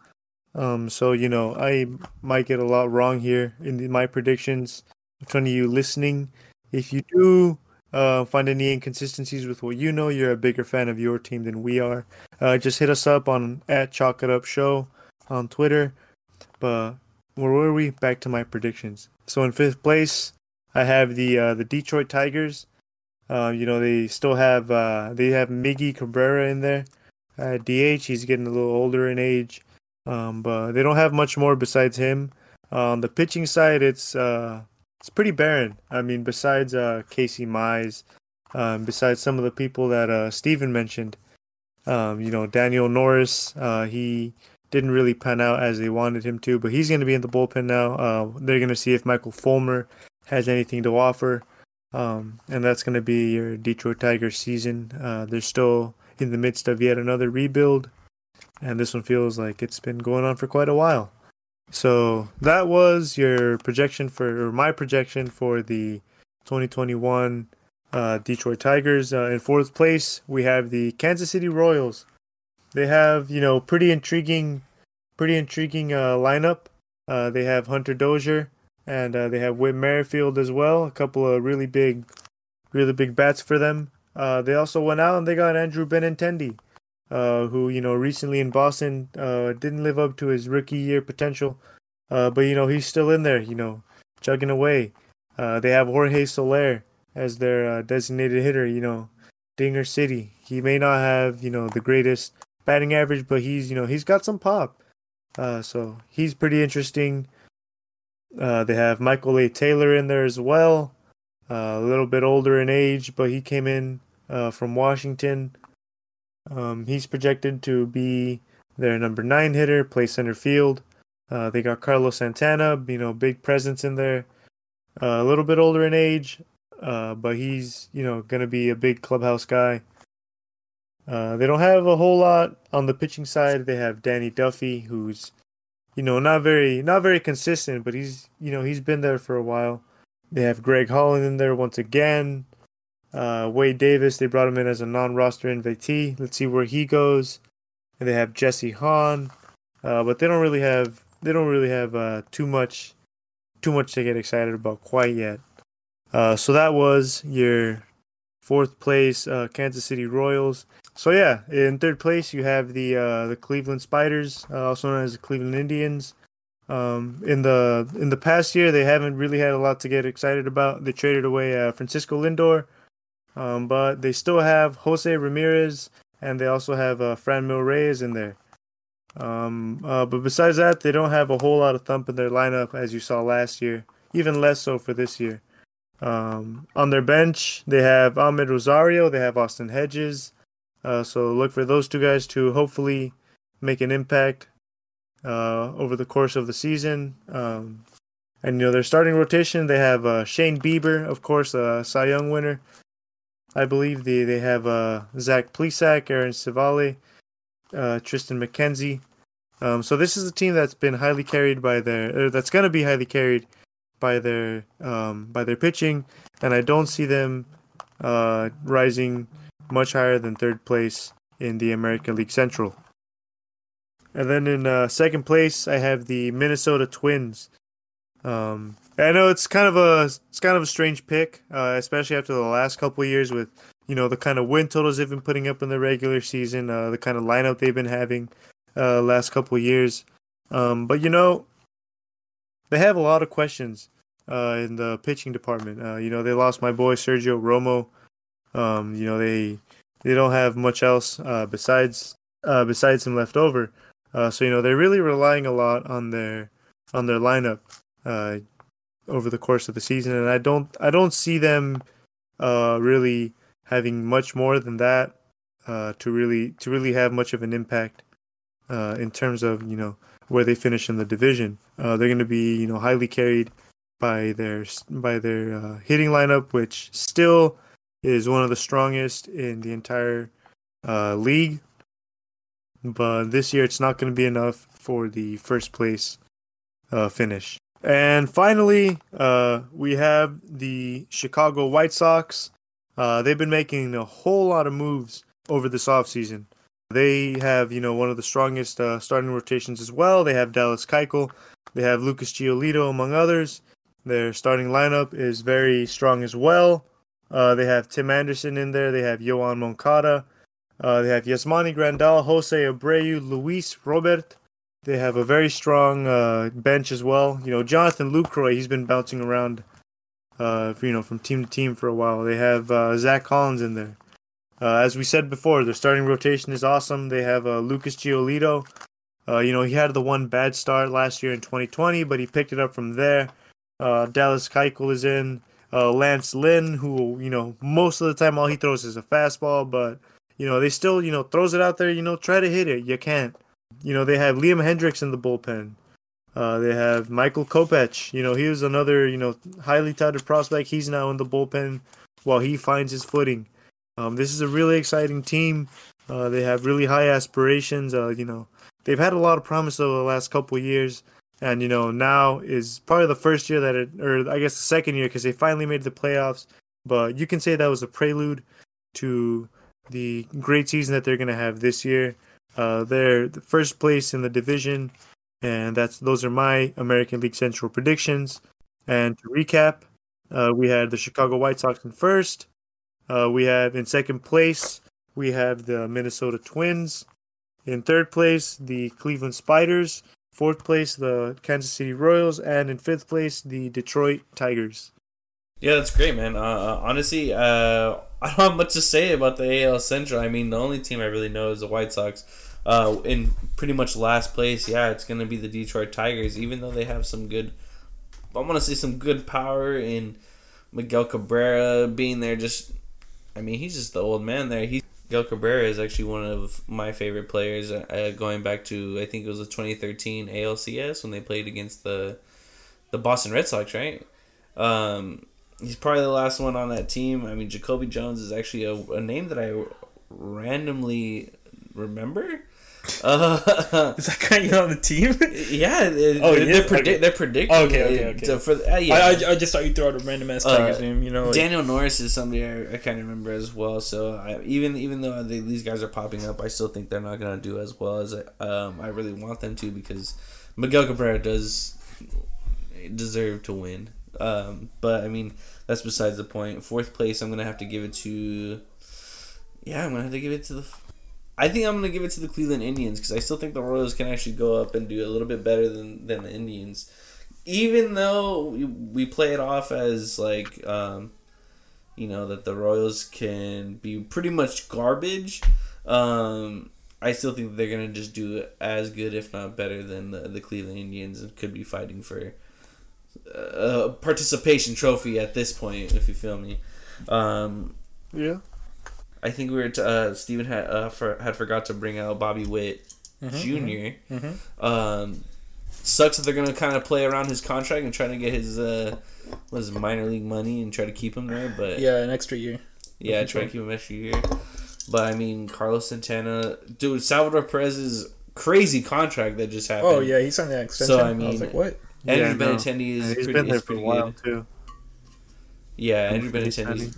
[SPEAKER 3] Um, so you know, I might get a lot wrong here in my predictions. Which one of you listening? If you do uh, find any inconsistencies with what you know, you're a bigger fan of your team than we are. Uh, just hit us up on at Chalk It Up Show on Twitter. But where were we? Back to my predictions. So in fifth place, I have the uh, the Detroit Tigers. Uh, you know they still have uh, they have Miggy Cabrera in there. DH, he's getting a little older in age. Um, but they don't have much more besides him. On the pitching side, it's uh, it's pretty barren. I mean, besides uh, Casey Mize, um, besides some of the people that uh, Steven mentioned, um, you know, Daniel Norris, he didn't really pan out as they wanted him to, but he's going to be in the bullpen now. Uh, they're going to see if Michael Fulmer has anything to offer, um, and that's going to be your Detroit Tigers season. Uh, they're still in the midst of yet another rebuild and this one feels like it's been going on for quite a while. So that was your projection for, or my projection for the 2021 uh, Detroit Tigers. Uh, in fourth place, we have the Kansas City Royals. They have, you know, pretty intriguing, pretty intriguing uh, lineup. Uh, they have Hunter Dozier and uh, they have Whit Merrifield as well. A couple of really big, really big bats for them. Uh, they also went out and they got Andrew Benintendi uh, who you know recently in Boston uh, didn't live up to his rookie year potential, but you know he's still in there, you know, chugging away. They have Jorge Soler as their designated hitter, you know, Dinger City. He may not have you know the greatest batting average, but he's you know he's got some pop, uh, so he's pretty interesting. they have Michael A. Taylor in there as well, a little bit older in age, but he came in from Washington. Um, he's projected to be their number nine hitter, play center field. Uh, they got Carlos Santana, you know, big presence in there. Uh, a little bit older in age, uh, but he's you know going to be a big clubhouse guy. Uh, they don't have a whole lot on the pitching side. They have Danny Duffy, who's you know not very not very consistent, but he's you know he's been there for a while. They have Greg Holland in there once again. Uh, Wade Davis, they brought him in as a non-roster invitee. Let's see where he goes. And they have Jesse Hahn, uh, but they don't really have they don't really have uh, too much too much to get excited about quite yet. Uh, so that was your fourth place uh, Kansas City Royals. So yeah, in third place you have the uh, the Cleveland Spiders, uh, also known as the Cleveland Indians. Um, in the in the past year, they haven't really had a lot to get excited about. They traded away uh, Francisco Lindor, um, but they still have Jose Ramirez, and they also have uh, Franmil Reyes in there. Um, uh, but besides that, they don't have a whole lot of thump in their lineup, as you saw last year. Even less so for this year. Um, on their bench, they have Amed Rosario, they have Austin Hedges. Uh, so look for those two guys to hopefully make an impact uh, over the course of the season. Um, and you know their starting rotation, they have uh, Shane Bieber, of course, a Cy Young winner. I believe they they have uh, Zach Plesac, Aaron Civale, uh, Triston McKenzie. Um, so this is a team that's been highly carried by their, that's going to be highly carried by their um, by their pitching, and I don't see them uh, rising much higher than third place in the American League Central. And then in uh, second place, I have the Minnesota Twins. Um, I know it's kind of a it's kind of a strange pick, uh, especially after the last couple years with you know the kind of win totals they've been putting up in the regular season, uh, the kind of lineup they've been having uh, last couple years. Um, but you know, they have a lot of questions uh, in the pitching department. Uh, you know, they lost my boy Sergio Romo. Um, you know, they they don't have much else uh, besides uh, besides him left over. Uh, so you know, they're really relying a lot on their on their lineup uh, over the course of the season, and I don't I don't see them really having much more than that to really to really have much of an impact in terms of you know where they finish in the division. they're going to be you know highly carried by their by their uh, hitting lineup, which still is one of the strongest in the entire uh, league. But this year, it's not going to be enough for the first place uh, finish. And finally, uh, we have the Chicago White Sox. Uh, they've been making a whole lot of moves over this offseason. They have, you know, one of the strongest uh, starting rotations as well. They have Dallas Keuchel. They have Lucas Giolito, among others. Their starting lineup is very strong as well. Uh, they have Tim Anderson in there. They have Yoan Moncada. Uh, they have Yasmani Grandal, Jose Abreu, Luis Robert. They have a very strong uh, bench as well. You know, Jonathan Lucroy, he's been bouncing around, uh, you know, from team to team for a while. They have uh, Zack Collins in there. Uh, as we said before, their starting rotation is awesome. They have Lucas Giolito. you know, he had the one bad start last year in 2020, but he picked it up from there. Dallas Keuchel is in. Uh, Lance Lynn, who you know most of the time all he throws is a fastball, but you know they still you know throws it out there. You know try to hit it. You can't. You know they have Liam Hendriks in the bullpen. Uh, they have Michael Kopech. You know he was another you know highly touted prospect. He's now in the bullpen while he finds his footing. Um, this is a really exciting team. Uh, they have really high aspirations. Uh, you know they've had a lot of promise over the last couple years and you know now is probably the first year that it, or I guess the second year because they finally made the playoffs. But you can say that was a prelude to the great season that they're going to have this year. Uh, they're the first place in the division, and that's those are my American League Central predictions. And to recap, uh, we had the Chicago White Sox in first. Uh, we have in second place we have the Minnesota Twins. In third place, the Cleveland Spiders. Fourth place, the Kansas City Royals, and in fifth place, the Detroit Tigers.
[SPEAKER 2] Yeah, that's great, man. Uh, uh honestly, uh, I don't have much to say about the AL Central. I mean, the only team I really know is the White Sox. Uh, in pretty much last place, yeah, it's going to be the Detroit Tigers, even though they have some good, I want to say some good power in Miguel Cabrera being there. Just, I mean, he's just the old man there. He's Miguel Cabrera is actually one of my favorite players. Uh, going back to I think it was the 2013 ALCS when they played against the the Boston Red Sox, right? Um, he's probably the last one on that team. I mean, Jacoby Jones is actually a, a name that I randomly remember.
[SPEAKER 1] Uh, Is that guy on the team?
[SPEAKER 2] Yeah. oh, they're, they're, predi- okay. they're predicting.
[SPEAKER 1] Oh, okay, okay, okay.
[SPEAKER 2] So for uh,
[SPEAKER 1] yeah. I, I, I, just thought you threw out a random ass Tigers uh, name. You know,
[SPEAKER 2] like. Daniel Norris is somebody I, I kind of remember as well. So I, even even though they, these guys are popping up, I still think they're not gonna do as well as um, I really want them to because Miguel Cabrera does deserve to win. Um, but I mean that's besides the point. Fourth place, I'm gonna have to give it to. Yeah, I'm gonna have to give it to the I think I'm gonna give it to the Cleveland Indians because I still think the Royals can actually go up and do a little bit better than than the Indians, even though we, we play it off as like, um, you know, that the Royals can be pretty much garbage. Um, I still think they're gonna just do as good, if not better, than the, the Cleveland Indians, and could be fighting for a participation trophy at this point, if you feel me. Um,
[SPEAKER 3] Yeah.
[SPEAKER 2] I think we were t- uh, Steven had uh, for, had forgot to bring out Bobby Witt
[SPEAKER 1] Mm-hmm,
[SPEAKER 2] junior
[SPEAKER 1] mhm.
[SPEAKER 2] Um, sucks that they're gonna kind of play around his contract and try to get his uh, what is it, minor league money and try to keep him there. But
[SPEAKER 1] Yeah, an extra year.
[SPEAKER 2] yeah, try to keep him extra year. But I mean, Carlos Santana, dude, Salvador Perez's crazy contract that just happened.
[SPEAKER 1] Oh yeah, he signed that extension.
[SPEAKER 2] So, I
[SPEAKER 1] I, was like, what?
[SPEAKER 2] Andrew
[SPEAKER 3] Yeah, no.
[SPEAKER 2] Benintendi is
[SPEAKER 3] And he's
[SPEAKER 2] pretty,
[SPEAKER 3] been there
[SPEAKER 2] is
[SPEAKER 3] for a while
[SPEAKER 2] good.
[SPEAKER 3] too.
[SPEAKER 2] Yeah, Andrew
[SPEAKER 3] pretty
[SPEAKER 2] Benintendi's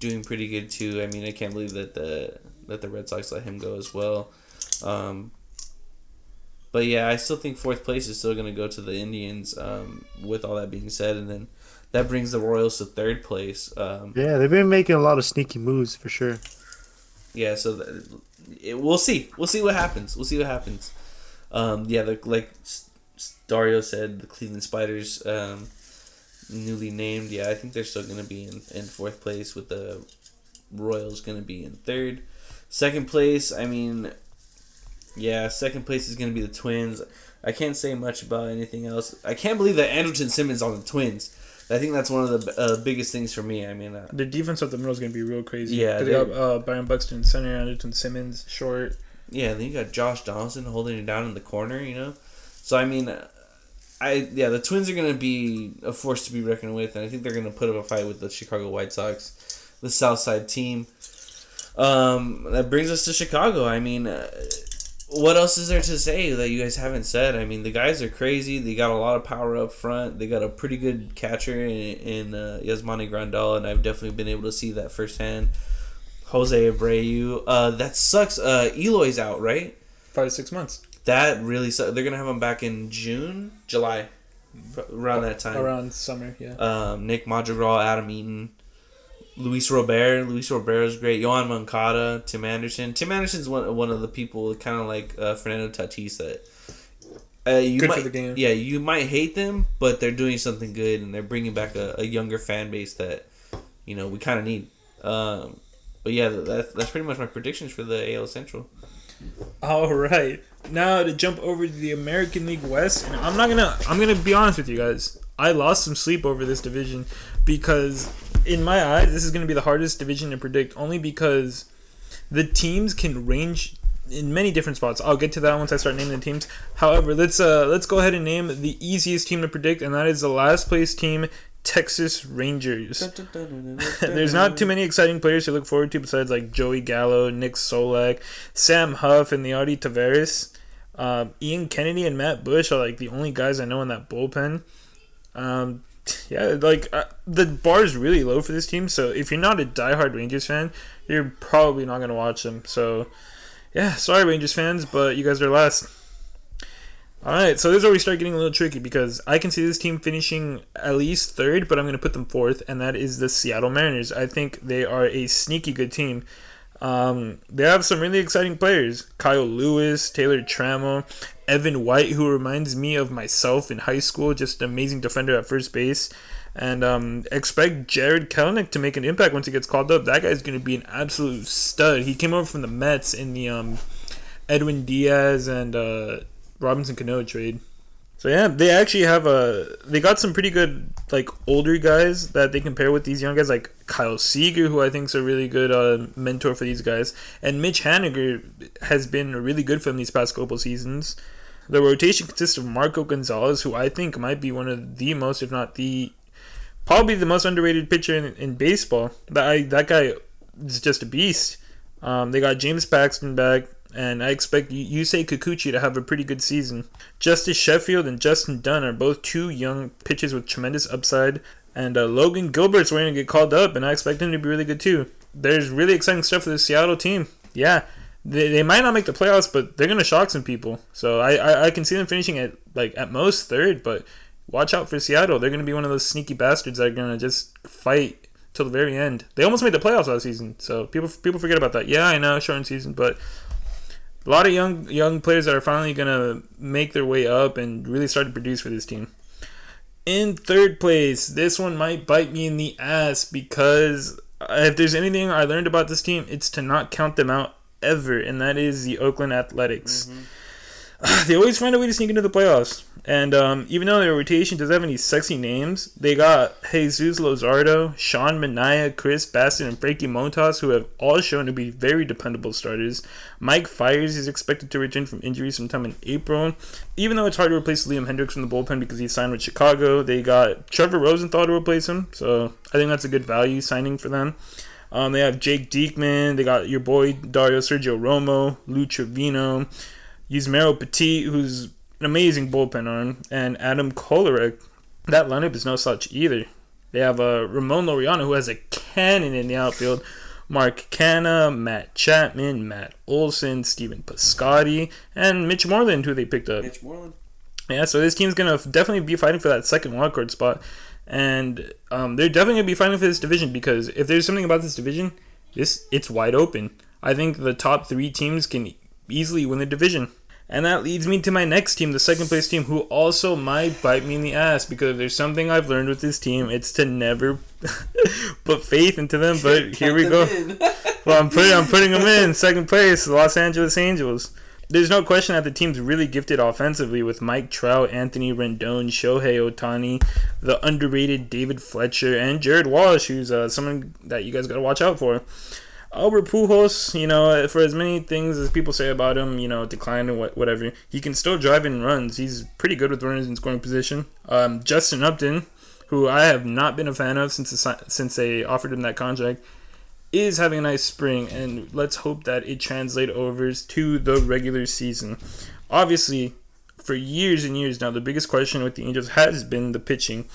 [SPEAKER 2] doing pretty good too. I mean, I can't believe that the that the Red Sox let him go as well. Um, but yeah, I still think fourth place is still going to go to the Indians. Um, with all that being said, and then that brings the Royals to third place. Um,
[SPEAKER 3] Yeah, they've been making a lot of sneaky moves for sure.
[SPEAKER 2] yeah, so th it, we'll see. We'll see what happens. We'll see what happens. Um, yeah, the, like Dario said, the Cleveland Spiders, um, newly named. Yeah, I think they're still going to be in, in fourth place with the Royals going to be in third. Second place, I mean, yeah, second place is going to be the Twins. I can't say much about anything else. I can't believe that Andrelton Simmons on the Twins. I think that's one of the uh, biggest things for me. I mean, uh,
[SPEAKER 1] The defense up the middle is going to be real crazy.
[SPEAKER 2] Yeah,
[SPEAKER 1] they got uh, Byron Buxton center, Andrelton Simmons short.
[SPEAKER 2] Yeah, then you got Josh Donaldson holding it down in the corner, you know. So I mean, I yeah, the Twins are gonna be a force to be reckoned with, and I think they're gonna put up a fight with the Chicago White Sox, the South Side team. Um, that brings us to Chicago. I mean, uh, what else is there to say that you guys haven't said? I mean, the guys are crazy. They got a lot of power up front. They got a pretty good catcher in, in uh, Yasmani Grandal, and I've definitely been able to see that firsthand. Jose Abreu. Uh, that sucks. Uh, Eloy's out, right?
[SPEAKER 1] Five to six months.
[SPEAKER 2] That really sucks. They're gonna have him back in June, July, around that time.
[SPEAKER 1] Around summer, yeah.
[SPEAKER 2] Um, Nick Madrigal, Adam Eaton, Luis Robert. Luis Robert is great. Yoan Moncada, Tim Anderson. Tim Anderson's one one of the people kind of like uh, Fernando Tatis that. Uh, you
[SPEAKER 1] Good
[SPEAKER 2] might,
[SPEAKER 1] for the game.
[SPEAKER 2] Yeah, you might hate them, but they're doing something good, and they're bringing back a, a younger fan base that, you know, we kind of need. Um, but yeah, that's that's pretty much my predictions for the AL Central.
[SPEAKER 1] All right. Now to jump over to the American League West, and I'm not gonna. I'm gonna be honest with you guys. I lost some sleep over this division because, in my eyes, this is gonna be the hardest division to predict. Only because the teams can range in many different spots. I'll get to that once I start naming the teams. However, let's uh let's go ahead and name the easiest team to predict, and that is the last place team, Texas Rangers. There's not too many exciting players to look forward to besides like Joey Gallo, Nick Solak, Sam Huff, and Leody Taveras. Uh, Ian Kennedy and Matt Bush are like the only guys I know in that bullpen. Um, yeah, like uh, the bar is really low for this team. So if you're not a diehard Rangers fan, you're probably not gonna watch them. So yeah, sorry Rangers fans, but you guys are last. All right, so this is where we start getting a little tricky because I can see this team finishing at least third, but I'm going to put them fourth, and that is the Seattle Mariners. I think they are a sneaky good team. Um, they have some really exciting players: Kyle Lewis, Taylor Trammell, Evan White, who reminds me of myself in high school, just an amazing defender at first base. And um, expect Jarred Kelenic to make an impact once he gets called up. That guy's going to be an absolute stud. He came over from the Mets in the um, Edwin Diaz and uh, Robinson Cano trade. So yeah, they actually have a they got some pretty good like older guys that they pair with these young guys like Kyle Seager, who I think is a really good uh, mentor for these guys, and Mitch Haniger has been really good for them these past couple seasons. The rotation consists of Marco Gonzales, who I think might be one of the most, if not the, probably the most underrated pitcher in, in baseball. That I, that guy is just a beast. Um, they got James Paxton back, and I expect Yusei Kikuchi to have a pretty good season. Justus Sheffield and Justin Dunn are both two young pitchers with tremendous upside, and uh, Logan Gilbert's waiting to get called up, and I expect him to be really good too. There's really exciting stuff for the Seattle team. Yeah, they, they might not make the playoffs, but they're gonna shock some people. So I, I, I can see them finishing at like at most third, but watch out for Seattle. They're gonna be one of those sneaky bastards that are gonna just fight till the very end. They almost made the playoffs last season, so people people forget about that. Yeah, I know, shortened season, but a lot of young young players that are finally gonna make their way up and really start to produce for this team. In third place, this one might bite me in the ass because uh, if there's anything I learned about this team, it's to not count them out ever, and that is the Oakland Athletics. Mm-hmm. They always find a way to sneak into the playoffs. And um, even though their rotation doesn't have any sexy names, they got Jesus Luzardo, Sean Manaea, Chris Bassitt, and Frankie Montas, who have all shown to be very dependable starters. Mike Fiers is expected to return from injury sometime in April. Even though it's hard to replace Liam Hendriks from the bullpen because he signed with Chicago, they got Trevor Rosenthal to replace him. So I think that's a good value signing for them. Um, they have Jake Diekman. They got your boy Dario Sergio Romo, Lou Trivino, Yusmeiro Petit, who's an amazing bullpen arm, and Adam Kolarek. That lineup is no such either. They have uh, Ramon Laureano, who has a cannon in the outfield. Mark Canha, Matt Chapman, Matt Olson, Stephen Piscotty, and Mitch Moreland, who they picked up.
[SPEAKER 2] Mitch Moreland.
[SPEAKER 1] Yeah, so this team's gonna definitely be fighting for that second wildcard spot, and um, they're definitely gonna be fighting for this division because if there's something about this division, this it's wide open. I think the top three teams can easily win the division. And that leads me to my next team, the second place team, who also might bite me in the ass because there's something I've learned with this team, it's to never put faith into them. But here we go. Well, I'm putting I'm putting them in second place, Los Angeles Angels. There's no question that the team's really gifted offensively with Mike Trout, Anthony Rendon, Shohei Ohtani, the underrated David Fletcher, and Jared Walsh, who's uh, someone that you guys got to watch out for. Albert Pujols, you know, for as many things as people say about him, you know, decline and what, whatever, he can still drive in runs. He's pretty good with runners in scoring position. Um, Justin Upton, who I have not been a fan of since the, since they offered him that contract, is having a nice spring, and let's hope that it translates over to the regular season. Obviously, for years and years now, the biggest question with the Angels has been the pitching.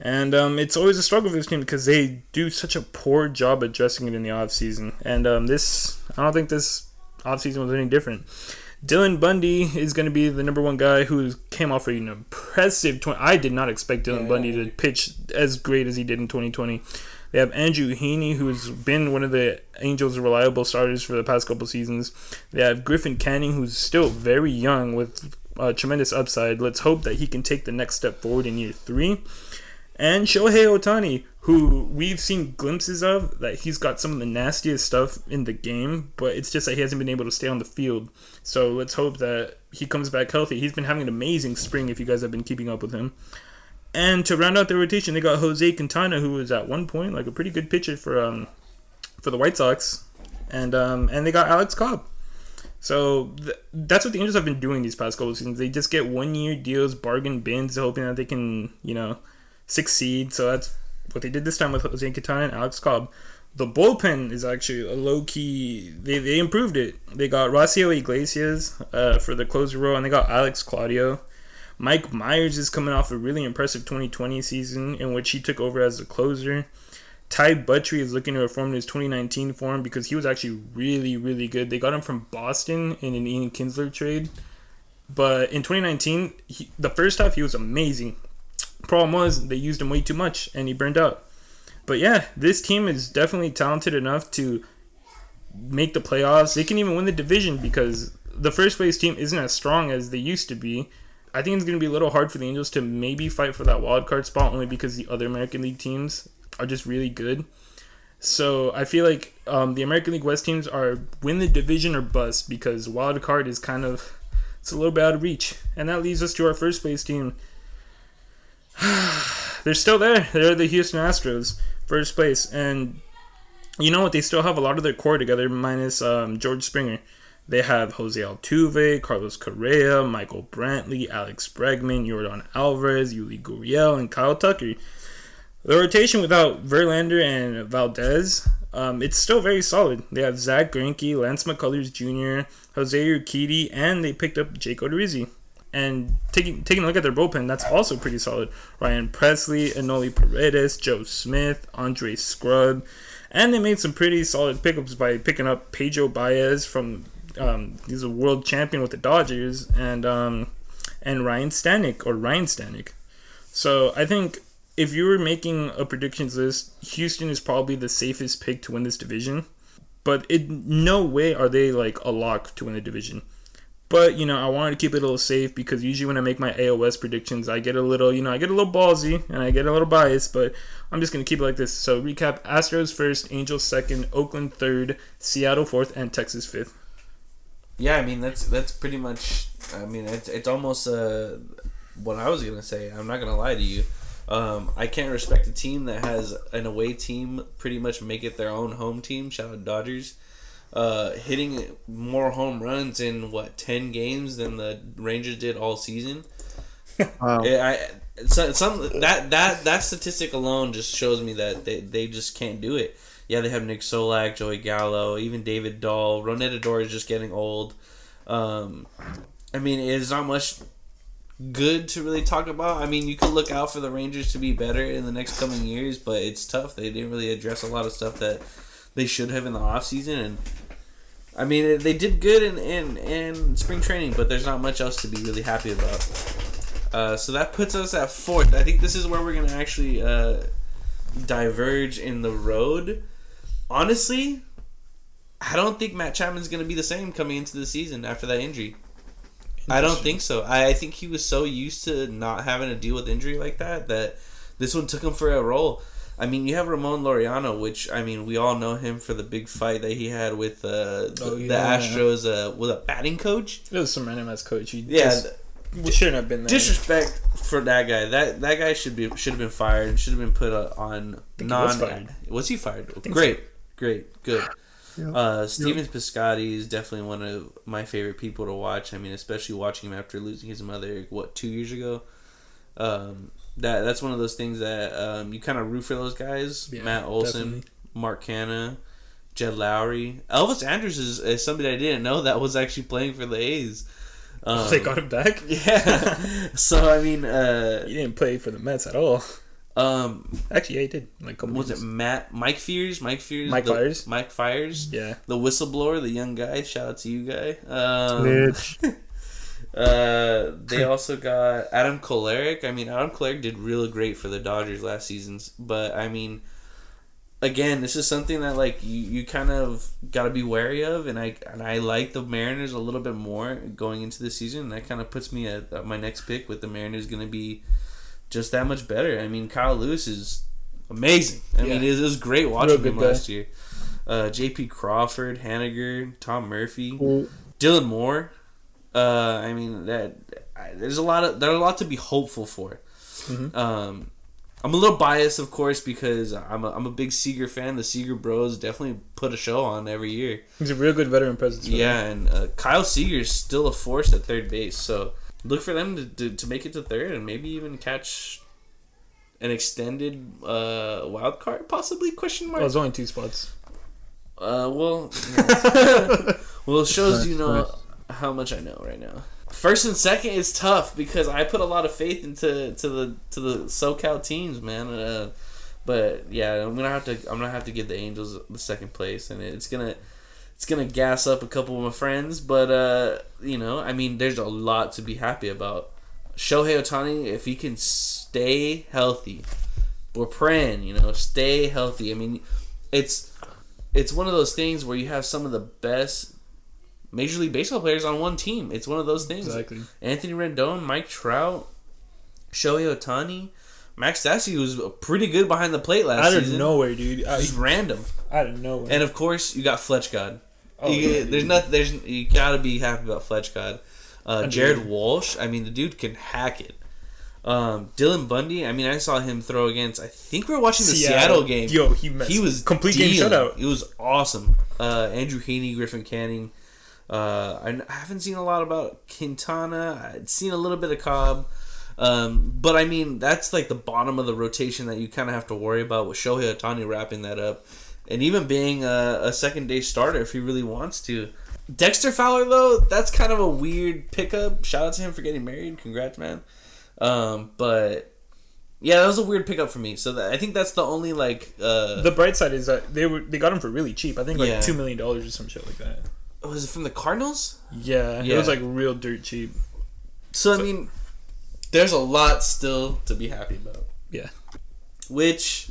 [SPEAKER 1] And um, it's always a struggle for this team because they do such a poor job addressing it in the offseason. And um, this, I don't think this offseason was any different. Dylan Bundy is going to be the number one guy who came off for an impressive 20. I did not expect Dylan
[SPEAKER 2] Yeah,
[SPEAKER 1] Bundy
[SPEAKER 2] yeah.
[SPEAKER 1] to pitch as great as he did in 2020. They have Andrew Heaney, who's been one of the Angels' reliable starters for the past couple seasons. They have Griffin Canning, who's still very young with uh, tremendous upside. Let's hope that he can take the next step forward in year three. And Shohei Ohtani, who we've seen glimpses of, that he's got some of the nastiest stuff in the game, but it's just that he hasn't been able to stay on the field. So let's hope that he comes back healthy. He's been having an amazing spring if you guys have been keeping up with him. And to round out their rotation, they got Jose Quintana, who was at one point like a pretty good pitcher for um for the White Sox, and um and they got Alex Cobb. So th- that's what the Angels have been doing these past couple seasons. They just get one year deals, bargain bins, hoping that they can you know succeed. So that's what they did this time with Jose Quintana and Alex Cobb. The bullpen is actually a low key. They, they improved it. They got Raisel Iglesias uh, for the closer role, and they got Alex Claudio. Mike Mayers is coming off a really impressive 2020 season in which he took over as a closer. Ty Buttrey is looking to reform his 2019 form because he was actually really, really good. They got him from Boston in an Ian Kinsler trade. But in 2019, he, the first half, he was amazing. Problem was, they used him way too much and he burned out. But yeah, this team is definitely talented enough to make the playoffs. They can even win the division because the first place team isn't as strong as they used to be. I think it's going to be a little hard for the Angels to maybe fight for that wild card spot only because the other American League teams are just really good. So I feel like um, the American League West teams are win the division or bust because wild card is kind of it's a little bit out of reach, and that leads us to our first place team. They're still there. They're the Houston Astros, first place, and you know what? They still have a lot of their core together, minus um, George Springer. They have Jose Altuve, Carlos Correa, Michael Brantley, Alex Bregman, Yordan Alvarez, Yuli Gurriel, and Kyle Tucker. The rotation without Verlander and Valdez, um, it's still very solid. They have Zack Greinke, Lance McCullers Jr., Jose Urquidy, and they picked up Jake Odorizzi. And taking taking a look at their bullpen, that's also pretty solid. Ryan Pressly, Enoli Paredes, Joe Smith, Andre Scrubb, and they made some pretty solid pickups by picking up Pedro Baez from um, he's a world champion with the Dodgers, and um, and Ryan Stanek or Ryan Stanek. So I think if you were making a predictions list, Houston is probably the safest pick to win this division. but in no way are they like a lock to win the division. But you know, I wanted to keep it a little safe because usually when I make my AOS predictions, I get a little, you know, I get a little ballsy and I get a little biased. But I'm just gonna keep it like this. So recap: Astros first, Angels second, Oakland third, Seattle fourth, and Texas fifth.
[SPEAKER 2] Yeah, I mean that's that's pretty much. I mean it's it's almost uh, what I was gonna say. I'm not gonna lie to you. Um, I can't respect a team that has an away team pretty much make it their own home team. Shout out Dodgers. Uh, hitting more home runs in what ten games than the Rangers did all season.
[SPEAKER 3] Wow.
[SPEAKER 2] I so, some that that that statistic alone just shows me that they, they just can't do it. Yeah, they have Nick Solak, Joey Gallo, even David Dahl. Rougned Odor is just getting old. Um, I mean, it's not much good to really talk about. I mean, you could look out for the Rangers to be better in the next coming years, but it's tough. They didn't really address a lot of stuff that they should have in the offseason. And I mean, they did good in, in, in spring training, but there's not much else to be really happy about. Uh, so that puts us at fourth. I think this is where we're going to actually uh, diverge in the road. Honestly, I don't think Matt Chapman's going to be the same coming into the season after that injury. I don't think so. I, I think he was so used to not having to deal with injury like that that this one took him for a role. I mean, you have Ramon Laureano, which I mean, we all know him for the big fight that he had with uh, the,
[SPEAKER 1] Oh,
[SPEAKER 2] the
[SPEAKER 1] yeah.
[SPEAKER 2] Astros uh, with a batting coach.
[SPEAKER 1] It was some random ass coach. He
[SPEAKER 2] Yeah,
[SPEAKER 1] just, we shouldn't have been there.
[SPEAKER 2] disrespect for that guy. That that guy should be should have been fired should have been put uh, on
[SPEAKER 1] he
[SPEAKER 2] non.
[SPEAKER 1] was fired.
[SPEAKER 2] Was he fired?
[SPEAKER 1] think
[SPEAKER 2] Great, great, good.
[SPEAKER 3] Yeah.
[SPEAKER 2] Uh, Stephen Piscotty is definitely one of my favorite people to watch. I mean, especially watching him after losing his mother, what two years ago. Um, that that's one of those things that um, you kind of root for those guys.
[SPEAKER 1] Yeah,
[SPEAKER 2] Matt Olson,
[SPEAKER 1] definitely.
[SPEAKER 2] Mark Canha, Jed Lowrie, Elvis Andrus is, is somebody I didn't know that was actually playing for the A's. Um,
[SPEAKER 1] they got him back.
[SPEAKER 2] yeah. so I mean, uh,
[SPEAKER 1] He didn't play for the Mets at all.
[SPEAKER 2] um,
[SPEAKER 1] Actually, yeah, he did. Like,
[SPEAKER 2] was it. Matt Mike Fears? Mike Fears?
[SPEAKER 1] Mike
[SPEAKER 2] the-
[SPEAKER 1] Fires?
[SPEAKER 2] Mike Fiers.
[SPEAKER 1] Yeah.
[SPEAKER 2] The whistleblower, the young guy. Shout out to you, guy. Um. Uh, they also got Adam Kolarek. I mean, Adam Kolarek did really great for the Dodgers last season, but I mean, again, this is something that like you, you kind of got to be wary of, and I and I like the Mariners a little bit more going into the season. And that kind of puts me at, at my next pick with the Mariners going to be just that much better. I mean, Kyle Lewis is amazing. I mean,
[SPEAKER 1] Yeah.
[SPEAKER 2] it was great watching him
[SPEAKER 1] guy.
[SPEAKER 2] last year. Uh, J.P. Crawford, Haniger, Tom Murphy. Dylan Moore. Uh, I mean that I, there's a lot of there's a lot to be hopeful for.
[SPEAKER 1] Mhm.
[SPEAKER 2] Um, I'm a little biased, of course, because I'm a, I'm a big Seager fan. The Seager Bros definitely put a show on every year.
[SPEAKER 1] He's a real good veteran presence. for them.
[SPEAKER 2] Yeah, and uh, Kyle is still a force at third base, so look for them to, to, to make it to third and maybe even catch an extended uh, wild card, possibly question mark.
[SPEAKER 1] Well, it's only two spots.
[SPEAKER 2] Uh, well, well, it shows you know how much I know right now. First and second is tough because I put a lot of faith into to the to the SoCal teams, man. Uh, but yeah, I'm gonna have to I'm gonna have to give the Angels the second place, and it's gonna it's gonna gas up a couple of my friends. But uh, you know, I mean, there's a lot to be happy about. Shohei Ohtani, if he can stay healthy, we're praying. You know, stay healthy. I mean, it's it's one of those things where you have some of the best Major League Baseball players on one team. It's one of those things.
[SPEAKER 1] Exactly.
[SPEAKER 2] Anthony Rendon, Mike Trout, Shohei Ohtani, Max Stassi was pretty good behind the plate last
[SPEAKER 1] Out of
[SPEAKER 2] season.
[SPEAKER 1] nowhere, dude. I,
[SPEAKER 2] Just random.
[SPEAKER 1] out of nowhere.
[SPEAKER 2] And of course, you got Fletch God.
[SPEAKER 1] Oh,
[SPEAKER 2] You-
[SPEAKER 1] yeah,
[SPEAKER 2] there's nothing. There's you gotta be happy about Fletch God. Uh, Jared Walsh. I mean, the dude can hack it. Um, Dylan Bundy. I mean, I saw him throw against. I think we were watching the Seattle, game.
[SPEAKER 1] Yo, he messed.
[SPEAKER 2] He was
[SPEAKER 1] complete game
[SPEAKER 2] dealing.
[SPEAKER 1] shutout.
[SPEAKER 2] It was awesome. Uh, Andrew Heaney, Griffin Canning. Uh, I I haven't seen a lot about Quintana. I'd seen a little bit of Cobb. Um, but I mean, that's like the bottom of the rotation that you kind of have to worry about with Shohei Ohtani wrapping that up. And even being a, a second day starter if he really wants to. Dexter Fowler, though, that's kind of a weird pickup. Shout out to him for getting married. Congrats, man. Um, but yeah, that was a weird pickup for me. So that, I think that's the only like uh,
[SPEAKER 1] The bright side is that they were they got him for really cheap. I think like
[SPEAKER 2] Yeah.
[SPEAKER 1] two million dollars or some shit like that.
[SPEAKER 2] Was it from the Cardinals?
[SPEAKER 1] Yeah,
[SPEAKER 2] Yeah.
[SPEAKER 1] it was like real dirt cheap.
[SPEAKER 2] So I mean, there's a lot still to be happy about.
[SPEAKER 1] Yeah.
[SPEAKER 2] Which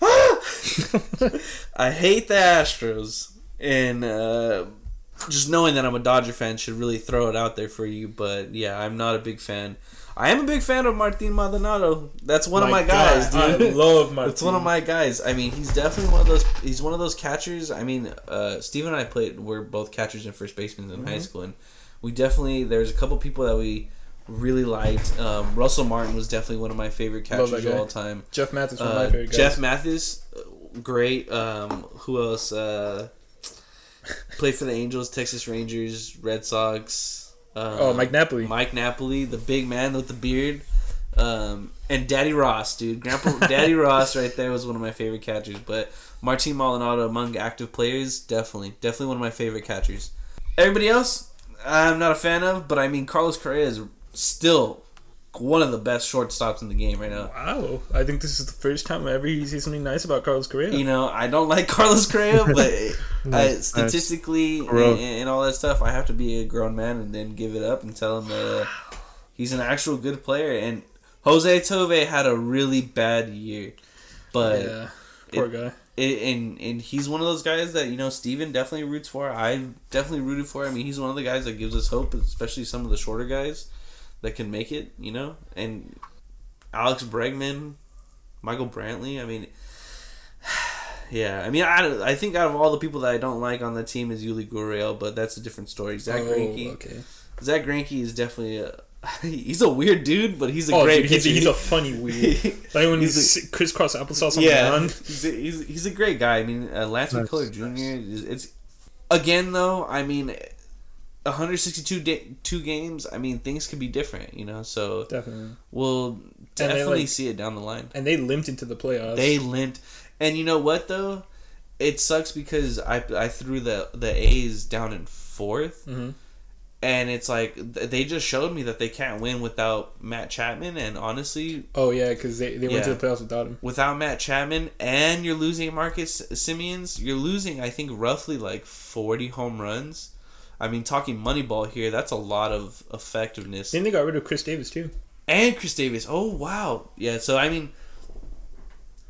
[SPEAKER 2] I hate the Astros, and uh, just knowing that I'm a Dodger fan should really throw it out there for you. But yeah, I'm not a big fan. I am a big fan of Martin Maldonado. That's one of my guys,
[SPEAKER 1] God,
[SPEAKER 2] dude.
[SPEAKER 1] I love my.
[SPEAKER 2] That's one of my guys. I mean, he's definitely one of those. He's one of those catchers. I mean, uh, Steve and I played. We're both catchers and first basemen in high
[SPEAKER 1] Mm-hmm.
[SPEAKER 2] school, and we definitely. There's a couple people that we really liked. Um, Russell Martin was definitely one of my favorite catchers of all time.
[SPEAKER 1] Jeff Mathis, one of
[SPEAKER 2] Uh,
[SPEAKER 1] my favorite guys.
[SPEAKER 2] Jeff Mathis, uh, great. Um, who else? Uh, played for the Angels, Texas Rangers, Red Sox. Um,
[SPEAKER 1] Oh, Mike Napoli.
[SPEAKER 2] Mike Napoli, the big man with the beard. Um, and Daddy Ross, dude. Grandpa Daddy Ross right there was one of my favorite catchers. But Martin Maldonado among active players, definitely. Definitely one of my favorite catchers. Everybody else, I'm not a fan of, but I mean Carlos Correa is still one of the best shortstops in the game right now.
[SPEAKER 1] Wow, I think this is the first time ever you say something nice about Carlos Correa.
[SPEAKER 2] You know, I don't like Carlos Correa, but I,
[SPEAKER 3] Nice,
[SPEAKER 2] statistically and, and all that stuff, I have to be a grown man and then give it up and tell him that uh, he's an actual good player. And Jose Altuve had a really bad year, but
[SPEAKER 1] yeah, poor guy.
[SPEAKER 2] it, and and he's one of those guys that you know Steven definitely roots for. I definitely rooted for. I mean, he's one of the guys that gives us hope, especially some of the shorter guys that can make it. You know, and Alex Bregman, Michael Brantley. I mean, yeah. I mean, I, I think out of all the people that I don't like on the team is Yuli Gurriel, but that's a different story. Zach
[SPEAKER 1] oh,
[SPEAKER 2] Greinke.
[SPEAKER 1] okay.
[SPEAKER 2] Zack Greinke is definitely a. He's a weird dude, but he's a
[SPEAKER 1] Oh,
[SPEAKER 2] great.
[SPEAKER 1] dude, he's, a, he's a funny weird. like when
[SPEAKER 2] He's
[SPEAKER 1] he's,
[SPEAKER 2] a-
[SPEAKER 1] crisscross applesauce on the
[SPEAKER 2] yeah,
[SPEAKER 1] ground.
[SPEAKER 2] he's a, he's, he's a great guy. I mean, uh, Lance
[SPEAKER 3] Nice,
[SPEAKER 2] McCullers Jr. is it's again though. I mean, 162 da- two games. I mean, things could be different, you know. So
[SPEAKER 1] Definitely.
[SPEAKER 2] we'll definitely
[SPEAKER 1] like-
[SPEAKER 2] see it down the line.
[SPEAKER 1] And they limped into the playoffs.
[SPEAKER 2] They limped, and you know what though, it sucks because I I threw the the A's down in 4th
[SPEAKER 1] Mhm.
[SPEAKER 2] and it's like they just showed me that they can't win without Matt Chapman, and honestly,
[SPEAKER 1] Oh yeah, because they, they went to the playoffs without him.
[SPEAKER 2] without Matt Chapman and you're losing Marcus Semiens, you're losing I think roughly like 40 home runs. I mean, talking Moneyball here, that's a lot of effectiveness.
[SPEAKER 1] Then they got rid of Khris Davis too.
[SPEAKER 2] And Khris Davis, oh wow, yeah. So I mean,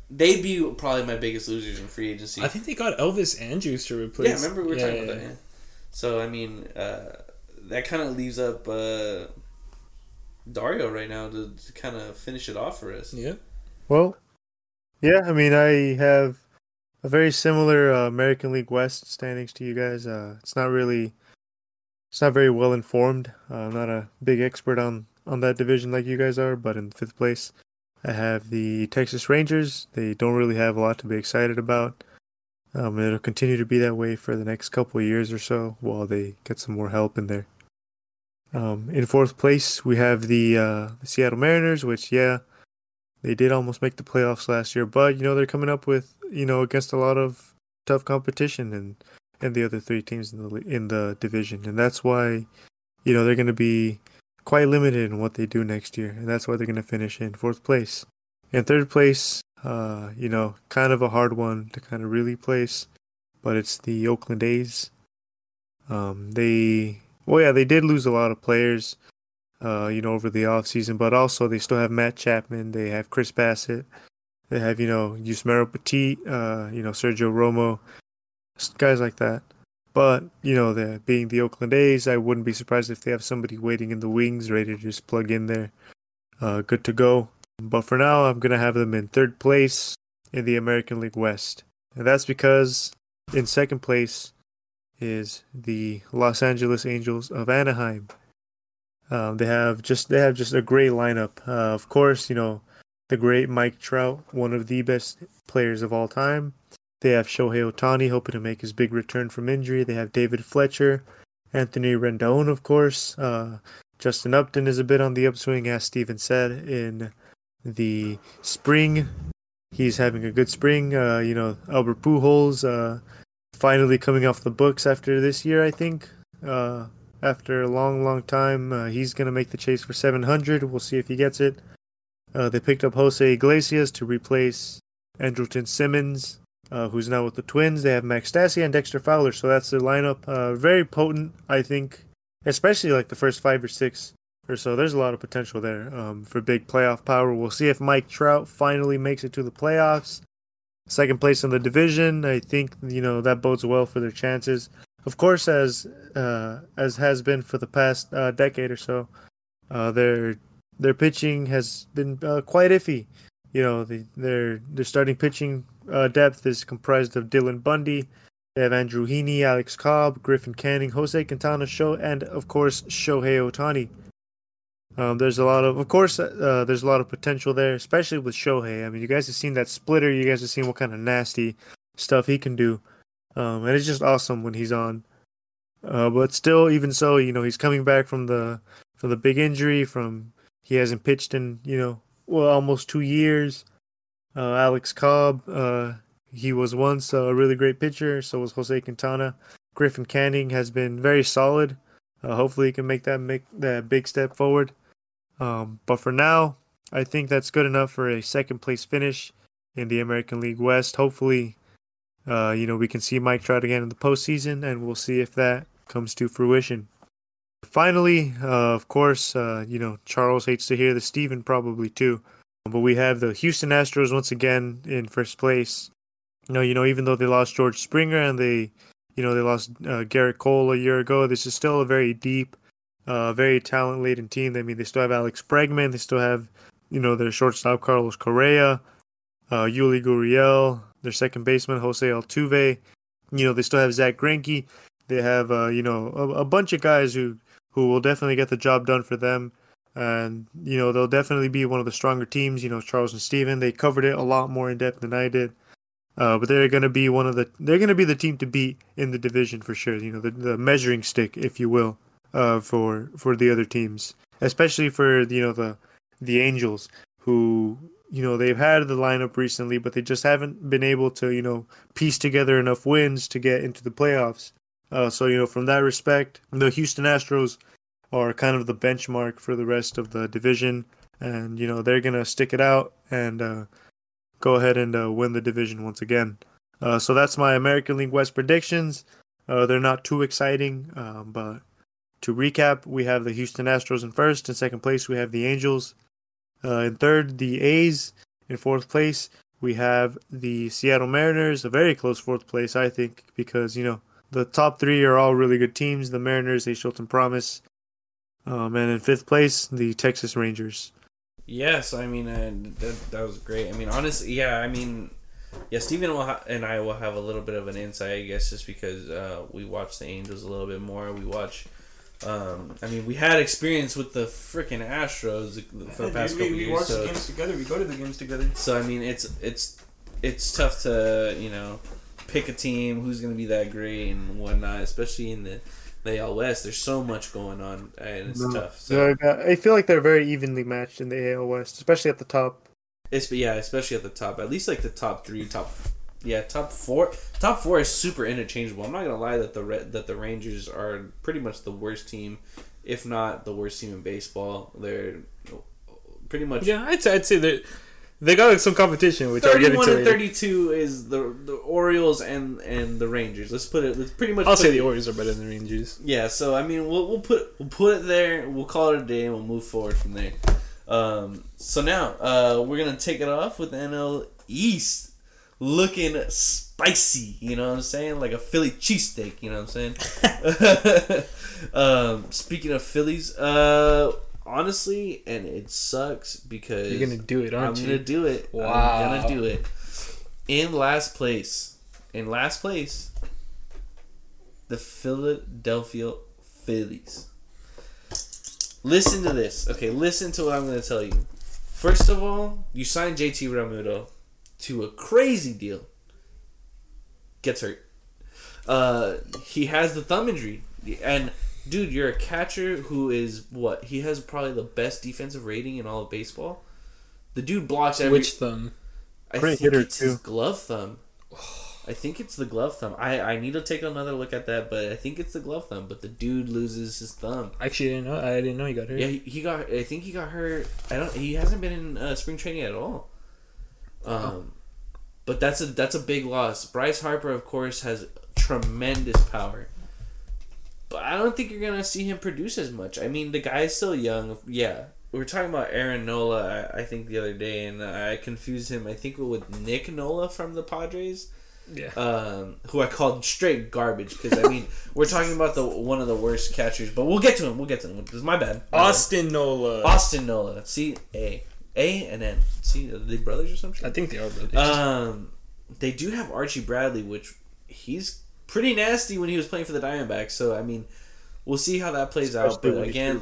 [SPEAKER 2] they'd be probably my biggest losers in free agency.
[SPEAKER 1] I think they got Elvis Andrus to replace.
[SPEAKER 2] yeah, remember we were
[SPEAKER 1] Yeah,
[SPEAKER 2] talking
[SPEAKER 1] yeah,
[SPEAKER 2] about that. Yeah. So I mean, uh, that kind of leaves up uh, Dario right now to, to kind of finish it off for us.
[SPEAKER 1] Yeah.
[SPEAKER 3] Well, yeah, I mean, I have a very similar uh, American League West standings to you guys. Uh, it's not really, it's not very well informed. Uh, I'm not a big expert on on that division like you guys are, but in fifth place, I have the Texas Rangers. They don't really have a lot to be excited about. Um, it'll continue to be that way for the next couple years or so while they get some more help in there. Um, in fourth place, we have the, uh, the Seattle Mariners, which, yeah, they did almost make the playoffs last year, but you know they're coming up with you know against a lot of tough competition and and the other three teams in the in the division, and that's why you know they're going to be quite limited in what they do next year, and that's why they're going to finish in fourth place. In third place, uh, you know, kind of a hard one to kind of really place, but it's the Oakland A's. Um, they well, yeah, they did lose a lot of players uh, you know, over the offseason, but also they still have Matt Chapman, they have Chris Bassitt, they have, you know, Yusmeiro Petit, uh, you know, Sergio Romo, guys like that. But, you know, the, being the Oakland A's, I wouldn't be surprised if they have somebody waiting in the wings ready to just plug in there, uh, good to go. But for now, I'm going to have them in third place in the American League West. And that's because in second place is the Los Angeles Angels of Anaheim. Um, they have just they have just a great lineup. Uh, of course, you know the great Mike Trout, one of the best players of all time. They have Shohei Ohtani hoping to make his big return from injury. They have David Fletcher, Anthony Rendon, of course. Uh, Justin Upton is a bit on the upswing, as Steven said in the spring. He's having a good spring. Uh, you know, Albert Pujols uh, finally coming off the books after this year, I think. Uh, after a long, long time. Uh, he's going to make the chase for 700. We'll see if he gets it. Uh, they picked up Jose Iglesias to replace Andrelton Simmons, uh, who's now with the Twins. They have Max Stassi and Dexter Fowler, so that's their lineup. Uh, very potent, I think, especially like the first five or six or so. There's a lot of potential there um, for big playoff power. We'll see if Mike Trout finally makes it to the playoffs. second place in the division. I think you know that bodes well for their chances. Of course, as uh, as has been for the past uh, decade or so, uh, their their pitching has been uh, quite iffy. You know, the, their their starting pitching uh, depth is comprised of Dylan Bundy, they have Andrew Heaney, Alex Cobb, Griffin Canning, Jose Quintana, Show, and of course Shohei Ohtani. Um, there's a lot of, of course, uh, there's a lot of potential there, especially with Shohei. I mean, you guys have seen that splitter. You guys have seen what kind of nasty stuff he can do, um, and it's just awesome when he's on. Uh, but still, even so, you know, he's coming back from the from the big injury. From he hasn't pitched in, you know, well, almost two years. Uh, Alex Cobb, uh, he was once a really great pitcher. So was Jose Quintana. Griffin Canning has been very solid. Uh, hopefully, he can make that make that big step forward. Um, but for now, I think that's good enough for a second place finish in the American League West. Hopefully, uh, you know we can see Mike Trout again in the postseason, and we'll see if that comes to fruition. Finally, uh, of course, uh, you know Charles hates to hear the Steven probably too, but we have the Houston Astros once again in first place. You know, you know, even though they lost George Springer and they, you know, they lost uh, Gerrit Cole a year ago, this is still a very deep, uh, very talent laden team. I mean, they still have Alex Bregman, they still have, you know, their shortstop Carlos Correa, uh, Yuli Gurriel, their second baseman Jose Altuve. You know, they still have Zack Greinke. They have, uh, you know, a, a bunch of guys who who will definitely get the job done for them and you know they'll definitely be one of the stronger teams. You know Charles and Steven, they covered it a lot more in depth than I did. Uh, but they're going to be one of the they're going to be the team to beat in the division for sure. You know, the, the measuring stick, if you will, uh, for for the other teams, especially for you know the the Angels, who you know they've had the lineup recently, but they just haven't been able to you know piece together enough wins to get into the playoffs. Uh, so you know, from that respect, the Houston Astros are kind of the benchmark for the rest of the division, and you know they're gonna stick it out and uh, go ahead and uh, win the division once again. Uh, so that's my American League West predictions. Uh, they're not too exciting, um, but to recap, we have the Houston Astros in first. In second place, we have the Angels. Uh, in third, the A's. In fourth place, we have the Seattle Mariners. A very close fourth place, I think, because you know the top three are all really good teams. The Mariners, they showed some promise. Um, and in fifth place, the Texas Rangers.
[SPEAKER 2] Yes, I mean uh, that that was great. I mean, honestly, yeah, I mean, yeah, Stephen will ha- and I will have a little bit of an insight, I guess, just because uh, we watch the Angels a little bit more. We watch. Um, I mean, we had experience with the freaking Astros for the past
[SPEAKER 1] we,
[SPEAKER 2] couple
[SPEAKER 1] we
[SPEAKER 2] years.
[SPEAKER 1] We watch
[SPEAKER 2] so,
[SPEAKER 1] the games together. We go to the games together.
[SPEAKER 2] so I mean, it's it's it's tough to you know pick a team who's going to be that great and whatnot, especially in the the AL West. There's so much going on, and it's
[SPEAKER 3] No.
[SPEAKER 2] tough. So
[SPEAKER 3] I feel like they're very evenly matched in the AL West, especially at the top.
[SPEAKER 2] It's yeah, especially at the top. At least like the top three, top yeah, top four. Top four is super interchangeable. I'm not gonna lie that the that the Rangers are pretty much the worst team, if not the worst team in baseball. They're pretty much
[SPEAKER 1] Yeah, I'd say, I'd say that they got like some competition, which I'll get
[SPEAKER 2] Thirty-one and thirty-two is the the Orioles and and the Rangers. Let's put it. Let's pretty much.
[SPEAKER 1] I'll say
[SPEAKER 2] it-
[SPEAKER 1] the Orioles are better than the Rangers.
[SPEAKER 2] Yeah, so I mean, we'll, we'll put we'll put it there. We'll call it a day, and we'll move forward from there. Um, so now uh, we're gonna take it off with NL East, looking spicy. You know what I'm saying? Like a Philly cheesesteak. You know what I'm saying? um, speaking of Phillies, uh, honestly, and it sucks because
[SPEAKER 1] You're gonna do it, aren't you?
[SPEAKER 2] I'm gonna do it.
[SPEAKER 1] Wow.
[SPEAKER 2] I'm gonna do it. In last place, in last place, the Philadelphia Phillies. Listen to this. Okay, listen to what I'm gonna tell you. First of all, you signed JT Realmuto to a crazy deal. Gets hurt. Uh, he has the thumb injury, and dude, you're a catcher who is what? He has probably the best defensive rating in all of baseball. The dude blocks every.
[SPEAKER 1] Which thumb?
[SPEAKER 2] I
[SPEAKER 3] Great
[SPEAKER 2] think
[SPEAKER 3] hitter,
[SPEAKER 2] it's his glove thumb. I think it's the glove thumb. I, I need to take another look at that, but I think it's the glove thumb. But the dude loses his thumb.
[SPEAKER 1] Actually, I didn't know. I didn't know he got hurt.
[SPEAKER 2] Yeah, he, he got. I think he got hurt. I don't. He hasn't been in uh, spring training at all. Um, but that's a that's a big loss. Bryce Harper, of course, has tremendous power. But I don't think you're gonna see him produce as much. I mean, the guy's still young. Yeah, we were talking about Aaron Nola, I, I think the other day, and I confused him. I think with Nick Nola from the Padres,
[SPEAKER 1] Yeah.
[SPEAKER 2] um, who I called straight garbage because I mean we're talking about the one of the worst catchers, but we'll get to him. We'll get to him. This is my bad. My bad.
[SPEAKER 1] Austin Nola.
[SPEAKER 2] Austin Nola. C A A and N. See, the brothers or something?
[SPEAKER 1] I think they are brothers.
[SPEAKER 2] Um, they do have Archie Bradley, which he's pretty nasty when he was playing for the Diamondbacks. So I mean, we'll see how that plays out. But again,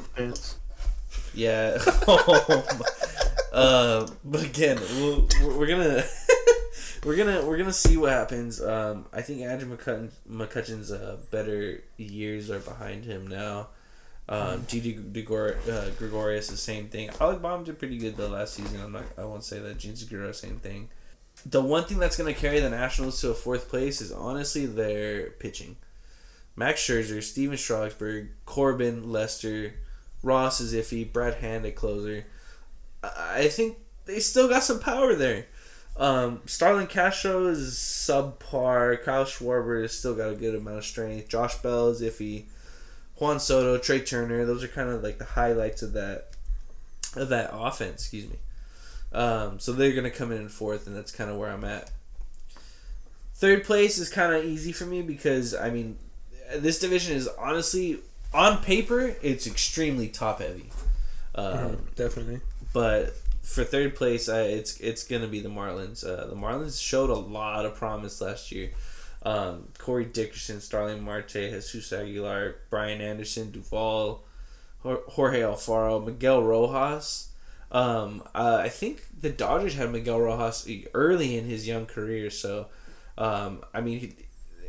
[SPEAKER 2] yeah. uh, but again, we'll, we're we're gonna we're gonna we're gonna see what happens. Um, I think Andrew McCutchen, McCutchen's uh, better years are behind him now. Um, Didi Gregor, uh, Gregorius, the same thing. Alec Bohm did pretty good the last season. I'm not. I won't say that. Jean Segura, same thing. The one thing that's going to carry the Nationals to a fourth place is honestly their pitching. Max Scherzer, Stephen Strasburg, Corbin, Lester, Ross is iffy, Brad Hand at closer. I think they still got some power there. Um, Starlin Castro is subpar. Kyle Schwarber has still got a good amount of strength. Josh Bell is iffy. Juan Soto, Trea Turner, those are kind of like the highlights of that of that offense. Excuse me. Um, so they're gonna come in in fourth, and that's kind of where I'm at. Third place is kind of easy for me because I mean, this division is honestly on paper it's extremely top heavy. Um,
[SPEAKER 1] Mhm, definitely.
[SPEAKER 2] but for third place, I, it's it's gonna be the Marlins. Uh, the Marlins showed a lot of promise last year. Um, Corey Dickerson, Starling Marte, Jesus Aguilar, Brian Anderson, Duvall, Jorge Alfaro, Miguel Rojas. Um, uh, I think the Dodgers had Miguel Rojas early in his young career, so um, I mean he,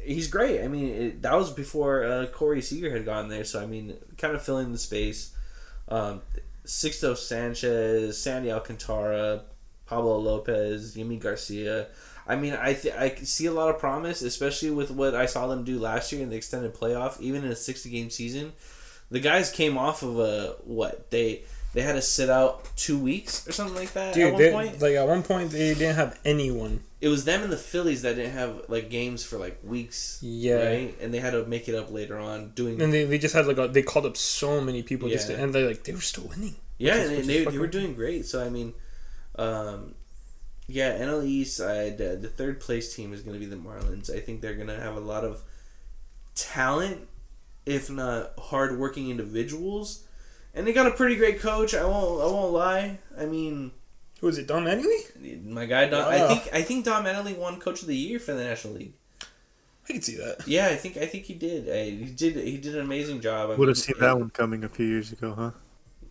[SPEAKER 2] he's great. I mean it, that was before uh, Corey Seager had gone there, so I mean kind of filling the space. Um, Sixto Sanchez, Sandy Alcantara, Pablo Lopez, Yimi Garcia. I mean, I th- I see a lot of promise, especially with what I saw them do last year in the extended playoff, even in a sixty game season. The guys came off of a what they they had to sit out two weeks or something like that at
[SPEAKER 1] Dude,
[SPEAKER 2] one
[SPEAKER 1] they,
[SPEAKER 2] point.
[SPEAKER 1] like at one point they didn't have anyone.
[SPEAKER 2] It was them and the Phillies that didn't have like games for like weeks,
[SPEAKER 1] Yeah.
[SPEAKER 2] right? And they had to make it up later on doing
[SPEAKER 1] And they, they just had like a, they called up so many people just to, and they like they were still winning.
[SPEAKER 2] Yeah,
[SPEAKER 1] is-
[SPEAKER 2] and
[SPEAKER 1] which
[SPEAKER 2] they, they, were doing great. So I mean, um, yeah, NL East. I, the, the third place team is going to be the Marlins. I think they're going to have a lot of talent, if not hardworking individuals, and they got a pretty great coach. I won't. I won't lie. I mean,
[SPEAKER 1] who is it? Don Mattingly?
[SPEAKER 2] my guy Don. I think. I think Don Mattingly won Coach of the Year for the National League.
[SPEAKER 1] I can see that.
[SPEAKER 2] Yeah, I think. I think he did. I, he did. He did an amazing job. I
[SPEAKER 3] Would
[SPEAKER 2] mean,
[SPEAKER 3] have seen that one coming a few years ago, huh?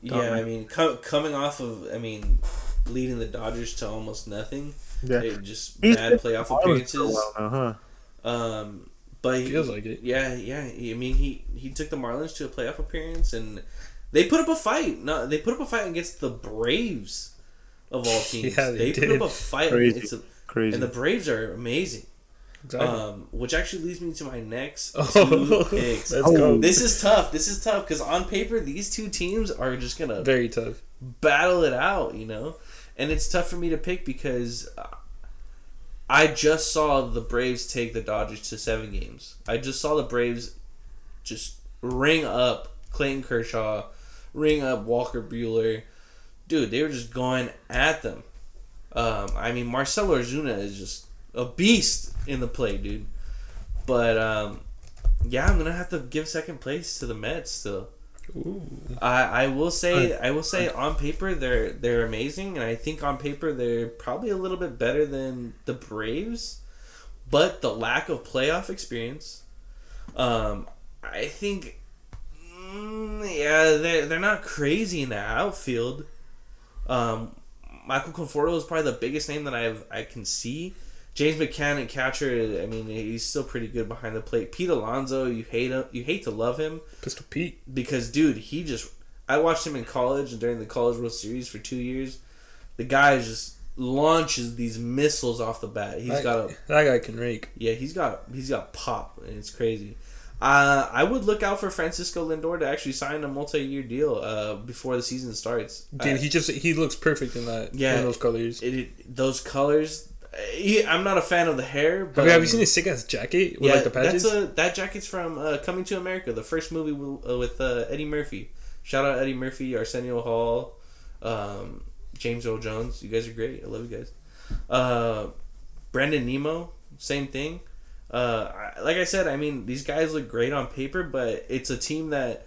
[SPEAKER 2] Yeah, I mean, co- coming off of, I mean, leading the Dodgers to almost nothing.
[SPEAKER 3] Yeah.
[SPEAKER 2] It just
[SPEAKER 3] He's
[SPEAKER 2] bad playoff
[SPEAKER 3] Marlins for a
[SPEAKER 2] appearances.
[SPEAKER 3] while now, huh?
[SPEAKER 2] Um, but he,
[SPEAKER 1] Feels like it.
[SPEAKER 2] yeah, yeah. he- I mean, he he took the Marlins to a playoff appearance, and they put up a fight. No, they put up a fight against the Braves of all teams.
[SPEAKER 1] Yeah, they
[SPEAKER 2] put
[SPEAKER 1] did.
[SPEAKER 2] up a fight,
[SPEAKER 3] Crazy.
[SPEAKER 2] It's a-
[SPEAKER 3] Crazy.
[SPEAKER 2] and the Braves are amazing.
[SPEAKER 1] Exactly.
[SPEAKER 2] Um, which actually leads me to my next two
[SPEAKER 1] oh,
[SPEAKER 2] picks.
[SPEAKER 1] let's go.
[SPEAKER 2] This is tough. This is tough because on paper, these two teams are just gonna
[SPEAKER 1] Very tough.
[SPEAKER 2] battle it out, you know? And it's tough for me to pick because I just saw the Braves take the Dodgers to seven games. I just saw the Braves just ring up Clayton Kershaw, ring up Walker Buehler. Dude, they were just going at them. Um, I mean, Marcell Ozuna is just a beast in the play, dude. But um, yeah, I'm gonna have to give second place to the Mets still.
[SPEAKER 1] Ooh.
[SPEAKER 2] I, I will say I will say on paper they're they're amazing and I think on paper they're probably a little bit better than the Braves, but the lack of playoff experience, um, I think, mm, yeah, they they're not crazy in the outfield. Um, Michael Conforto is probably the biggest name that I've I can see. James McCann, catcher, I mean he's still pretty good behind the plate. Pete Alonso, you hate him, you hate to love him
[SPEAKER 1] Pistol Pete.
[SPEAKER 2] because dude, he just I watched him in college and during the College World Series for two years. The guy just launches these missiles off the bat. He's
[SPEAKER 1] that,
[SPEAKER 2] got a
[SPEAKER 1] that guy can rake.
[SPEAKER 2] yeah, he's got he's got pop and it's crazy. Uh, I would look out for Francisco Lindor to actually sign a multi-year deal uh, before the season starts.
[SPEAKER 1] Dude,
[SPEAKER 2] Uh,
[SPEAKER 1] he just he looks perfect in that.
[SPEAKER 2] Yeah.
[SPEAKER 1] in those colors.
[SPEAKER 2] it, it- those colors. he- I'm not a fan of the hair, but
[SPEAKER 1] Have you, have you seen his sick ass jacket with like the patches?
[SPEAKER 2] That's a, that jacket's from uh, Coming to America, the first movie with, uh, with uh, Eddie Murphy. Shout out Eddie Murphy, Arsenio Hall, Um, James Earl Jones, you guys are great. I love you guys. Uh, Brandon Nimmo, same thing. Uh, like I said, I mean these guys look great on paper, but it's a team that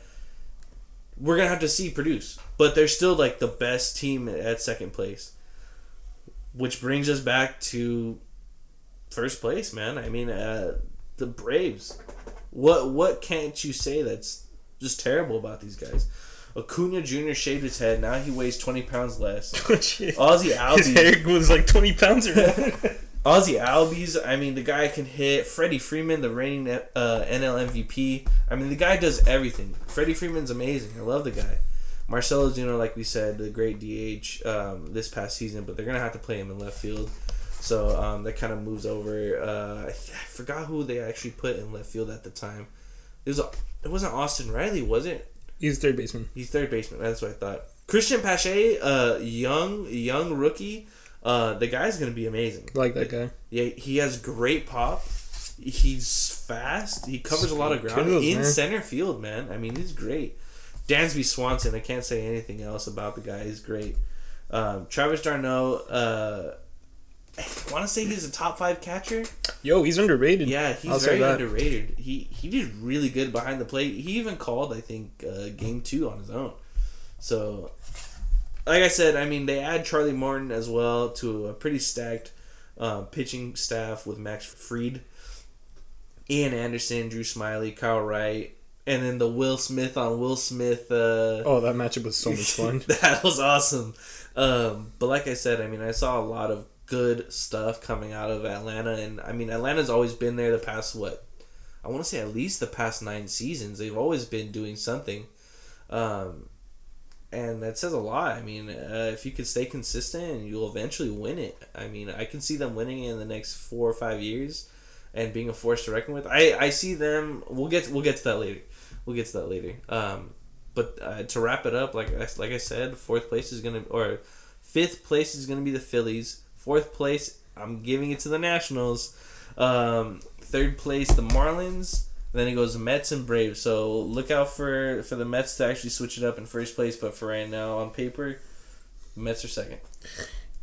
[SPEAKER 2] we're gonna have to see produce. But they're still like the best team at second place, which brings us back to first place, man. I mean, uh, the Braves. What what can't you say that's just terrible about these guys? Acuna Jr. shaved his head. Now he weighs twenty pounds less. Ozzie
[SPEAKER 1] Oh, His
[SPEAKER 2] Albies.
[SPEAKER 1] hair was like 20 pounds or more.
[SPEAKER 2] Ozzie Albies, I mean, the guy can hit. Freddie Freeman, the reigning uh, NL MVP. I mean, the guy does everything. Freddie Freeman's amazing. I love the guy. Marcell Ozuna, like we said, the great DH um, this past season, but they're gonna have to play him in left field. So um, that kind of moves over. Uh, I, th- I forgot who they actually put in left field at the time. It was it wasn't Austin Riley, was it?
[SPEAKER 1] He's third baseman.
[SPEAKER 2] He's third baseman. That's what I thought. Cristian Pache, uh, young young rookie. Uh, the guy's gonna be amazing.
[SPEAKER 1] Like that guy.
[SPEAKER 2] Yeah, he has great pop. He's fast. He covers a lot of ground
[SPEAKER 1] Kills,
[SPEAKER 2] in
[SPEAKER 1] man.
[SPEAKER 2] center field, man. I mean, he's great. Dansby Swanson. I can't say anything else about the guy. He's great. Um, Travis d'Arnaud. Uh, I want to say he's a top five catcher.
[SPEAKER 1] Yo, he's underrated.
[SPEAKER 2] Yeah, he's
[SPEAKER 1] I'll
[SPEAKER 2] very underrated. He he did really good behind the plate. He even called, I think, uh, game two on his own. So, like I said, I mean, they add Charlie Morton as well to a pretty stacked uh, pitching staff with Max Fried, Ian Anderson, Drew Smyly, Kyle Wright, and then the Will Smith on Will Smith. Uh,
[SPEAKER 1] Oh, that matchup was so much fun.
[SPEAKER 2] that was awesome. Um, but like I said, I mean, I saw a lot of good stuff coming out of Atlanta, and I mean, Atlanta's always been there the past what I want to say at least the past nine seasons. They've always been doing something, um, and that says a lot. I mean, uh, if you could stay consistent, you'll eventually win it. I mean, I can see them winning in the next four or five years, and being a force to reckon with. I I see them. We'll get we'll get to that later. We'll get to that later. Um, but uh, to wrap it up, like I, like I said, fourth place is gonna or fifth place is gonna be the Phillies. Fourth place, I'm giving it to the Nationals. Um, third place, the Marlins. Then it goes Mets and Braves. So look out for for the Mets to actually switch it up in first place. But for right now, on paper, Mets are second.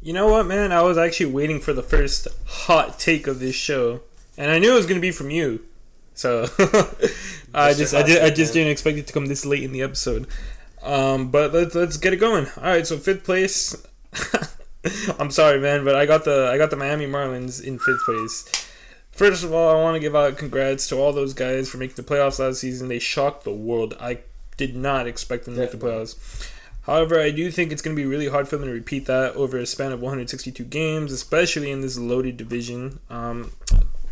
[SPEAKER 1] You know what, man? I was actually waiting for the first hot take of this show, and I knew it was gonna be from you. So I just, I, did, I just didn't expect it to come this late in the episode. Um, but let's let's get it going. All right, so fifth place. I'm sorry, man, but I got the I got the Miami Marlins in fifth place. First of all, I want to give out congrats to all those guys for making the playoffs last season. They shocked the world. I did not expect them to make the playoffs. However, I do think it's going to be really hard for them to repeat that over a span of 162 games, especially in this loaded division. Um,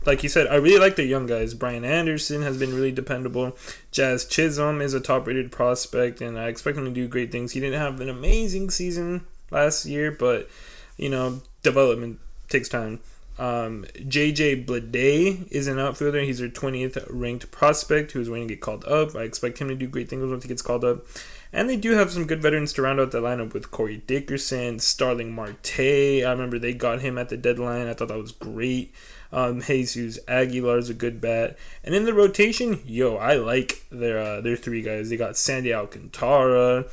[SPEAKER 1] like you said, I really like their young guys. Brian Anderson has been really dependable. Jazz Chisholm is a top rated prospect, and I expect him to do great things. He didn't have an amazing season last year, but, you know, development takes time. Um, JJ Bleday is an outfielder. He's their 20th ranked prospect who's waiting to get called up. I expect him to do great things once he gets called up. And they do have some good veterans to round out the lineup with Corey Dickerson, Starling Marte. I remember they got him at the deadline. I thought that was great. Um, Jesus Aguilar is a good bat. And in the rotation, yo, I like their uh, their three guys. They got Sandy Alcantara,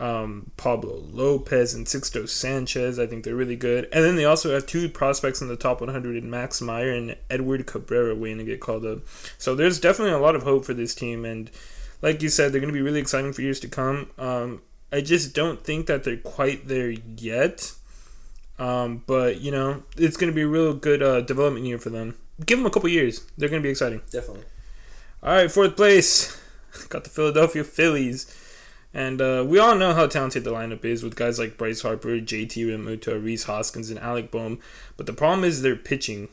[SPEAKER 1] um, Pablo Lopez, and Sixto Sanchez. I think they're really good. And then they also have two prospects in the top 100 in Max Meyer and Edward Cabrera waiting to get called up. So there's definitely a lot of hope for this team. And like you said, they're going to be really exciting for years to come. Um, I just don't think that they're quite there yet. Um, but you know, it's going to be a real good uh, development year for them. Give them a couple years; they're going to be exciting.
[SPEAKER 2] Definitely.
[SPEAKER 1] All right, fourth place, got the Philadelphia Phillies, and uh, we all know how talented the lineup is with guys like Bryce Harper, JT Realmuto, Rhys Hoskins, and Alec Bohm. But the problem is their pitching.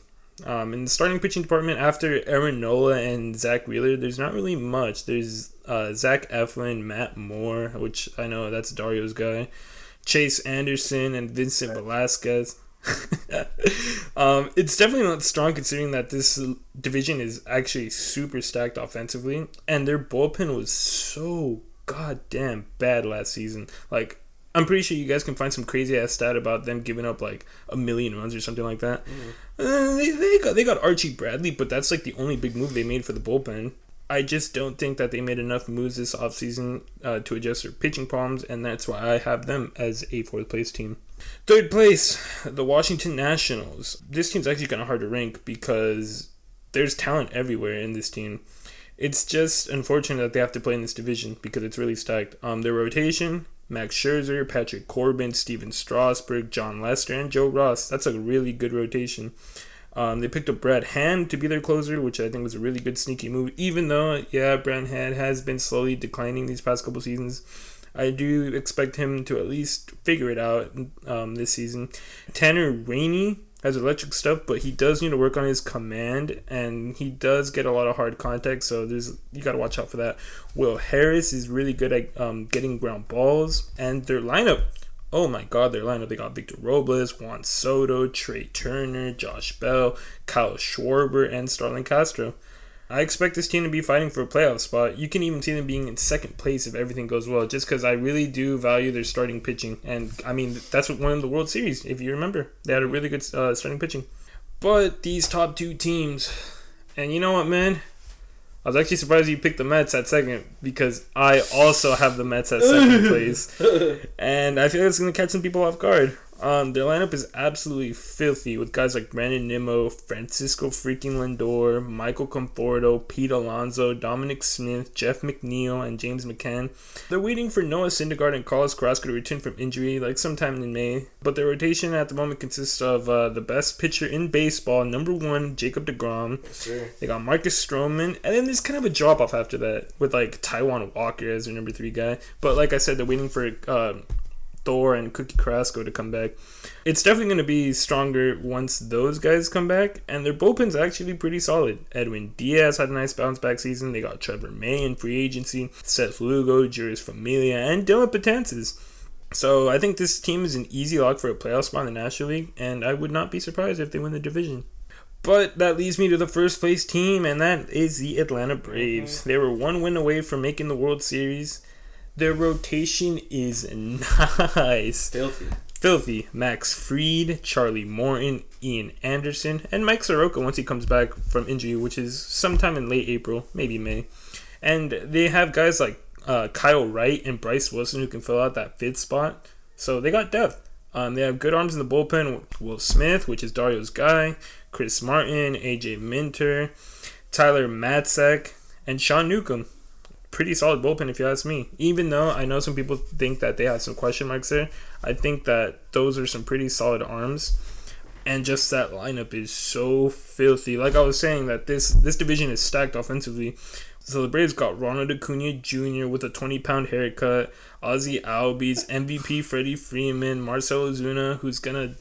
[SPEAKER 1] Um, in the starting pitching department, after Aaron Nola and Zack Wheeler, there's not really much. There's uh, Zach Eflin, Matt Moore, which I know that's Dario's guy, Chase Anderson, and Vincent Velasquez. um, it's definitely not strong considering that this division is actually super stacked offensively, and their bullpen was so goddamn bad last season. Like, I'm pretty sure you guys can find some crazy ass stat about them giving up like a million runs or something like that. Uh, they, they got they got Archie Bradley, but that's like the only big move they made for the bullpen. I just don't think that they made enough moves this offseason uh, to adjust their pitching problems, and that's why I have them as a fourth place team. Third place, the Washington Nationals. This team's actually kind of hard to rank because there's talent everywhere in this team. It's just unfortunate that they have to play in this division because it's really stacked. Um, their rotation Max Scherzer, Patrick Corbin, Stephen Strasburg, Jon Lester, and Joe Ross. That's a really good rotation. Um, they picked up Brad Hand to be their closer, which I think was a really good sneaky move. Even though, yeah, Brad Hand has been slowly declining these past couple seasons, I do expect him to at least figure it out um, this season. Tanner Rainey has electric stuff, but he does need to work on his command, and he does get a lot of hard contact. So there's you got to watch out for that. Will Harris is really good at um, getting ground balls, and their lineup. Oh my God, their lineup! They got Victor Robles, Juan Soto, Trea Turner, Josh Bell, Kyle Schwarber, and Starlin Castro. I expect this team to be fighting for a playoff spot. You can even see them being in second place if everything goes well, just because I really do value their starting pitching. And I mean, that's what won the World Series, if you remember. They had a really good uh, starting pitching. But these top two teams, and you know what, man? I was actually surprised you picked the Mets at second because I also have the Mets at second place. And I feel like it's going to catch some people off guard. Um, their lineup is absolutely filthy with guys like Brandon Nimmo, Francisco freaking Lindor, Michael Conforto, Pete Alonso, Dominic Smith, Jeff McNeil, and James McCann. They're waiting for Noah Syndergaard and Carlos Carrasco to return from injury, like sometime in May. But their rotation at the moment consists of uh, the best pitcher in baseball, number one, Jacob DeGrom.
[SPEAKER 4] Yes,
[SPEAKER 1] They got Marcus Stroman, and then there's kind of a drop off after that with like Taijuan Walker as their number three guy. But like I said, they're waiting for uh, Thor and Cookie Carrasco to come back. It's definitely going to be stronger once those guys come back, and their bullpen's actually pretty solid. Edwin Diaz had a nice bounce back season. They got Trevor May in free agency, Seth Lugo, Jeurys Familia, and Dellin Betances. So I think this team is an easy lock for a playoff spot in the National League, and I would not be surprised if they win the division. But that leads me to the first place team, and that is the Atlanta Braves. Mm-hmm. They were one win away from making the World Series. Their rotation is nice.
[SPEAKER 4] Filthy.
[SPEAKER 1] Filthy. Max Fried, Charlie Morton, Ian Anderson, and Mike Soroka once he comes back from injury, which is sometime in late April, maybe May. And they have guys like uh, Kyle Wright and Bryse Wilson who can fill out that fifth spot. So they got depth. Um, they have good arms in the bullpen. Will Smith, which is Dario's guy, Chris Martin, AJ Minter, Tyler Matzek, and Sean Newcomb pretty solid bullpen if you ask me. Even though I know some people think that they have some question marks there, I think that those are some pretty solid arms. And just that lineup is so filthy. Like I was saying, that this this division is stacked offensively. So the Braves got Ronald Acuna Jr. with a 20 pound haircut, Ozzie Albies, MVP Freddie Freeman, Marcell Ozuna, who's gonna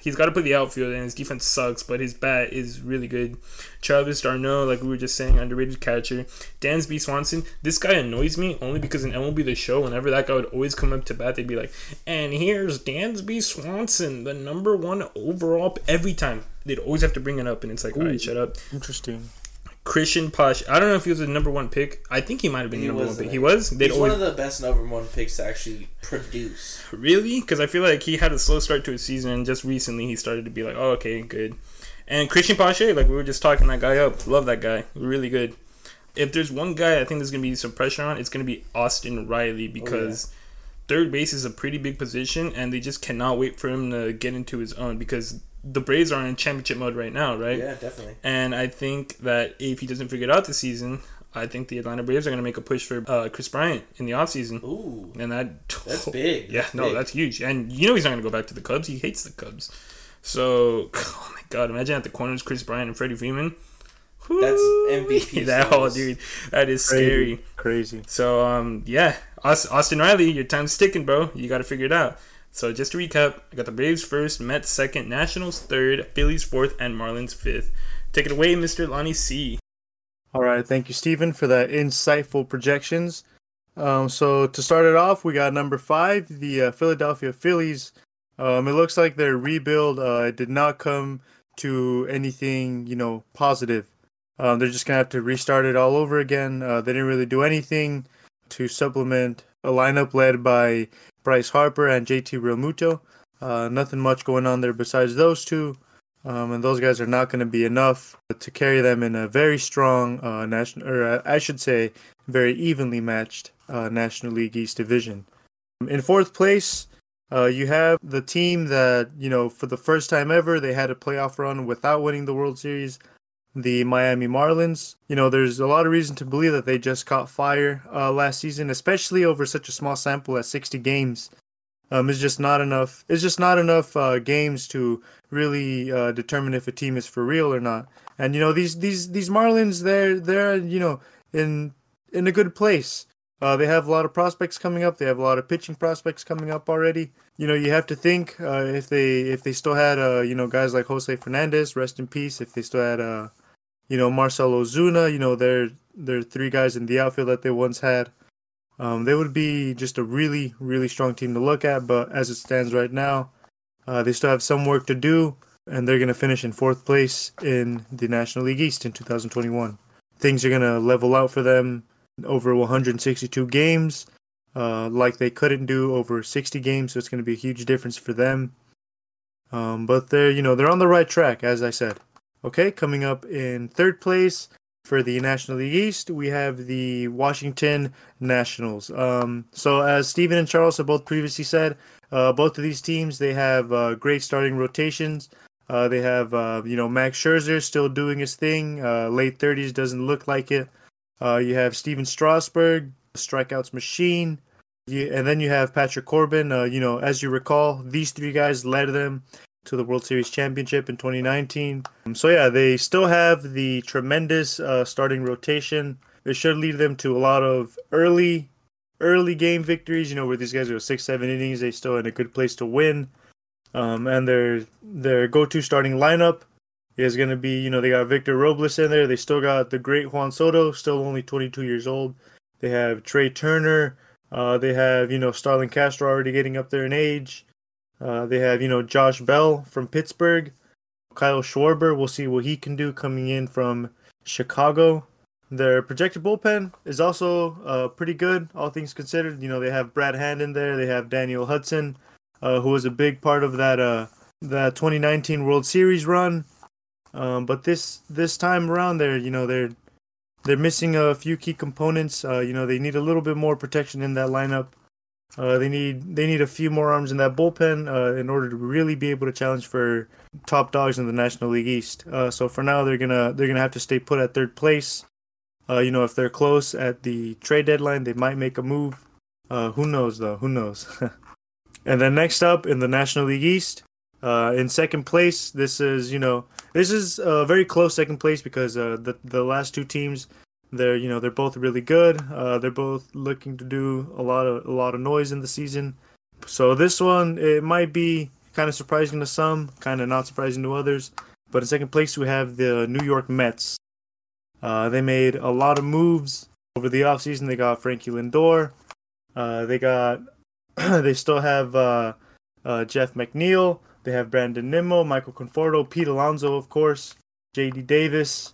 [SPEAKER 1] he's got to play the outfield, and his defense sucks, but his bat is really good. Travis d'Arnaud, like we were just saying, underrated catcher. Dansby Swanson, this guy annoys me only because in MLB The Show, whenever that guy would always come up to bat, they'd be like, and here's Dansby Swanson, the number one overall. Every time, they'd always have to bring it up, and it's like, all right, shut up.
[SPEAKER 3] Interesting.
[SPEAKER 1] Cristian Pache. I don't know if he was the number one pick. I think he might have been
[SPEAKER 4] He
[SPEAKER 1] the number one pick. He was. They'd
[SPEAKER 4] He's one of the best number one picks to actually produce.
[SPEAKER 1] Really? Because I feel like he had a slow start to his season, and just recently he started to be like, oh, okay, good. And Cristian Pache, like we were just talking that guy up. Love that guy. Really good. If there's one guy I think there's going to be some pressure on, it's going to be Austin Riley oh, because third base is a pretty big position, and they just cannot wait for him to get into his own because the Braves are in championship mode right now, right?
[SPEAKER 4] Yeah, definitely.
[SPEAKER 1] And I think that if he doesn't figure it out this season, I think the Atlanta Braves are going to make a push for uh, Kris Bryant in the offseason.
[SPEAKER 4] Ooh,
[SPEAKER 1] And that
[SPEAKER 4] that's big.
[SPEAKER 1] yeah,
[SPEAKER 4] That's
[SPEAKER 1] no,
[SPEAKER 4] big.
[SPEAKER 1] that's huge. And you know he's not going to go back to the Cubs. He hates the Cubs. So, oh my god, imagine at the corners Kris Bryant and Freddie Freeman.
[SPEAKER 4] That's MVP
[SPEAKER 1] That oh,
[SPEAKER 4] status.
[SPEAKER 1] dude, that is scary.
[SPEAKER 3] Crazy.
[SPEAKER 1] So, um, yeah, Austin Riley, your time's ticking, bro. You got to figure it out. So, just to recap, I got the Braves first, Mets second, Nationals third, Phillies fourth, and Marlins fifth. Take it away, Mr. Lonnie C.
[SPEAKER 3] All right, thank you, Stephen, for that insightful projections. Um, so to start it off, we got number five, the uh, Philadelphia Phillies. Um, it looks like their rebuild uh, did not come to anything, you know, positive. Um, they're just gonna have to restart it all over again. Uh, they didn't really do anything to supplement a lineup led by Bryce Harper and JT Realmuto. Uh, nothing much going on there besides those two. um, and those guys are not going to be enough to carry them in a very strong uh, national, or uh, I should say, very evenly matched uh, National League East division. In fourth place, uh, you have the team that you know for the first time ever they had a playoff run without winning the World Series. The Miami Marlins. You know, there's a lot of reason to believe that they just caught fire uh, last season, especially over such a small sample as 60 games. Um, it's just not enough. It's just not enough uh, games to really uh, determine if a team is for real or not. And you know these these these Marlins, they're they're you know in in a good place. Uh, they have a lot of prospects coming up. They have a lot of pitching prospects coming up already. You know, you have to think uh, if they if they still had uh, you know guys like Jose Fernandez, rest in peace. If they still had uh, you know Marcell Ozuna, you know they're they're three guys in the outfield that they once had. Um, they would be just a really really strong team to look at. But as it stands right now, uh, they still have some work to do, and they're going to finish in fourth place in the National League East in 2021. Things are going to level out for them over 162 games, uh, like they couldn't do over 60 games. So it's going to be a huge difference for them. Um, but they're you know they're on the right track, as I said. Okay, coming up in third place for the National League East, we have the Washington Nationals. Um, so as Steven and Charles have both previously said, uh, both of these teams they have uh, great starting rotations. Uh, they have uh, you know Max Scherzer still doing his thing, uh, late 30s doesn't look like it. Uh, you have Stephen Strasburg, strikeouts machine. You, and then you have Patrick Corbin. You know, as you recall, these three guys led them to the World Series championship in 2019. Um, so yeah, they still have the tremendous uh, starting rotation. It should lead them to a lot of early, early game victories. You know, where these guys go six, seven innings, they still in a good place to win. Um, and their their go-to starting lineup is going to be, you know, they got Victor Robles in there. They still got the great Juan Soto, still only 22 years old. They have Trea Turner. Uh, they have, you know, Starlin Castro already getting up there in age. Uh, they have, you know, Josh Bell from Pittsburgh. Kyle Schwarber, we'll see what he can do coming in from Chicago. Their projected bullpen is also uh, pretty good, all things considered. You know, they have Brad Hand in there. They have Daniel Hudson, uh, who was a big part of that uh, that 2019 World Series run. Um, but this this time around, they're you know they're they're missing a few key components. Uh, you know they need a little bit more protection in that lineup. Uh, they need they need a few more arms in that bullpen uh, in order to really be able to challenge for top dogs in the National League East. Uh, so for now, they're gonna they're gonna have to stay put at third place. Uh, you know if they're close at the trade deadline, they might make a move. Uh, who knows though? Who knows? and then next up in the National League East, uh, in second place, this is you know this is a very close second place because the the last two teams they're you know they're both really good. Uh, they're both looking to do a lot of a lot of noise in the season. So this one it might be kind of surprising to some, kind of not surprising to others. But in second place we have the New York Mets. Uh, they made a lot of moves over the offseason. They got Frankie Lindor. Uh, they got they still have uh, uh, Jeff McNeil. They have Brandon Nimmo, Michael Conforto, Pete Alonso, of course, J.D. Davis.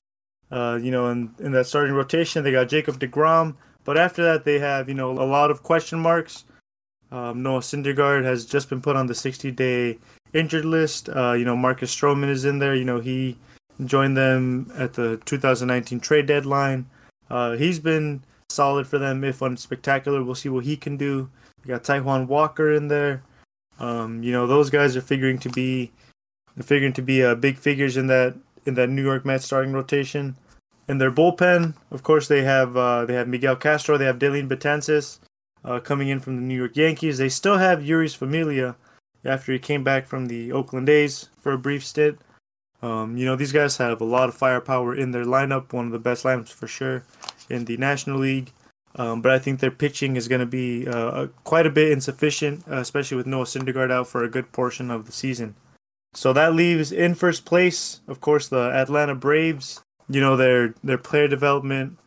[SPEAKER 3] Uh, you know, in, in that starting rotation, they got Jacob DeGrom. But after that, they have, you know, a lot of question marks. Um, Noah Syndergaard has just been put on the 60 day injured list. Uh, you know, Marcus Stroman is in there. You know, he joined them at the 2019 trade deadline. Uh, he's been solid for them, if unspectacular. We'll see what he can do. You got Taijuan Walker in there. Um, you know, those guys are figuring to be figuring to be uh, big figures in that in that New York Mets starting rotation. In their bullpen, of course, they have uh, they have Miguel Castro, they have Dellin Betances uh, coming in from the New York Yankees. They still have Jeurys Familia after he came back from the Oakland A's for a brief stint. Um, you know, these guys have a lot of firepower in their lineup, one of the best lineups for sure in the National League. Um, but I think their pitching is going to be uh, quite a bit insufficient, uh, especially with Noah Syndergaard out for a good portion of the season. So that leaves in first place, of course, the Atlanta Braves. You know their their player development,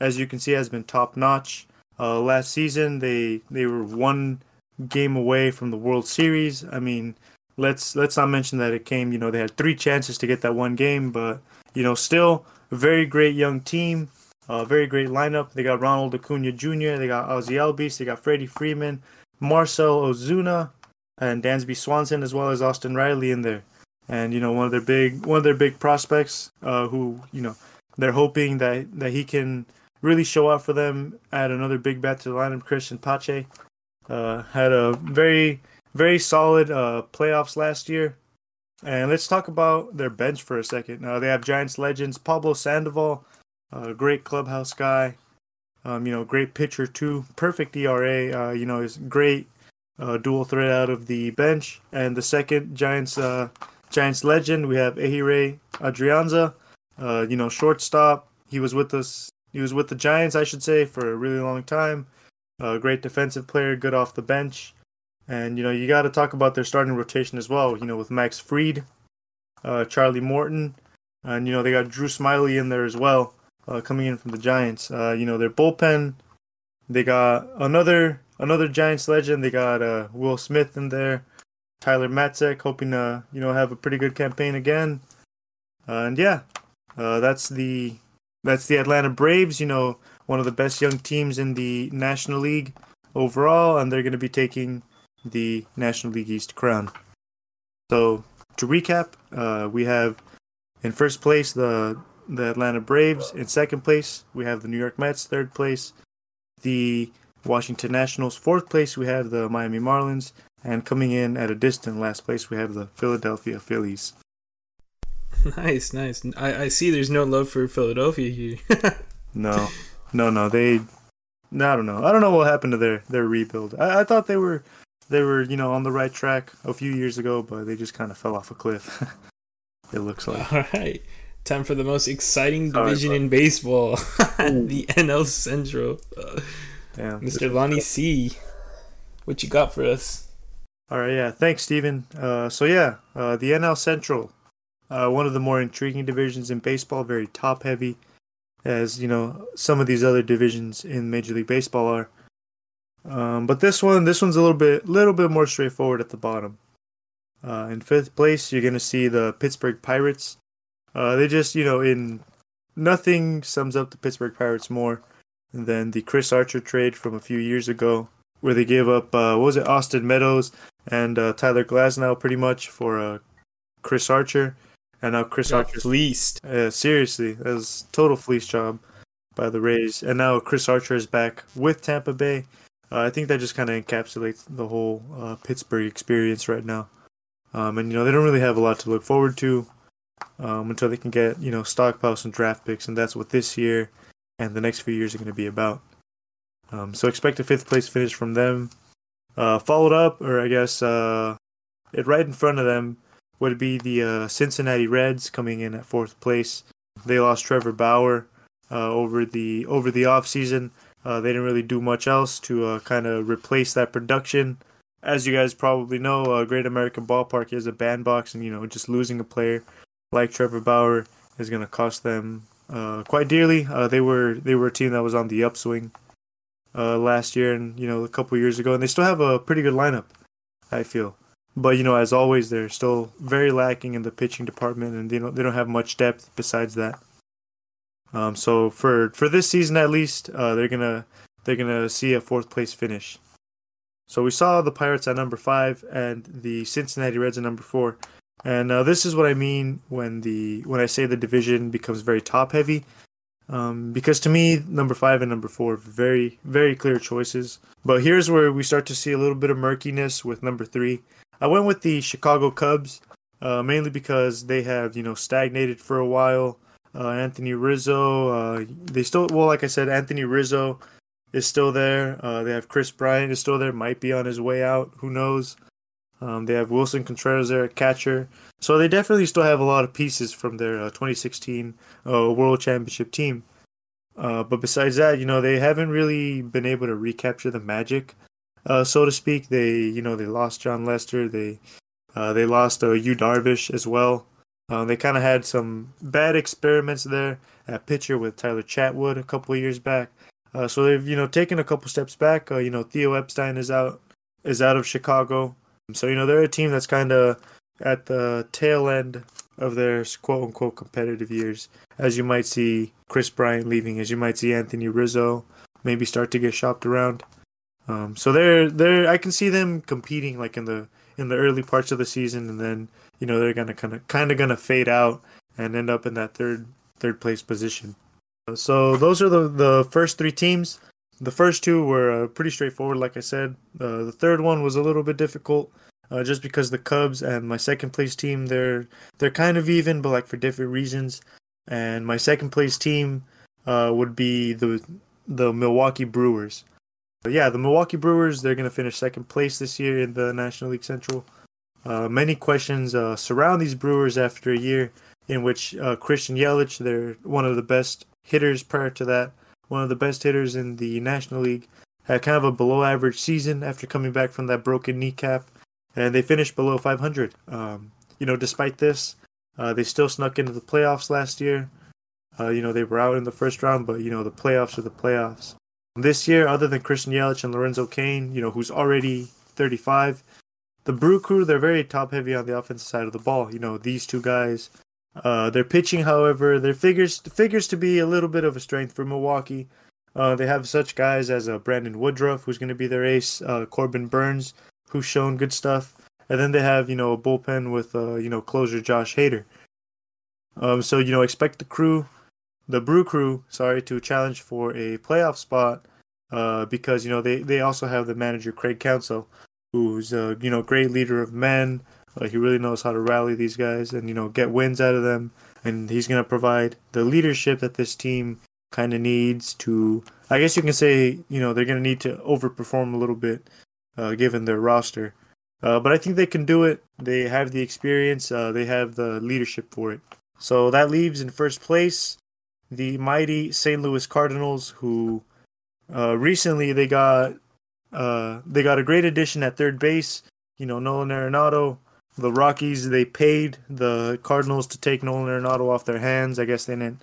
[SPEAKER 3] as you can see, has been top notch. Uh, last season, they they were one game away from the World Series. I mean, let's let's not mention that it came. You know, they had three chances to get that one game, but you know, still a very great young team. A very great lineup. They got Ronald Acuna Jr., they got Ozzie Albies, they got Freddie Freeman, Marcell Ozuna, and Dansby Swanson, as well as Austin Riley in there. and you know one of their big one of their big prospects, uh, who you know they're hoping that that he can really show out for them. Add another big bat to the lineup. Cristian Pache uh, had a very very solid uh, playoffs last year. And let's talk about their bench for a second. Uh, they have Giants legends Pablo Sandoval, a great clubhouse guy. Um, you know, great pitcher too. Perfect ERA. Uh, you know, is great uh, dual threat out of the bench. And the second Giants uh, Giants legend, we have Ehire Adrianza. Uh, you know, shortstop. He was with us. He was with the Giants, I should say, for a really long time. Uh, great defensive player, good off the bench. And you know, you got to talk about their starting rotation as well. You know, with Max Fried, uh, Charlie Morton, and you know they got Drew Smyly in there as well, uh, coming in from the Giants. Uh, you know, their bullpen, they got another another Giants legend. They got uh, Will Smith in there, Tyler Matzek, hoping to you know have a pretty good campaign again. Uh, and yeah, uh, that's the that's the Atlanta Braves. You know, one of the best young teams in the National League overall, and they're going to be taking the National League East crown. So to recap, uh, we have in first place the the Atlanta Braves. In second place, we have the New York Mets. Third place, the Washington Nationals. Fourth place, we have the Miami Marlins. And coming in at a distant last place, we have the Philadelphia Phillies.
[SPEAKER 1] Nice, nice. I, I see there's no love for Philadelphia here.
[SPEAKER 3] no, no, no. They, I don't know. I don't know what happened to their their rebuild. I, I thought they were they were you know on the right track a few years ago, but they just kind of fell off a cliff. it looks like.
[SPEAKER 1] All right, time for the most exciting division Sorry, in baseball, the NL Central. Uh, Yeah, Mr. Lonnie C, what you got for us?
[SPEAKER 3] All right, yeah, thanks, Steven. Uh, so yeah, uh, the NL Central, uh, one of the more intriguing divisions in baseball, very top heavy, as you know some of these other divisions in Major League Baseball are. Um, but this one, this one's a little bit, little bit more straightforward at the bottom. Uh, in fifth place, you're gonna see the Pittsburgh Pirates. Uh, they just, you know, in nothing sums up the Pittsburgh Pirates more than the Chris Archer trade from a few years ago, where they gave up, uh, what was it, Austin Meadows and uh, Tyler Glasnow pretty much for uh, Chris Archer, and now Chris Archer
[SPEAKER 1] fleeced.
[SPEAKER 3] Uh, seriously, that was total fleece job by the Rays, and now Chris Archer is back with Tampa Bay. Uh, I think that just kind of encapsulates the whole uh, Pittsburgh experience right now. Um, and you know they don't really have a lot to look forward to um, until they can get you know stockpiles and draft picks, and that's what this year and the next few years are going to be about. Um, so expect a fifth place finish from them. Uh, followed up, or I guess uh, it right in front of them would be the uh, Cincinnati Reds coming in at fourth place. They lost Trevor Bauer uh, over the over the off season. Uh, they didn't really do much else to uh, kind of replace that production. As you guys probably know, Great American Ballpark is a bandbox, and you know just losing a player like Trevor Bauer is going to cost them uh, quite dearly. Uh, they were they were a team that was on the upswing uh, last year, and you know a couple years ago, and they still have a pretty good lineup. I feel, but you know as always, they're still very lacking in the pitching department, and they don't they don't have much depth besides that. Um, so for for this season at least, uh, they're gonna they're gonna see a fourth place finish. So we saw the Pirates at number five and the Cincinnati Reds at number four, and uh, this is what I mean when the when I say the division becomes very top heavy. Um, because to me, number five and number four very very clear choices. But here's where we start to see a little bit of murkiness with number three. I went with the Chicago Cubs, uh, mainly because they have you know stagnated for a while uh, Anthony Rizzo. Uh, they still, well, like I said, Anthony Rizzo is still there. Uh, they have Kris Bryant is still there, might be on his way out. Who knows? Um, they have Willson Contreras there at catcher. So they definitely still have a lot of pieces from their uh, 2016 uh, World Championship team. Uh, but besides that, you know, they haven't really been able to recapture the magic, so to speak. They, you know, they lost Jon Lester. They, they lost uh, Yu Darvish as well. Uh, they kind of had some bad experiments there at pitcher with Tyler Chatwood a couple years back. Uh, so they've you know taken a couple steps back. Uh, you know Theo Epstein is out is out of Chicago, so you know they're a team that's kind of at the tail end of their quote unquote competitive years. As you might see Kris Bryant leaving, as you might see Anthony Rizzo maybe start to get shopped around. Um, so they're they're I can see them competing like in the in the early parts of the season, and then you know they're gonna kind of kind of gonna fade out and end up in that third third place position. So those are the the first three teams. The first two were uh, pretty straightforward, like I said. Uh, the third one was a little bit difficult, uh, just because the Cubs and my second place team they're they're kind of even, but like for different reasons. And my second place team uh, would be the the Milwaukee Brewers. But yeah, the Milwaukee Brewers they're gonna finish second place this year in the National League Central. Uh, many questions uh, surround these Brewers after a year in which Christian Yelich, they're one of the best hitters prior to that, one of the best hitters in the National League, had kind of a below average season after coming back from that broken kneecap, and they finished below 500. Um, you know, despite this, uh, they still snuck into the playoffs last year. Uh, you know, they were out in the first round, but you know, the playoffs are the playoffs. This year, other than Christian Yelich and Lorenzo Cain, you know, who's already 35, the Brew Crew, they're very top heavy on the offensive side of the ball. You know, these two guys uh, their pitching, however, their figures figures to be a little bit of a strength for Milwaukee. Uh, they have such guys as uh, Brandon Woodruff, who's going to be their ace, uh, Corbin Burnes, who's shown good stuff, and then they have you know a bullpen with uh, you know closer Josh Hader. Um, so you know expect the crew, the Brew Crew, sorry, to challenge for a playoff spot, uh, because you know they they also have the manager Craig Counsell, who's a you know great leader of men. Uh, he really knows how to rally these guys and you know get wins out of them, and he's to provide the leadership that this team kind of needs to. I guess you can say you know they're to need to overperform a little bit, uh, given their roster. Uh, but I think they can do it. They have the experience. Uh, they have the leadership for it. So that leaves in first place the mighty St. Louis Cardinals, who uh, recently they got uh, they got a great addition at third base. You know, Nolan Arenado the Rockies they paid the Cardinals to take Nolan Arenado off their hands. I guess they didn't.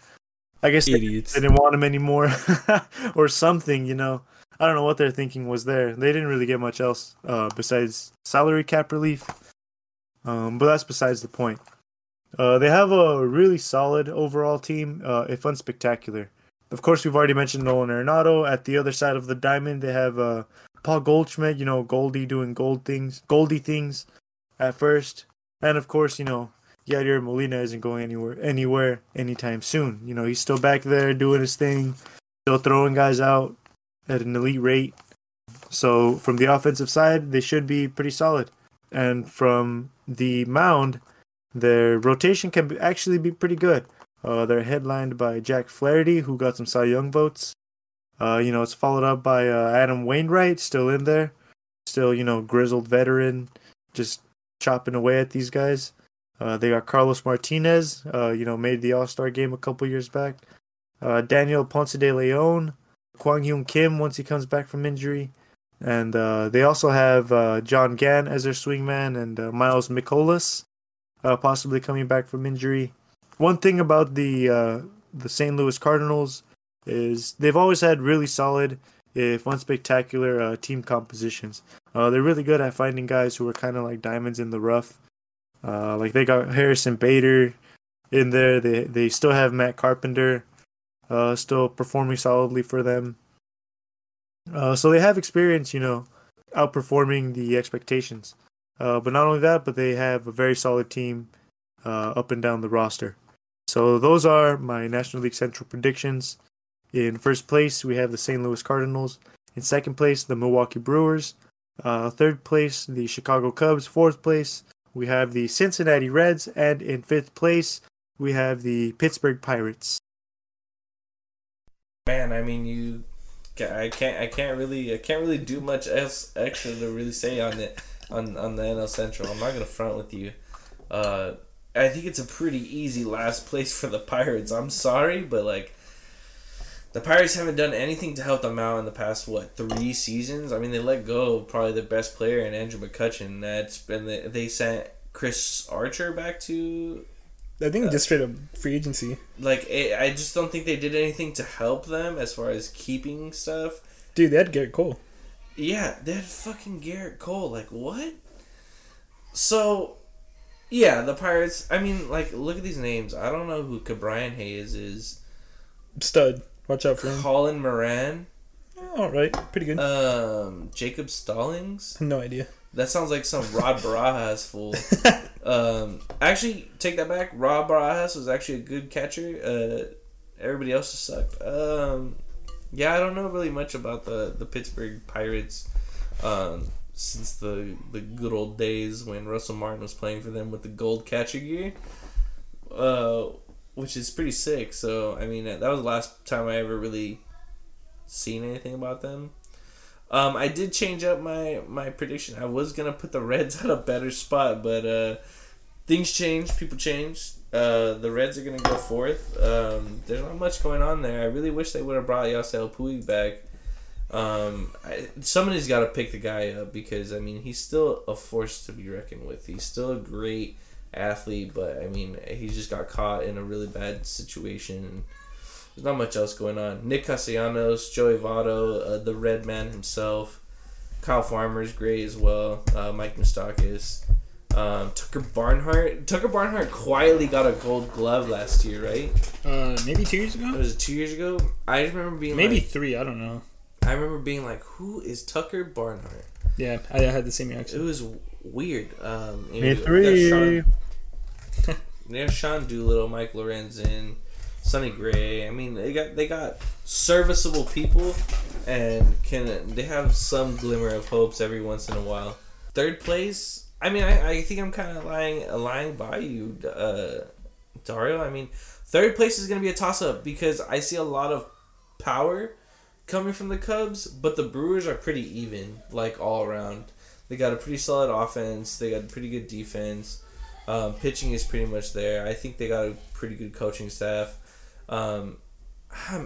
[SPEAKER 3] I guess they, they, didn't want him anymore, or something. You know, I don't know what their thinking was there. They didn't really get much else uh, besides salary cap relief. Um, but that's besides the point. Uh, they have a really solid overall team, uh, if unspectacular. Of course, we've already mentioned Nolan Arenado. At the other side of the diamond, they have uh, Paul Goldschmidt. You know, Goldie doing gold things, Goldie things at first. And of course, you know, Yadier Molina isn't going anywhere anywhere anytime soon. You know, he's still back there doing his thing, still throwing guys out at an elite rate. So from the offensive side, they should be pretty solid. And from the mound, their rotation can be, actually be pretty good. Uh, they're headlined by Jack Flaherty, who got some Cy Young votes. Uh, you know, it's followed up by uh, Adam Wainwright, still in there, still you know grizzled veteran, just chopping away at these guys. Uh, they got Carlos Martinez, uh, you know, made the All Star game a couple years back. Uh, Daniel Ponce de Leon, Kwang Hyun Kim once he comes back from injury. And uh, they also have uh, John Gant as their swingman and uh, Miles Mikolas possibly coming back from injury. One thing about the the St. Louis Cardinals is they've always had really solid, if unspectacular, team compositions. Uh, they're really good at finding guys who are kind of like diamonds in the rough. Uh, like they got Harrison Bader in there. They they still have Matt Carpenter, uh, still performing solidly for them. Uh, so they have experience, you know, outperforming the expectations. Uh, but not only that, but they have a very solid team uh, up and down the roster. So those are my National League Central predictions. In first place, we have the St. Louis Cardinals. In second place, the Milwaukee Brewers. Uh, third place, the Chicago Cubs. Fourth place, we have the Cincinnati Reds. And in fifth place, we have the Pittsburgh Pirates.
[SPEAKER 2] Man, I mean, you, I can't, I can't really, I can't really do much else extra to really say on it, on on the NL Central. I'm not gonna front with you. Uh, I think it's a pretty easy last place for the Pirates. I'm sorry, but like the Pirates haven't done anything to help them out in the past what three seasons. I mean, they let go of probably the best player in Andrew McCutchen. That's been the, they sent Chris Archer back to.
[SPEAKER 1] I think uh, just straight up free agency.
[SPEAKER 2] Like it, I just don't think they did anything to help them as far as keeping stuff.
[SPEAKER 1] Dude, they had Gerrit Cole.
[SPEAKER 2] Yeah, they had fucking Gerrit Cole. Like what? So, yeah, the Pirates. I mean, like look at these names. I don't know who Ke'Bryan Hayes is.
[SPEAKER 1] Stud. Watch out for him.
[SPEAKER 2] Colin Moran.
[SPEAKER 1] All right, pretty good.
[SPEAKER 2] Um, Jacob Stallings.
[SPEAKER 1] No idea.
[SPEAKER 2] That sounds like some Rod Barajas fool. Um, actually, take that back. Rod Barajas was actually a good catcher. Uh, everybody else just sucked. Um, yeah, I don't know really much about the the Pittsburgh Pirates. Um, since the the good old days when Russell Martin was playing for them with the gold catcher gear, uh, which is pretty sick. So I mean, that was the last time I ever really seen anything about them. Um, I did change up my my prediction. I was gonna put the Reds at a better spot, but uh, things change. People change. Uh, the Reds are gonna go fourth. Um, there's not much going on there. I really wish they would have brought Yasiel Puig back. Um, I, somebody's got to pick the guy up because I mean he's still a force to be reckoned with. He's still a great athlete, but I mean he just got caught in a really bad situation. There's not much else going on. Nick Castellanos, Joey Votto, uh, the Red Man himself, Kyle Farmer is great as well. Uh, Mike Moustakas, um, Tucker Barnhart. Tucker Barnhart quietly got a Gold Glove last year, right?
[SPEAKER 1] Uh, maybe two years ago.
[SPEAKER 2] It Was two years ago? I just remember being
[SPEAKER 1] Maybe
[SPEAKER 2] like,
[SPEAKER 1] three. I don't know.
[SPEAKER 2] I remember being like, "Who is Tucker Barnhart?"
[SPEAKER 1] Yeah, I, I had the same reaction.
[SPEAKER 2] It was weird. Um, you
[SPEAKER 3] Me three.
[SPEAKER 2] Sean, there's Sean Doolittle, Mike Lorenzen, Sonny Gray. I mean, they got they got serviceable people, and can they have some glimmer of hopes every once in a while. Third place. I mean, I, I think I'm kind of lying lying by you, uh, Dario. I mean, third place is to be a toss up because I see a lot of power coming from the Cubs, but the Brewers are pretty even, like all around. They got a pretty solid offense. They got a pretty good defense. Um, pitching is pretty much there. I think they got a pretty good coaching staff. Um,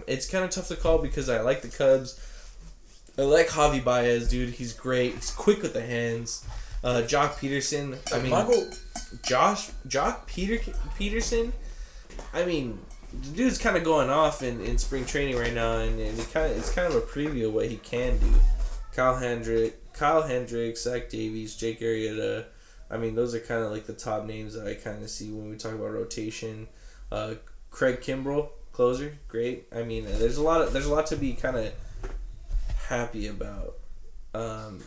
[SPEAKER 2] it's kind of tough to call because I like the Cubs. I like Javi Baez, dude. He's great. He's quick with the hands. Uh, Joc Pederson. I mean, Josh Joc Peter Pederson. I mean, the dude's kind of going off in, in spring training right now, and, and he kind of it's kind of a preview of what he can do. Kyle Hendrick, Kyle Hendricks, Zach Davies, Jake Arrieta. I mean, those are kind of like the top names that I kind of see when we talk about rotation. Uh, Craig Kimbrel, closer, great. I mean, there's a lot of there's a lot to be kind of happy about. Um,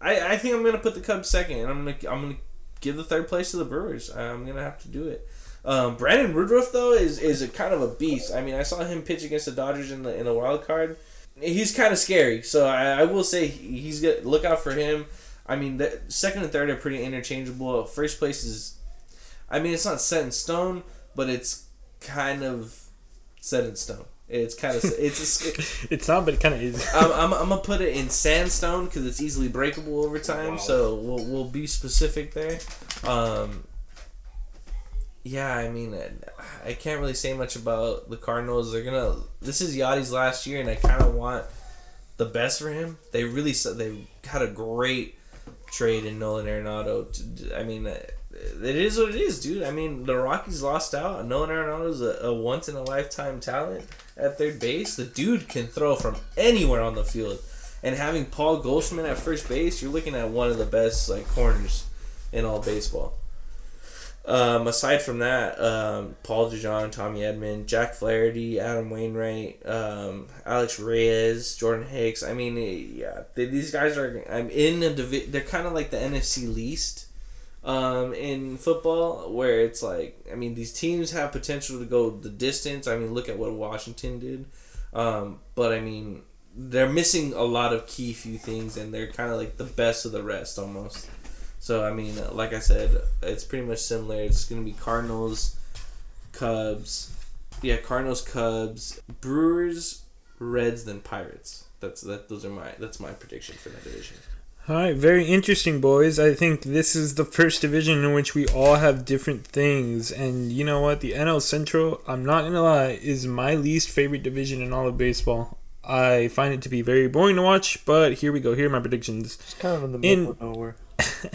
[SPEAKER 2] I I think I'm gonna put the Cubs second, and I'm gonna I'm gonna give the third place to the Brewers. I'm gonna have to do it. Um, Brandon Woodruff though is is a kind of a beast. I mean, I saw him pitch against the Dodgers in the in the wild card. He's kind of scary, so I, I will say he's good. Look out for him. I mean, the second and third are pretty interchangeable. First place is, I mean, it's not set in stone, but it's kind of set in stone. It's kind of it's. A,
[SPEAKER 1] It's not, but it kind of is.
[SPEAKER 2] I'm, I'm, I'm gonna put it in sandstone because it's easily breakable over time.
[SPEAKER 4] Wow.
[SPEAKER 2] So we'll, we'll be specific there. Um, yeah, I mean, I- I can't really say much about the Cardinals. They're gonna. This is Yadi's last year, and I kind of want the best for him. They really s- they had a great trade in Nolan Arenado. To- I mean, uh, it is what it is, dude. I mean, the Rockies lost out. Nolan Arenado's a, a once in a lifetime talent at third base. The dude can throw from anywhere on the field. And having Paul Goldschmidt at first base, you're looking at one of the best like corners in all baseball. Um, aside from that, um, Paul DeJong, Tommy Edman, Jack Flaherty, Adam Wainwright, um, Alex Reyes, Jordan Hicks. I mean, eh, yeah, they, these guys are. I'm in a divi- They're kind of like the NFC least um, in football, where it's like, I mean, these teams have potential to go the distance. I mean, look at what Washington did. Um, but I mean, they're missing a lot of key few things, and they're kind of like the best of the rest almost. So I mean, like I said, it's pretty much similar. It's gonna be Cardinals, Cubs, yeah, Cardinals, Cubs, Brewers, Reds, then Pirates. That's that. Those are my. That's my prediction for that division.
[SPEAKER 1] All right, very interesting, boys. I think this is the first division in which we all have different things. And you know what? The NL Central, I'm not going to lie, is my least favorite division in all of baseball. I find it to be very boring to watch, but here we go. Here are my predictions.
[SPEAKER 3] It's kind of in the
[SPEAKER 1] In-
[SPEAKER 3] of nowhere.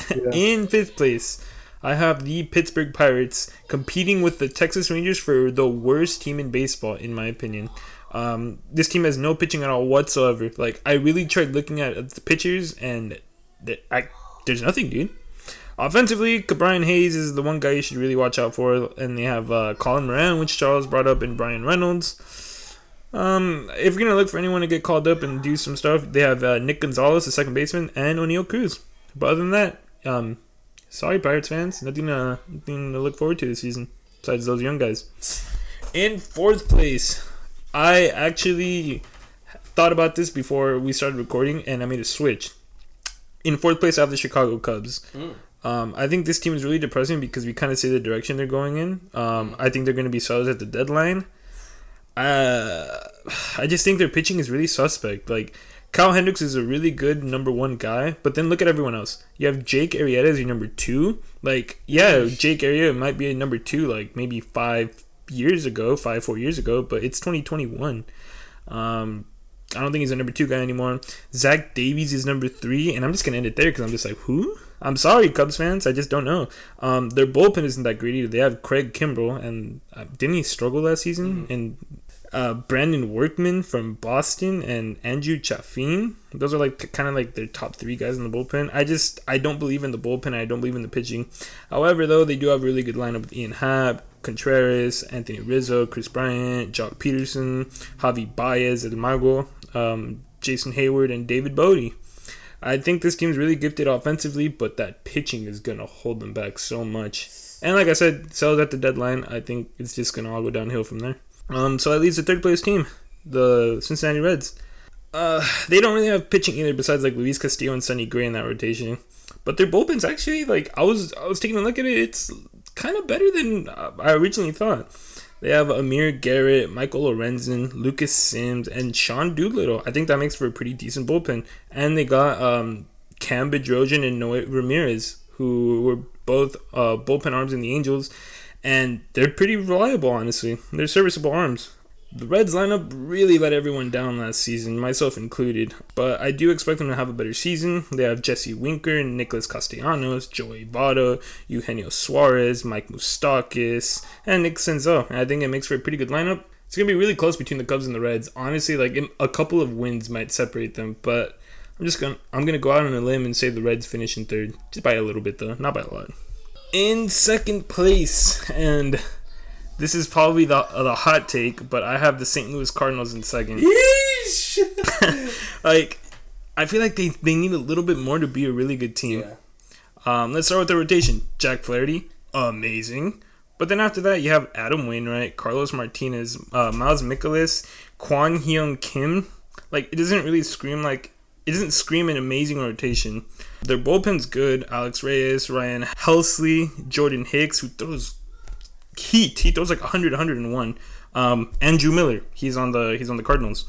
[SPEAKER 3] Yeah.
[SPEAKER 1] In fifth place, I have the Pittsburgh Pirates competing with the Texas Rangers for the worst team in baseball, in my opinion. Um, this team has no pitching at all whatsoever. Like I really tried looking at the pitchers, and I, there's nothing, dude. Offensively, Brian Hayes is the one guy you should really watch out for, and they have uh, Colin Moran, which Charles brought up, and Bryan Reynolds. Um, if you're gonna look for anyone to get called up and do some stuff, they have uh, Nick Gonzalez, the second baseman, and Oneil Cruz. But other than that, um, Sorry, Pirates fans. Nothing, uh, nothing to look forward to this season besides those young guys. In fourth place, I actually thought about this before we started recording, and I made a switch. In fourth place, I have the Chicago Cubs.
[SPEAKER 4] Mm.
[SPEAKER 1] Um, I think this team is really depressing because we kind of see the direction they're going in. Um, I think they're going to be sellers at the deadline. Uh, I just think their pitching is really suspect. Like Kyle Hendricks is a really good number one guy, but then look at everyone else. You have Jake Arrieta as your number two. Like, yeah, Jake Arrieta might be a number two, like maybe five years ago, five four years ago, but it's 2021. Um, I don't think he's a number two guy anymore. Zach Davies is number three, and I'm just gonna end it there because I'm just like, who? I'm sorry, Cubs fans. I just don't know. Um, their bullpen isn't that great either. They have Craig Kimbrel, and uh, didn't he struggle last season? And uh, Brandon Workman from Boston and Andrew Chafin. Those are like kind of like their top three guys in the bullpen. I just I don't believe in the bullpen. I don't believe in the pitching. However, though they do have a really good lineup with Ian Happ, Contreras, Anthony Rizzo, Kris Bryant, Joc Pederson, Javi Baez, El Mago, um, Jason Heyward, and David Bote. I think this team's really gifted offensively, but that pitching is gonna hold them back so much. And like I said, sells at the deadline. I think it's just gonna all go downhill from there. Um, so that leaves the third place team, the Cincinnati Reds. Uh, they don't really have pitching either, besides like Luis Castillo and Sonny Gray in that rotation. But their bullpen's actually like I was I was taking a look at it. It's kind of better than uh, I originally thought. They have Amir Garrett, Michael Lorenzen, Lucas Sims, and Sean Doolittle. I think that makes for a pretty decent bullpen. And they got um, Cam Bedrosian and Noé Ramirez, who were both uh, bullpen arms in the Angels. And they're pretty reliable, honestly. They're serviceable arms. The Reds lineup really let everyone down last season, myself included. But I do expect them to have a better season. They have Jesse Winker, Nicholas Castellanos, Joey Votto, Eugenio Suarez, Mike Moustakas, and Nick Senzel. And I think it makes for a pretty good lineup. It's gonna be really close between the Cubs and the Reds. Honestly, like a couple of wins might separate them, but I'm just gonna I'm gonna go out on a limb and say the Reds finish in third, just by a little bit though, not by a lot. In second place, and this is probably the uh, the hot take, but I have the St. Louis Cardinals in second. like, I feel like they, they need a little bit more to be a really good team.
[SPEAKER 4] Yeah.
[SPEAKER 1] Um, let's start with the rotation. Jack Flaherty, amazing. But then after that, you have Adam Wainwright, Carlos Martinez, uh, Miles Mikolas, Kwang Hyun Kim. Like, it doesn't really scream like it doesn't scream an amazing rotation. Their bullpen's good. Alex Reyes, Ryan Helsley, Jordan Hicks, who throws heat. He throws like 100, 101. Um, Andrew Miller, he's on the he's on the Cardinals,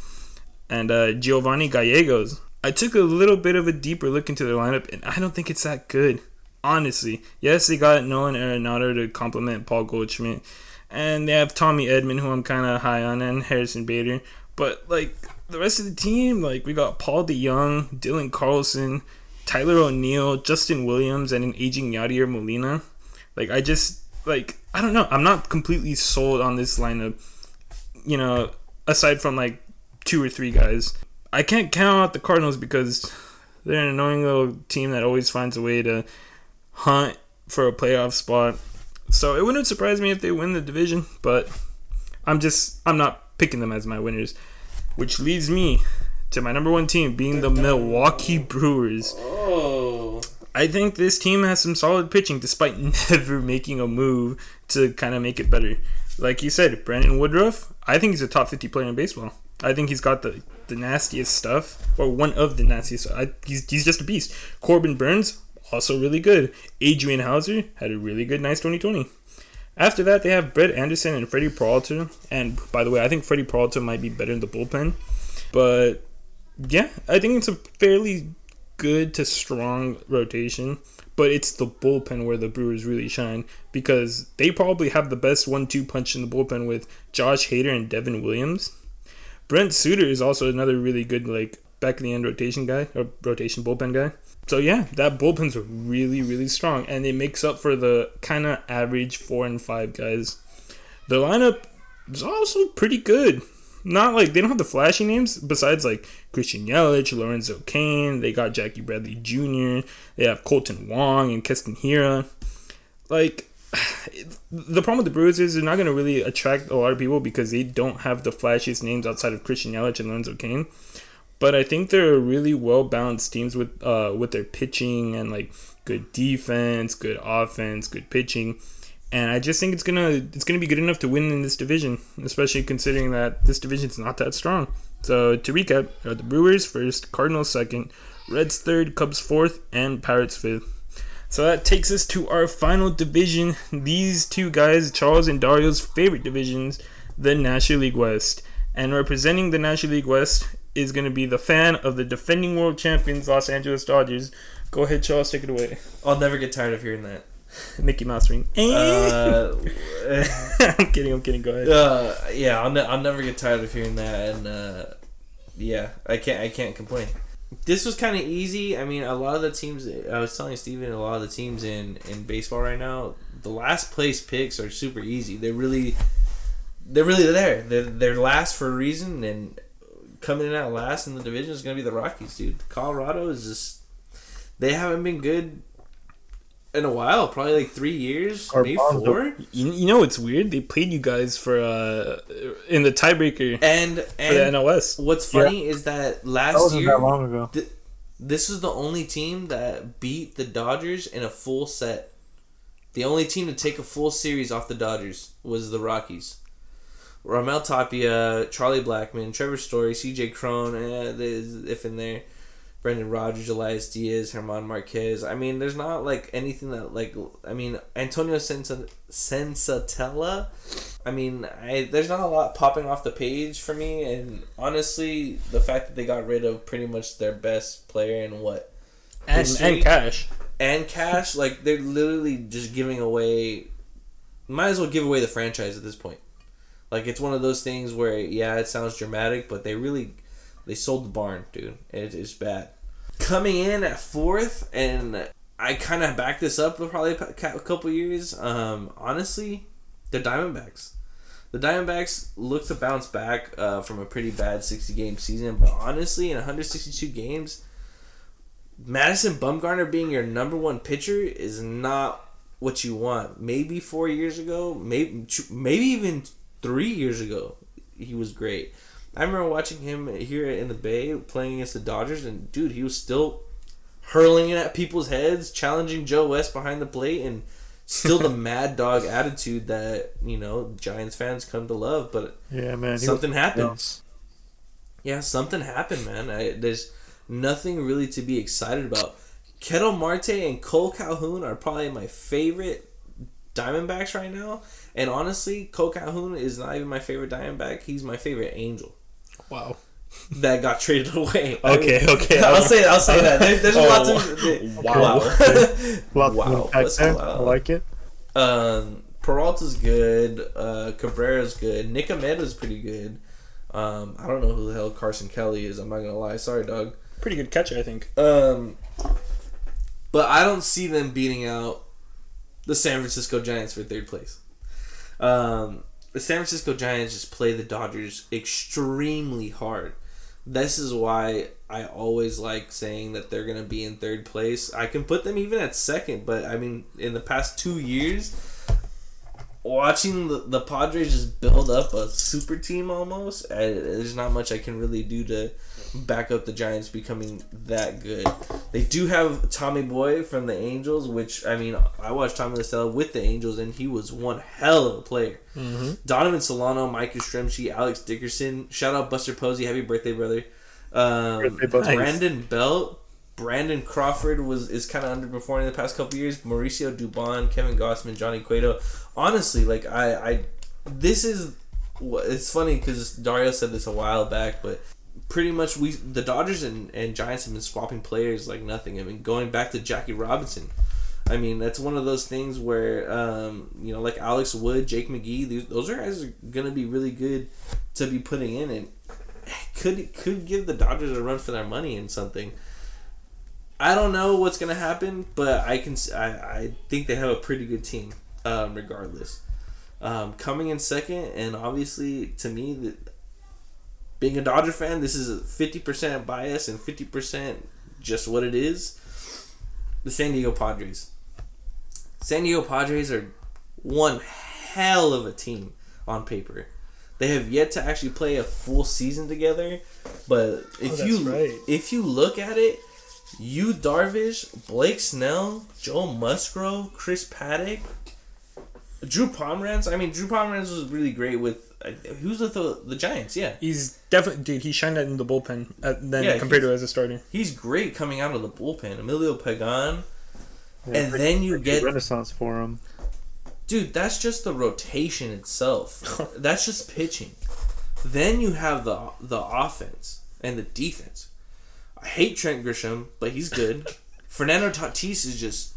[SPEAKER 1] and uh, Giovanni Gallegos. I took a little bit of a deeper look into their lineup, and I don't think it's that good. Honestly, yes, they got Nolan Arenado to complement Paul Goldschmidt, and they have Tommy Edman, who I'm kind of high on, and Harrison Bader. But like the rest of the team, like we got Paul DeJong, Dylan Carlson, Tyler O'Neill, Justin Williams, and an aging Yadier Molina. Like I just like I don't know. I'm not completely sold on this lineup. You know, aside from like two or three guys, I can't count out the Cardinals because they're an annoying little team that always finds a way to hunt for a playoff spot. So it wouldn't surprise me if they win the division, but I'm just I'm not picking them as my winners, which leads me to my number one team being the Milwaukee Brewers.
[SPEAKER 4] Oh.
[SPEAKER 1] I think this team has some solid pitching despite never making a move to kind of make it better. Like you said, Brandon Woodruff, I think he's a top 50 player in baseball. I think he's got the, the nastiest stuff, or one of the nastiest. I, he's, he's just a beast. Corbin Burnes, also really good. Adrian Houser had a really good, nice 2020. After that, they have Brett Anderson and Freddy Peralta. And by the way, I think Freddy Peralta might be better in the bullpen. But yeah, I think it's a fairly good to strong rotation, but it's the bullpen where the Brewers really shine because they probably have the best one-two punch in the bullpen with Josh Hader and Devin Williams. Brent Suter is also another really good like back of the end rotation guy or rotation bullpen guy. So yeah, that bullpen's really really strong and it makes up for the kind of average four and five guys. The lineup is also pretty good not like they don't have the flashy names besides like Christian Yelich, Lorenzo Cain. They got Jackie Bradley Jr. They have Kolten Wong and Keston Hiura. Like the problem with the Brewers is they're not going to really attract a lot of people because they don't have the flashiest names outside of Christian Yelich and Lorenzo Cain. But I think they're really well balanced teams with uh with their pitching and like good defense, good offense, good pitching. And I just think it's gonna it's gonna be good enough to win in this division, especially considering that this division's not that strong. So to recap, the Brewers first, Cardinals second, Reds third, Cubs fourth, and Pirates fifth. So that takes us to our final division. These two guys, Charles and Dario's favorite divisions, the National League West. And representing the National League West is going to be the fan of the defending world champions, Los Angeles Dodgers. Go ahead, Charles, take it away.
[SPEAKER 2] I'll never get tired of hearing that.
[SPEAKER 1] Mickey Mouse ring.
[SPEAKER 2] Uh,
[SPEAKER 1] I'm kidding, I'm kidding. Go ahead.
[SPEAKER 2] uh, yeah, I'll, ne- I'll never get tired of hearing that, and uh, yeah, I can't I can't complain. This was kind of easy. I mean, a lot of the teams. I was telling Steven, a lot of the teams in in baseball right now, the last place picks are super easy. They're really, they're really there. They're they're last for a reason, and coming in at last in the division is going to be the Rockies, dude. Colorado is just they haven't been good in a while, probably like three years,
[SPEAKER 3] Our
[SPEAKER 2] maybe four.
[SPEAKER 1] You, you know it's weird? They played you guys for uh in the tiebreaker
[SPEAKER 2] And
[SPEAKER 1] for the
[SPEAKER 2] and
[SPEAKER 1] NL West.
[SPEAKER 2] what's funny is that
[SPEAKER 3] That
[SPEAKER 2] last
[SPEAKER 3] wasn't
[SPEAKER 2] year
[SPEAKER 3] that long ago.
[SPEAKER 2] th- this is the only team that beat the Dodgers in a full set. The only team to take a full series off the Dodgers was the Rockies. Raimel Tapia, Charlie Blackmon, Trevor Story, C.J. Cron, eh, if in there, Brendan Rodgers, Elias Diaz, Germán Márquez. I mean, there's not like anything that like I mean Antonio Sensa- Senzatela. I mean, I there's not a lot popping off the page for me, and honestly, the fact that they got rid of pretty much their best player and what
[SPEAKER 1] And,
[SPEAKER 2] history.
[SPEAKER 1] and cash.
[SPEAKER 2] and cash, like they're literally just giving away. Might as well give away the franchise at this point. Like it's one of those things where yeah, it sounds dramatic, but they really they sold the barn, dude. It's bad. Coming in at fourth, and I kind of backed this up for probably a a couple years. Um, honestly, the Diamondbacks. The Diamondbacks look to bounce back uh, from a pretty bad 60 game season, but honestly, in 162 games, Madison Bumgarner being your number one pitcher is not what you want. Maybe four years ago, maybe maybe even three years ago, he was great. I remember watching him here in the Bay playing against the Dodgers, and dude, he was still hurling it at people's heads, challenging Joe West behind the plate, and still the mad dog attitude that you know Giants fans come to love. But
[SPEAKER 3] Yeah, man. he was
[SPEAKER 2] something happened. Yeah, something happened, man. I, there's nothing really to be excited about. Ketel Marte and Cole Calhoun are probably my favorite Diamondbacks right now. And honestly, Cole Calhoun is not even my favorite Diamondback. He's my favorite Angel
[SPEAKER 1] Wow.
[SPEAKER 2] that got traded away. I
[SPEAKER 1] Okay,
[SPEAKER 2] mean,
[SPEAKER 1] okay.
[SPEAKER 2] I'll say I'll say that. There, there's a lot to.
[SPEAKER 1] Oh,
[SPEAKER 2] wow.
[SPEAKER 3] Lots
[SPEAKER 2] Wow,
[SPEAKER 3] of impact
[SPEAKER 2] that's
[SPEAKER 3] there. I like it.
[SPEAKER 2] Um, Peralta's good. Uh, Cabrera's good. Nick Ahmed is pretty good. Um, I don't know who the hell Carson Kelly is. I'm not gonna lie. Sorry, Doug.
[SPEAKER 1] Pretty good catcher, I think.
[SPEAKER 2] Um, but I don't see them beating out the San Francisco Giants for third place. Um, the San Francisco Giants just play the Dodgers extremely hard. This is why I always like saying that they're going to be in third place. I can put them even at second, but I mean, in the past two years, watching the, the Padres just build up a super team almost, I, there's not much I can really do to back up the Giants becoming that good. They do have Tommy Boy from the Angels, which I mean, I watched Tommy La Stella with the Angels, and he was one hell of a player. Donovan Solano, Mike Yastrzemski, Alex Dickerson. Shout out Buster Posey, happy birthday, brother. Um,
[SPEAKER 3] Birthday, Buster.
[SPEAKER 2] Brandon Belt. Brandon Crawford was is kind of underperforming the past couple years. Mauricio Dubon, Kevin Gausman, Johnny Cueto. Honestly, like I, I this is what it's funny because Dario said this a while back, but pretty much we the Dodgers and, and Giants have been swapping players like nothing. I mean, going back to Jackie Robinson. I mean, that's one of those things where, um, you know, like Alex Wood, Jake McGee, those are guys are gonna be really good to be putting in, and could could give the Dodgers a run for their money in something. I don't know what's gonna happen, but I can I, I think they have a pretty good team, um, regardless. Um, coming in second, and obviously to me, being a Dodger fan, this is a fifty percent bias and fifty percent just what it is. The San Diego Padres. San Diego Padres are one hell of a team on paper. They have yet to actually play a full season together. But if
[SPEAKER 1] Oh,
[SPEAKER 2] you
[SPEAKER 1] right.
[SPEAKER 2] if you look at it, Yu Darvish, Blake Snell, Joe Musgrove, Chris Paddack, Drew Pomeranz. I mean, Drew Pomeranz was really great with. Who's with the, the Giants? Yeah,
[SPEAKER 1] He's definitely dude. He shined out in the bullpen uh, then
[SPEAKER 2] Yeah,
[SPEAKER 1] compared to as a starter.
[SPEAKER 2] he's great coming out of the bullpen. Emilio Pagan,
[SPEAKER 3] Yeah,
[SPEAKER 2] and
[SPEAKER 3] pretty-
[SPEAKER 2] then you get
[SPEAKER 3] renaissance for him.
[SPEAKER 2] Dude, that's just the rotation itself. that's just pitching. Then you have the the offense and the defense. I hate Trent Grisham, but he's good. Fernando Tatis is just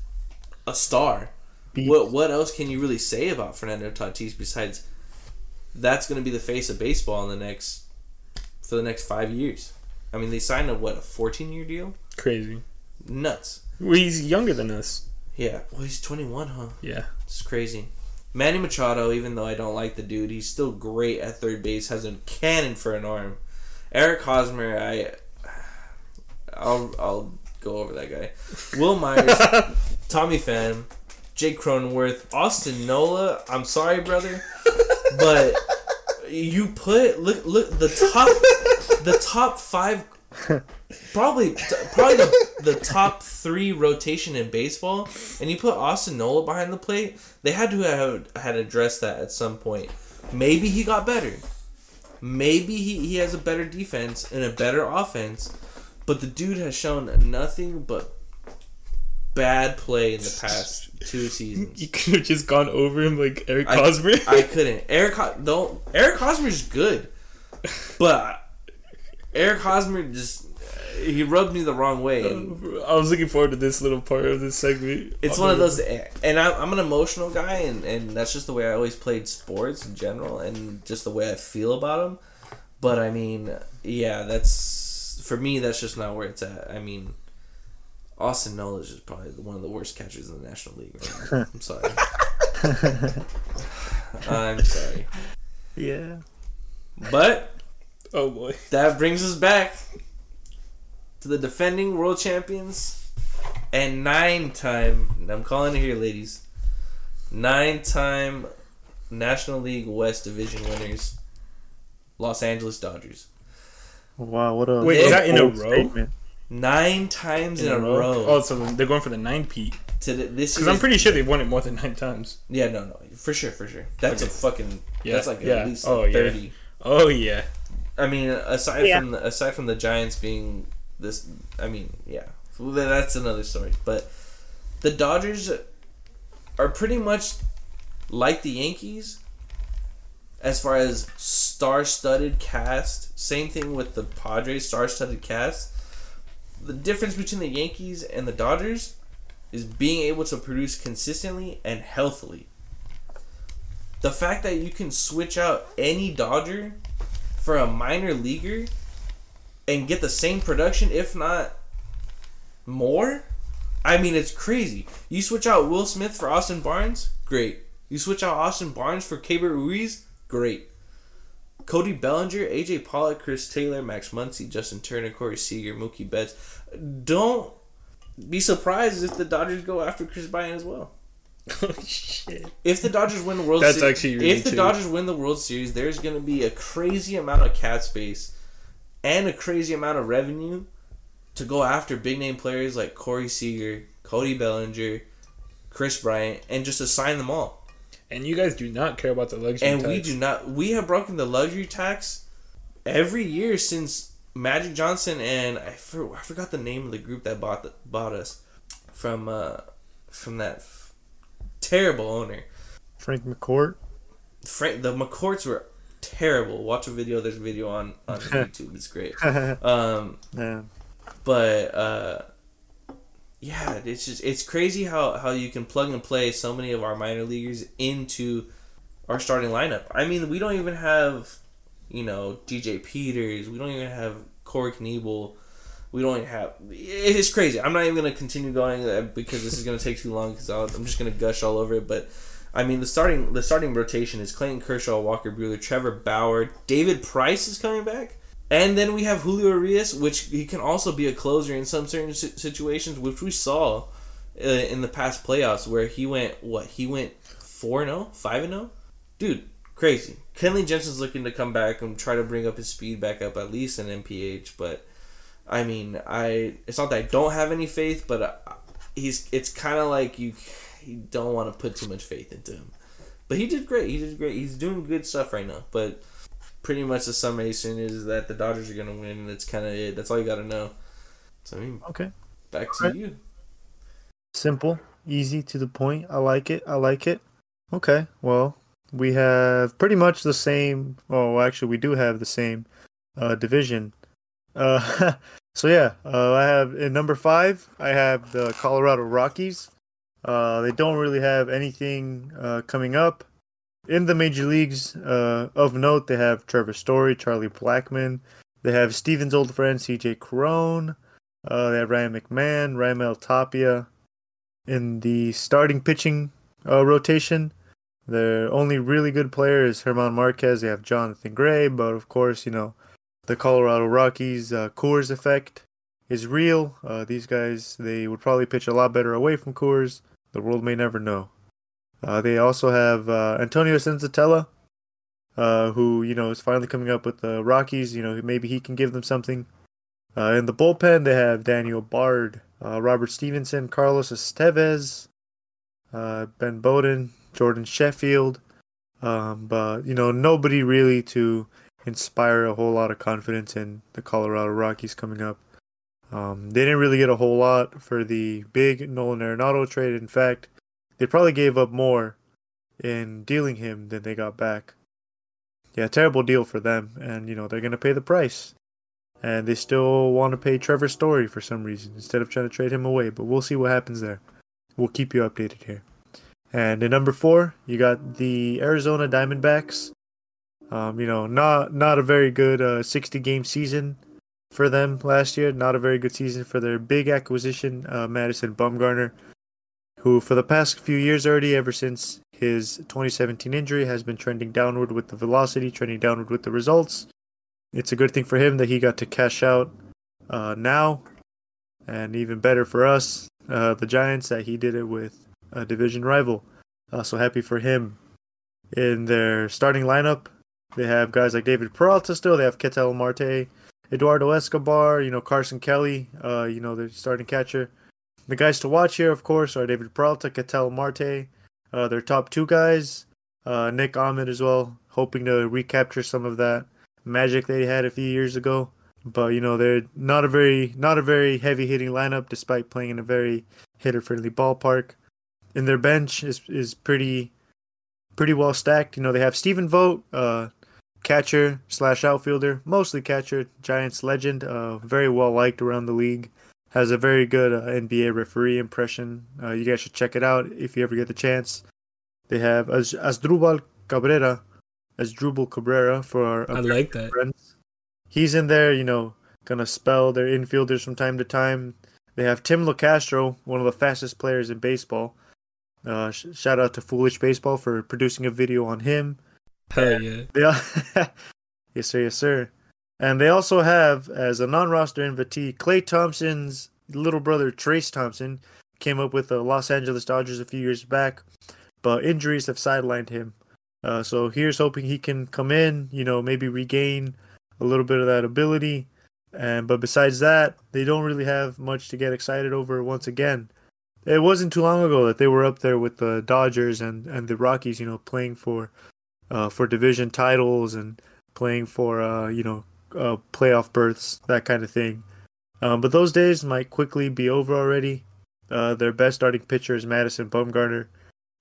[SPEAKER 2] a star.
[SPEAKER 3] Beast.
[SPEAKER 2] What what else can you really say about Fernando Tatis besides that's going to be the face of baseball in the next for the next 5 years. I mean, they signed a what, a 14-year deal?
[SPEAKER 1] Crazy.
[SPEAKER 2] Nuts.
[SPEAKER 1] Well, he's younger than us.
[SPEAKER 2] Yeah. Well, he's 21, huh?
[SPEAKER 1] Yeah.
[SPEAKER 2] It's crazy. Manny Machado, even though I don't like the dude, he's still great at third base. Has a cannon for an arm. Eric Hosmer, I, I'll I'll go over that guy. Wil Myers, Tommy Pham, Jake Cronenworth, Austin Nola. I'm sorry, brother, but you put look look the top the top five probably probably the, the top three rotation in baseball, and you put Austin Nola behind the plate. They had to have had addressed that at some point. Maybe he got better. Maybe he, he has a better defense and a better offense, but the dude has shown nothing but bad play in the past two seasons.
[SPEAKER 1] You could have just gone over him like Eric
[SPEAKER 2] I- I couldn't. Eric don't Eric Hosmer's good, but Eric Hosmer just he rubbed me the wrong way.
[SPEAKER 1] I was looking forward to this little part of this segment.
[SPEAKER 2] it's one of those, and I'm, I'm an emotional guy, and, and that's just the way I always played sports in general, and just the way I feel about them. But I mean, yeah, that's for me. That's just not where it's at. I mean, Austin Nola is probably one of the worst catchers in the National League. Right now. I'm sorry. I'm sorry,
[SPEAKER 3] Yeah.
[SPEAKER 2] but
[SPEAKER 1] Oh boy.
[SPEAKER 2] that brings us back to the defending world champions and nine time I'm calling it here ladies nine time National League West division winners Los Angeles Dodgers
[SPEAKER 3] Wow, what a
[SPEAKER 1] Wait,
[SPEAKER 2] is
[SPEAKER 1] that in a row?
[SPEAKER 3] statement.
[SPEAKER 2] Nine times in, a row,
[SPEAKER 1] Oh, so they're going for the nine Pete.
[SPEAKER 2] to the, this
[SPEAKER 1] Because I'm pretty sure they've won it more than nine times.
[SPEAKER 2] yeah no no for sure for sure that's a fucking
[SPEAKER 1] Yeah,
[SPEAKER 2] that's like
[SPEAKER 1] yeah.
[SPEAKER 2] at least
[SPEAKER 1] Oh,
[SPEAKER 2] like
[SPEAKER 1] yeah.
[SPEAKER 2] 30
[SPEAKER 1] Oh yeah.
[SPEAKER 2] I mean, aside
[SPEAKER 3] Yeah.
[SPEAKER 2] from the, aside from the Giants being this, I mean, yeah, that's another story. But the Dodgers are pretty much like the Yankees as far as star-studded cast. Same thing with the Padres, star-studded cast. The difference between the Yankees and the Dodgers is being able to produce consistently and healthily. The fact that you can switch out any Dodger for a minor leaguer and get the same production, if not more. I mean, it's crazy. You switch out Will Smith for Austin Barnes, great. You switch out Austin Barnes for Keibert Ruiz, great. Cody Bellinger, AJ Pollock, Chris Taylor, Max Muncy, Justin Turner, Corey Seager, Mookie Betts. Don't be surprised if the Dodgers go after Kris Bryant as well.
[SPEAKER 1] Oh shit.
[SPEAKER 2] If the Dodgers win the World
[SPEAKER 1] That's
[SPEAKER 2] Series,
[SPEAKER 1] actually really
[SPEAKER 2] if the
[SPEAKER 1] too.
[SPEAKER 2] Dodgers win the World Series, there's going to be a crazy amount of cap space and a crazy amount of revenue to go after big name players like Corey Seager, Cody Bellinger, Kris Bryant, and just assign them all.
[SPEAKER 1] And you guys do not care about the luxury tax.
[SPEAKER 2] And we do not. We have broken the luxury tax every year since Magic Johnson and I, for, I forgot the name of the group that bought the, bought us from uh, from that f- terrible owner.
[SPEAKER 3] Frank McCourt.
[SPEAKER 2] Frank, the McCourts were terrible. Watch a video. There's a video on on YouTube. It's great. Um,
[SPEAKER 3] yeah.
[SPEAKER 2] but uh, yeah, it's just it's crazy how how you can plug and play so many of our minor leaguers into our starting lineup. I mean, we don't even have you know DJ Peters. We don't even have Corey Knebel. We don't even have. It's crazy. I'm not even gonna continue going uh, because this is gonna take too long. Because I'm just gonna gush all over it. But I mean, the starting the starting rotation is Clayton Kershaw, Walker Buehler, Trevor Bauer, David Price is coming back. And then we have Julio Urías, which he can also be a closer in some certain situations, which we saw uh, in the past playoffs where he went what he went four and 0, 5 and zero, dude,
[SPEAKER 4] crazy. Kenley Jansen's looking to come back and try to bring up his speed back up at least in MPH, but I mean, I it's not that I don't have any faith, but uh, he's it's kind of like you you don't want to put too much faith into him. But he did great. He did great. He's doing good stuff right now. But pretty much the summation is that the Dodgers are gonna win, and that's kind of it. That's all you got to know. So I mean,
[SPEAKER 3] Okay.
[SPEAKER 4] back to
[SPEAKER 3] Right.
[SPEAKER 4] you.
[SPEAKER 3] Simple, easy to the point. I like it. I like it. Okay. Well, we have pretty much the same. Oh, actually, we do have the same uh, division. Uh, so yeah, uh, I have in number five. I have the Colorado Rockies. Uh, they don't really have anything uh, coming up in the major leagues. Uh, of note, they have Trevor Story, Charlie Blackmon. They have Steven's old friend C.J. Cron. Uh, they have Ryan McMahon, Raimel Tapia, in the starting pitching uh, rotation. Their only really good player is Germán Márquez. They have Jonathan Gray, but of course, you know, the Colorado Rockies uh, Coors effect is real. Uh, these guys, they would probably pitch a lot better away from Coors. The world may never know. Uh, they also have uh, Antonio Senzatela, uh, who you know is finally coming up with the Rockies. You know, maybe he can give them something. Uh, in the bullpen, they have Daniel Bard, uh, Robert Stephenson, Carlos Estevez, uh, Ben Bowden, Jordan Sheffield. Um, but you know, nobody really to inspire a whole lot of confidence in the Colorado Rockies coming up. Um, they didn't really get a whole lot for the big Nolan Arenado trade. In fact, they probably gave up more in dealing him than they got back. Yeah, terrible deal for them, and you know they're gonna pay the price and they still want to pay Trevor Story for some reason instead of trying to trade him away. But we'll see what happens there. We'll keep you updated here. And in number four, you got the Arizona Diamondbacks. Um, you know, not not a very good uh, 60 game season for them last year. Not a very good season for their big acquisition, uh, Madison Bumgarner, who for the past few years already, ever since his 2017 injury, has been trending downward with the velocity, trending downward with the results it's a good thing for him that he got to cash out uh, now, and even better for us, uh, the Giants, that he did it with a division rival. Uh, so happy for him. In their starting lineup, they have guys like David Peralta still. They have Ketel Marte, Eduardo Escobar, you know Carson Kelly, uh, you know their starting catcher. The guys to watch here, of course, are David Peralta, Ketel Marte, uh, their top two guys. Uh, Nick Ahmed as well, hoping to recapture some of that magic they had a few years ago. But you know they're not a very not a very heavy hitting lineup, despite playing in a very hitter friendly ballpark. And their bench is is pretty pretty well stacked. You know they have Stephen Vogt, uh, catcher slash outfielder, mostly catcher, Giants legend, uh, very well liked around the league. Has a very good uh, NBA referee impression. Uh, you guys should check it out if you ever get the chance. They have As- Asdrubal Cabrera, Asdrubal Cabrera for our
[SPEAKER 1] I like that.
[SPEAKER 3] friends. He's in there, you know, gonna spell their infielders from time to time. They have Tim Locastro, one of the fastest players in baseball. Uh, sh- shout out to Foolish Baseball for producing a video on him.
[SPEAKER 1] Hell yeah.
[SPEAKER 3] Al- yes, sir, yes, sir. And they also have, as a non-roster invitee, Klay Thompson's little brother Trayce Thompson came up with the Los Angeles Dodgers a few years back, but injuries have sidelined him. Uh, so here's hoping he can come in, you know, maybe regain a little bit of that ability. And but besides that, they don't really have much to get excited over. Once again, it wasn't too long ago that they were up there with the Dodgers and and the Rockies, you know, playing for uh, for division titles and playing for uh, you know uh, playoff berths, that kind of thing. Um, but those days might quickly be over already. Uh, their best starting pitcher is Madison Bumgarner,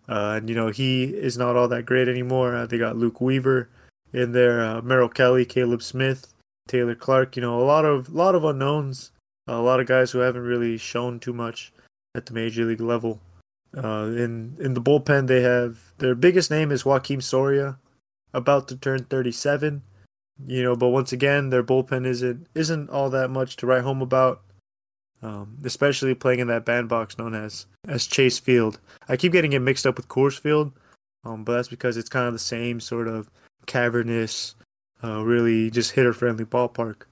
[SPEAKER 3] uh, and you know he is not all that great anymore. Uh, they got Luke Weaver in there, uh, Merrill Kelly, Caleb Smith, Taylor Clarke. You know a lot of lot of unknowns, a lot of guys who haven't really shown too much at the major league level. Uh, in in the bullpen, they have their biggest name is Joakim Soria, about to turn 37. You know, but once again, their bullpen isn't isn't all that much to write home about. Um, especially playing in that bandbox known as as Chase Field. I keep getting it mixed up with Coors Field, um, but that's because it's kind of the same sort of cavernous, uh, really just hitter friendly ballpark.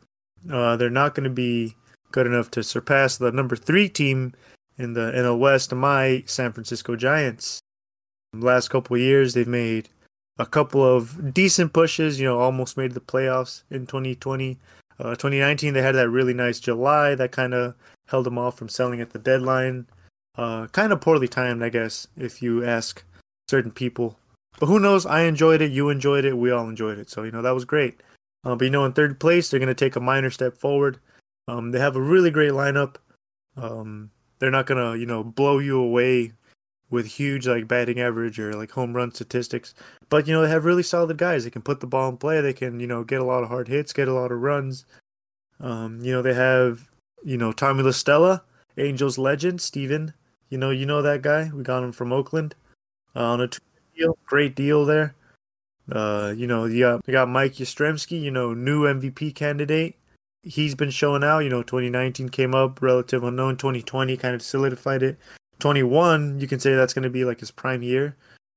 [SPEAKER 3] Uh, they're not going to be good enough to surpass the number three team in the NL West, my San Francisco Giants. Last couple years, they've made a couple of decent pushes. You know, almost made the playoffs in 2020. Uh, 2019 they had that really nice July that kind of held them off from selling at the deadline. Uh, kind of poorly timed, I guess, if you ask certain people. But who knows? I enjoyed it. You enjoyed it. We all enjoyed it. So you know that was great. Uh, but you know, in third place, they're going to take a minor step forward. Um, they have a really great lineup. Um, they're not going to, you know, blow you away with huge like batting average or like home run statistics. But you know, they have really solid guys. They can put the ball in play. They can, you know, get a lot of hard hits, get a lot of runs. Um, you know, they have, you know, Tommy La Stella, Angels legend, Steven. You know, you know that guy. We got him from Oakland uh, on a two deal. Great deal there. Uh, you know, you got, you got Mike Yastrzemski, you know, new MVP candidate. He's been showing out. You know, 2019 came up, relative unknown. 2020 kind of solidified it. 21, you can say that's going to be like his prime year.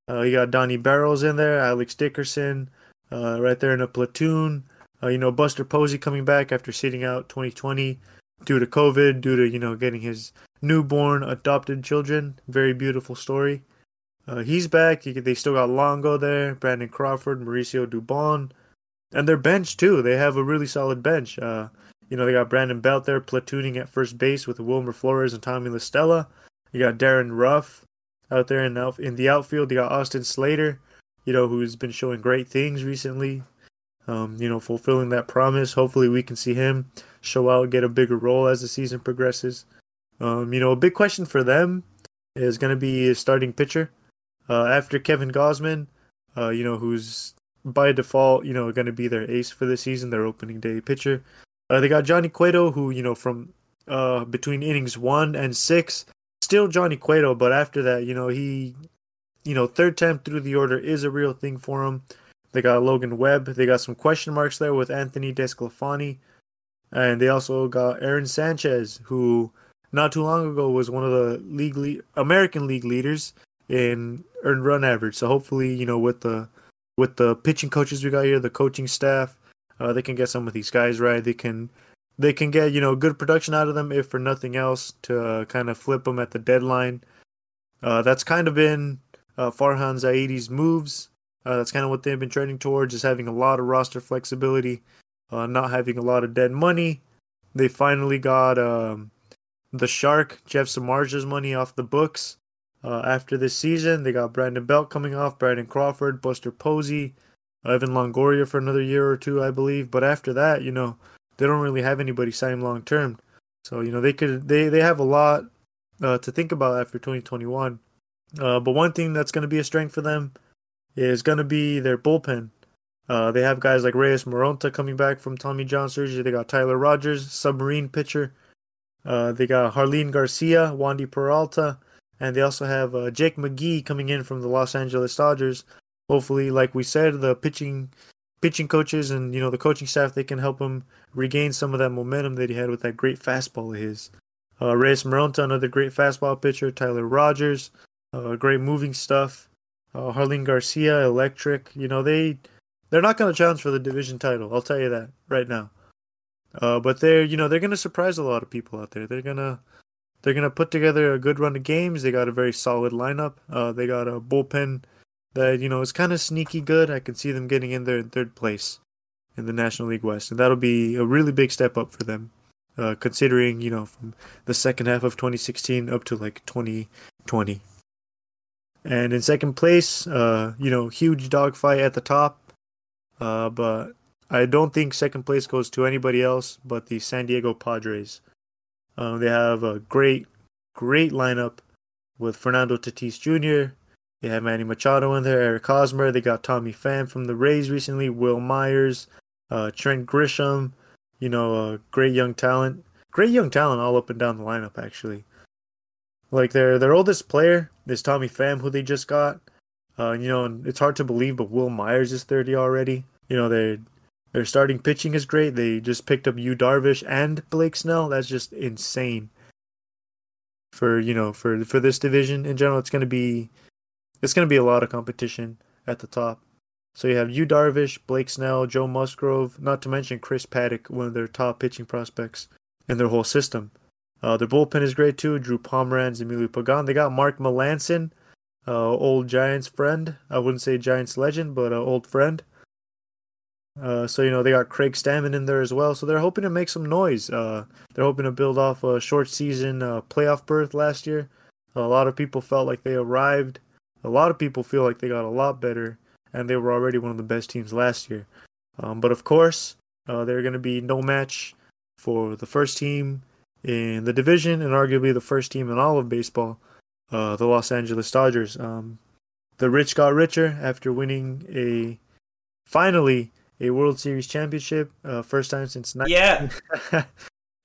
[SPEAKER 3] Uh, you got Donnie Barrels in there, Alex Dickerson, uh, right there in a platoon. Uh, you know, Buster Posey coming back after sitting out 2020 due to COVID, due to, you know, getting his newborn adopted children. Very beautiful story. Uh, he's back. They still got Longo there, Brandon Crawford, Mauricio Dubon, and their bench too. They have a really solid bench. Uh, you know, they got Brandon Belt there platooning at first base with Wilmer Flores and Tommy La Stella. You got Darin Ruf out there in the, in the outfield. You got Austin Slater, you know, who's been showing great things recently. Um, you know, fulfilling that promise. Hopefully, we can see him show out, get a bigger role as the season progresses. Um, you know, a big question for them is going to be a starting pitcher. Uh, after Kevin Gausman. uh, you know, who's by default, you know, going to be their ace for the season, their opening day pitcher. Uh, they got Johnny Cueto, who, you know, from uh, between innings one and six, still Johnny Cueto, but after that, you know, he, you know, third time through the order is a real thing for him. They got Logan Webb. They got some question marks there with Anthony DeSclafani. And they also got Aaron Sanchez, who not too long ago was one of the league le- American League leaders in earned run average. So hopefully, you know, with the with the pitching coaches we got here, the coaching staff, uh, they can get some of these guys right. They can they can get you know good production out of them if for nothing else to uh, kind of flip them at the deadline. Uh, that's kind of been uh, Farhan Zaidi's moves. Uh, that's kind of what they've been trending towards, is having a lot of roster flexibility, uh, not having a lot of dead money. They finally got um, the Shark, Jeff Samardzija's money off the books. Uh, after this season, they got Brandon Belt coming off, Brandon Crawford, Buster Posey, Evan Longoria for another year or two, I believe. But after that, you know, they don't really have anybody signed long term. So you know they could they they have a lot uh, to think about after 2021. Uh, but one thing that's going to be a strength for them is going to be their bullpen. Uh, they have guys like Reyes Moronta coming back from Tommy John surgery. They got Tyler Rogers, submarine pitcher. Uh, they got Jarlin Garcia, Wandy Peralta, and they also have uh, Jake McGee coming in from the Los Angeles Dodgers. Hopefully, like we said, the pitching pitching coaches and you know the coaching staff they can help him regain some of that momentum that he had with that great fastball of his. Uh, Reyes Moronta, another great fastball pitcher. Tyler Rogers, uh, great moving stuff. Uh, Jarlin Garcia, electric. You know they they're not going to challenge for the division title. I'll tell you that right now. Uh, but they're you know they're going to surprise a lot of people out there. They're gonna they're gonna put together a good run of games. They got a very solid lineup. Uh, they got a bullpen that you know is kind of sneaky good. I can see them getting in there in third place in the National League West, and that'll be a really big step up for them, uh, considering you know from the second half of 2016 up to like 2020. And in second place, uh, you know, huge dogfight at the top, uh, but I don't think second place goes to anybody else but the San Diego Padres. Um, they have a great, great lineup with Fernando Tatis Jr., they have Manny Machado in there, Eric Hosmer. They got Tommy Pham from the Rays recently, Wil Myers, uh, Trent Grisham. You know, uh, great young talent. Great young talent all up and down the lineup, actually. Like their their oldest player is Tommy Pham, who they just got. Uh, you know, it's hard to believe, but Wil Myers is 30 already. You know, their their starting pitching is great. They just picked up Yu Darvish and Blake Snell. That's just insane. For you know, for for this division in general, it's going to be it's going to be a lot of competition at the top. So you have Yu Darvish, Blake Snell, Joe Musgrove, not to mention Chris Paddack, one of their top pitching prospects in their whole system. Uh, their bullpen is great too. Drew Pomeranz, Emilio Pagan. They got Mark Melancon, uh, old Giants friend. I wouldn't say Giants legend, but uh, old friend. Uh, so you know they got Craig Stammen in there as well. So they're hoping to make some noise. Uh, they're hoping to build off a short season uh, playoff berth last year. A lot of people felt like they arrived. A lot of people feel like they got a lot better, and they were already one of the best teams last year. Um, but of course, uh, they're going to be no match for the first team in the division and arguably the first team in all of baseball, uh, the Los Angeles Dodgers. Um, the rich got richer after winning a finally a World Series championship, uh, first time since ni-
[SPEAKER 4] Yeah.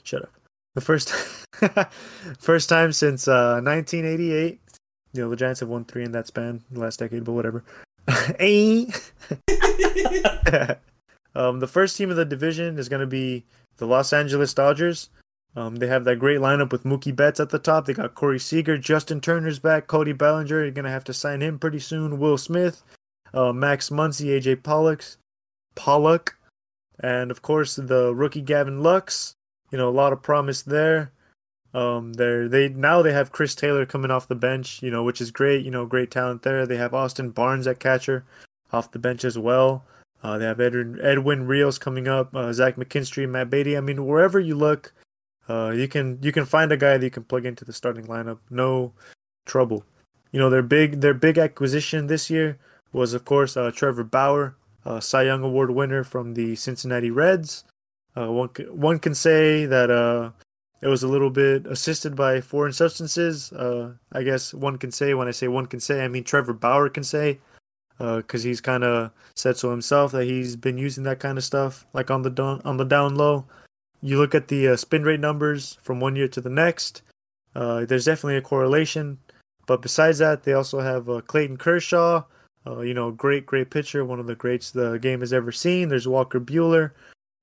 [SPEAKER 3] Shut up. The first first time since uh, 1988. You know the Giants have won three in that span the last decade, but whatever. Um, the first team of the division is going to be the Los Angeles Dodgers. Um, they have that great lineup with Mookie Betts at the top. They got Corey Seager, Justin Turner's back, Cody Bellinger. You're gonna have to sign him pretty soon. Will Smith, uh, Max Muncy, AJ Pollock, Pollock, and of course the rookie Gavin Lux. You know a lot of promise there. Um, they they now they have Chris Taylor coming off the bench. You know which is great. You know great talent there. They have Austin Barnes at catcher, off the bench as well. Uh, they have Edwin, Edwin Rios coming up, uh, Zach McKinstry, Matt Beaty. I mean, wherever you look, uh, you can you can find a guy that you can plug into the starting lineup. No trouble. You know their big their big acquisition this year was of course uh, Trevor Bauer, uh, Cy Young Award winner from the Cincinnati Reds. Uh, one one can say that uh, it was a little bit assisted by foreign substances. Uh, I guess one can say when I say one can say, I mean Trevor Bauer can say because he's kind of said so himself that he's been using that kind of stuff like on the down on the down low. You look at the uh, spin rate numbers from one year to the next. Uh, there's definitely a correlation, but besides that, they also have uh, Clayton Kershaw. Uh, you know, great, great pitcher, one of the greats the game has ever seen. There's Walker Buehler,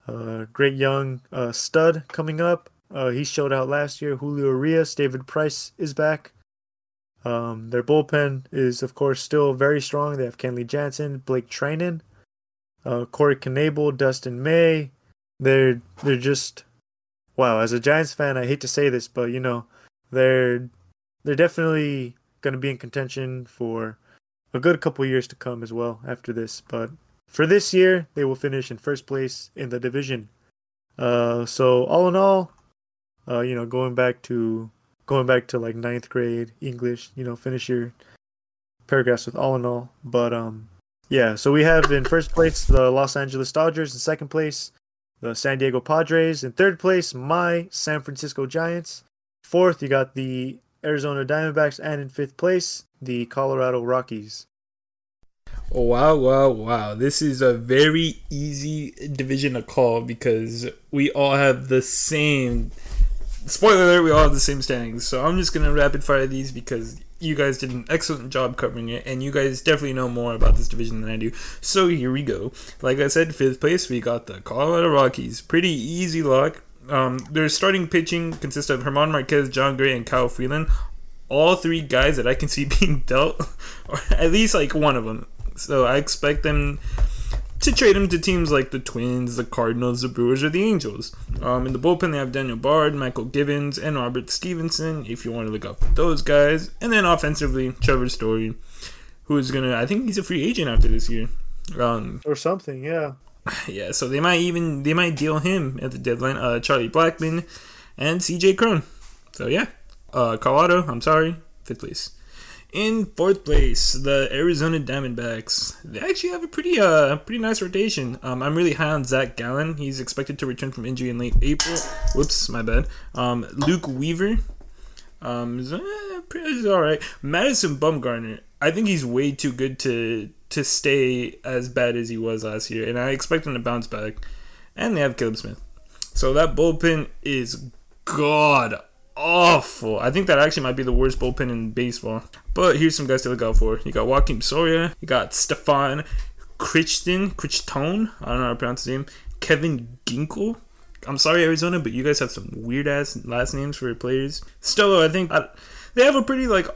[SPEAKER 3] uh, great young uh, stud coming up. Uh, he showed out last year. Julio Urias, David Price is back. Um, their bullpen is, of course, still very strong. They have Kenley Jansen, Blake Treinen, uh, Corey Knebel, Dustin May. They're they're just wow. As a Giants fan, I hate to say this, but you know they're they're definitely going to be in contention for a good couple years to come as well after this. But for this year, they will finish in first place in the division. Uh, so all in all, uh, you know, going back to going back to like ninth grade English, you know, finish your paragraphs with all in all. But um, yeah. So we have in first place the Los Angeles Dodgers, in second place the San Diego Padres, in third place my San Francisco Giants. Fourth, you got the Arizona Diamondbacks, and in fifth place the Colorado Rockies.
[SPEAKER 1] Wow, wow, wow. This is a very easy division to call because we all have the same. Spoiler alert, we all have the same standings. So I'm just going to rapid fire these because you guys did an excellent job covering it and you guys definitely know more about this division than I do. So here we go. Like I said, fifth place, we got the Colorado Rockies. Pretty easy lock. Um, their starting pitching consists of Herman Marquez, Jon Gray, and Kyle Freeland. All three guys that I can see being dealt, or at least like one of them. So I expect them to trade him to teams like the Twins, the Cardinals, the Brewers, or the Angels. Um, in the bullpen, they have Daniel Bard, Mychal Givens, and Robert Stephenson, if you want to look up those guys. And then offensively, Trevor Story, who is going to, I think he's a free agent after this year. Um,
[SPEAKER 3] Or something, yeah.
[SPEAKER 1] yeah, so they might even, they might deal him at the deadline. Uh, Charlie Blackmon and CJ Cron. So yeah, uh, Colorado, I'm sorry, fifth place. In fourth place, the Arizona Diamondbacks. They actually have a pretty uh pretty nice rotation. Um, I'm really high on Zach Gallen. He's expected to return from injury in late April. Whoops, my bad. Um, Luke Weaver. Um, is, pretty- is all right. Madison Bumgarner. I think he's way too good to to stay as bad as he was last year, and I expect him to bounce back. And they have Caleb Smith. So that bullpen is god awful. I think that actually might be the worst bullpen in baseball. But here's some guys to look out for. You got Joakim Soria. You got Stefan Crichton. Crichton. I don't know how to pronounce his name. Kevin Ginkel. I'm sorry, Arizona, but you guys have some weird ass last names for your players. Still, I think uh, they have a pretty like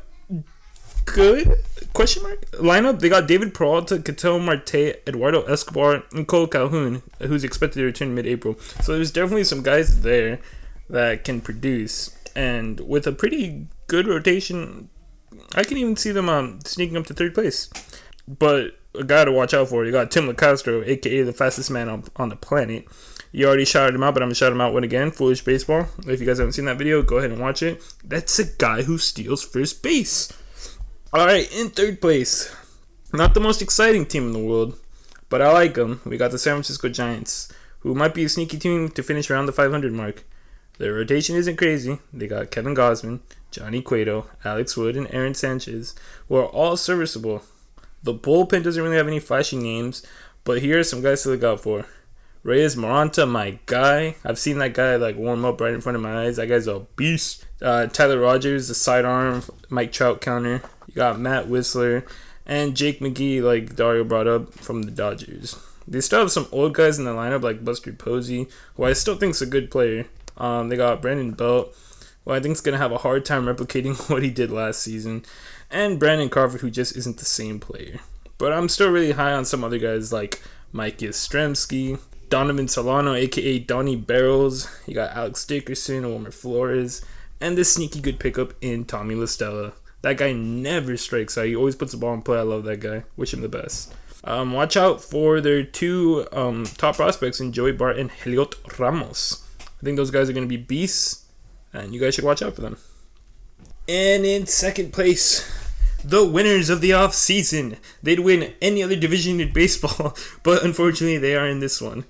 [SPEAKER 1] good question mark lineup. They got David Peralta, Ketel Marte, Eduardo Escobar, and Kole Calhoun, who's expected to return mid-April. So there's definitely some guys there that can produce, and with a pretty good rotation, I can even see them um, sneaking up to third place. But a guy to watch out for, you got Tim Locastro, aka the fastest man on, on the planet. You already shouted him out, but I'm gonna shout him out one again. Foolish Baseball. If you guys haven't seen that video, go ahead and watch it. That's a guy who steals first base. Alright, in third place. Not the most exciting team in the world, but I like them. We got the San Francisco Giants, who might be a sneaky team to finish around the 500 mark. Their rotation isn't crazy. They got Kevin Gausman, Johnny Cueto, Alex Wood, and Aaron Sanchez, who are all serviceable. The bullpen doesn't really have any flashy names, but here are some guys to look out for. Reyes Moronta, my guy. I've seen that guy like warm up right in front of my eyes. That guy's a beast. Uh, Tyler Rogers, the sidearm, Mike Trout counter. You got Matt Wisler and Jake McGee, like Dario brought up from the Dodgers. They still have some old guys in the lineup like Buster Posey, who I still think is a good player. Um, they got Brandon Belt, who I think is gonna have a hard time replicating what he did last season, and Brandon Carver, who just isn't the same player. But I'm still really high on some other guys like Mike Yastrzemski, Donovan Solano, aka Donnie Barrels. You got Alex Dickerson, Wilmer Flores, and this sneaky good pickup in Tommy La Stella. That guy never strikes out. He always puts the ball in play. I love that guy. Wish him the best. Um, watch out for their two um, top prospects in Joey Bart and Heliot Ramos. I think those guys are going to be beasts, and you guys should watch out for them. And in second place, the winners of the off season. They'd win any other division in baseball, but unfortunately they are in this one.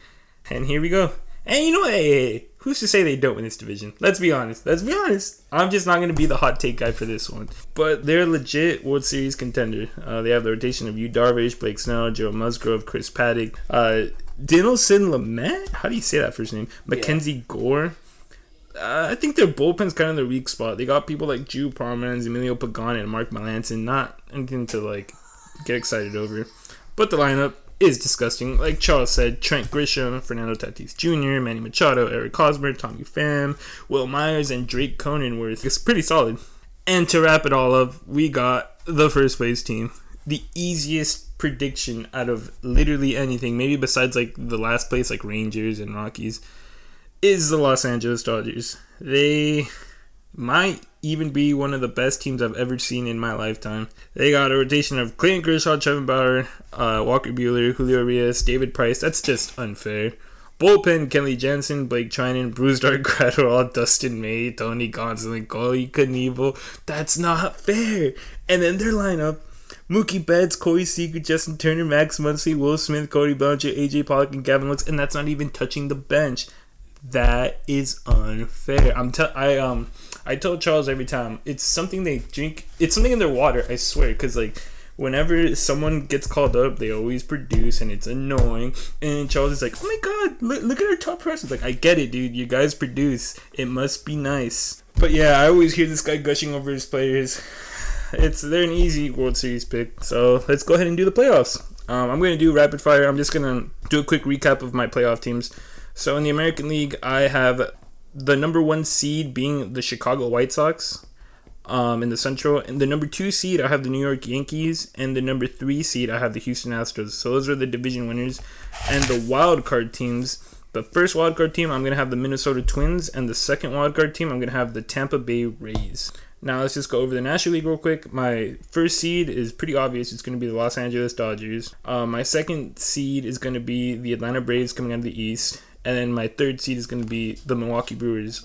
[SPEAKER 1] And here we go. And you know what? Hey, hey, who's to say they don't win this division? Let's be honest. Let's be honest. I'm just not going to be the hot take guy for this one. But they're legit World Series contender. Uh, they have the rotation of Yu Darvish, Blake Snell, Joe Musgrove, Chris Paddack, uh, Dinelson Lamet. How do you say that first name? Mackenzie Gore. Uh, I think their bullpen's kind of their weak spot. They got people like Drew Pomeranz, Emilio Pagan, and Mark Melancon. Not anything to like get excited over. But the lineup is disgusting. Like Charles said, Trent Grisham, Fernando Tatis Jr., Manny Machado, Eric Hosmer, Tommy Pham, Wil Myers, and Drake Cronenworth. It's pretty solid. And to wrap it all up, we got the first place team. The easiest prediction out of literally anything, maybe besides like the last place, like Rangers and Rockies, is the Los Angeles Dodgers. They might even be one of the best teams I've ever seen in my lifetime. They got a rotation of Clayton Kershaw, Trevor Bauer, uh, Walker Buehler, Julio Urias, David Price. That's just unfair. Bullpen, Kenley Jansen, Blake Treinen, Bruce Dark Gratterall, Dustin May, Tony Gonsolin, Corey Knebel. That's not fair. And then their lineup, Mookie Betts, Corey Seager, Justin Turner, Max Muncy, Will Smith, Cody Bellinger, AJ Pollock, and Gavin Lux, and that's not even touching the bench. That is unfair. I'm tell I um I tell Charles every time it's something they drink. It's something in their water. I swear, because like whenever someone gets called up, they always produce, and it's annoying. And Charles is like, "Oh my god, look, look at our top prospects!" Like, I get it, dude. You guys produce. It must be nice. But yeah, I always hear this guy gushing over his players. It's they're an easy World Series pick. So let's go ahead and do the playoffs. Um, I'm gonna do rapid fire. I'm just gonna do a quick recap of my playoff teams. So in the American League, I have the number one seed being the Chicago White Sox um, in the Central. And the number two seed, I have the New York Yankees. And the number three seed, I have the Houston Astros. So those are the division winners. And the wild card teams, the first wild card team, I'm going to have the Minnesota Twins. And the second wild card team, I'm going to have the Tampa Bay Rays. Now let's just go over the National League real quick. My first seed is pretty obvious. It's going to be the Los Angeles Dodgers. Uh, my second seed is going to be the Atlanta Braves coming out of the East and then my third seed is going to be the Milwaukee Brewers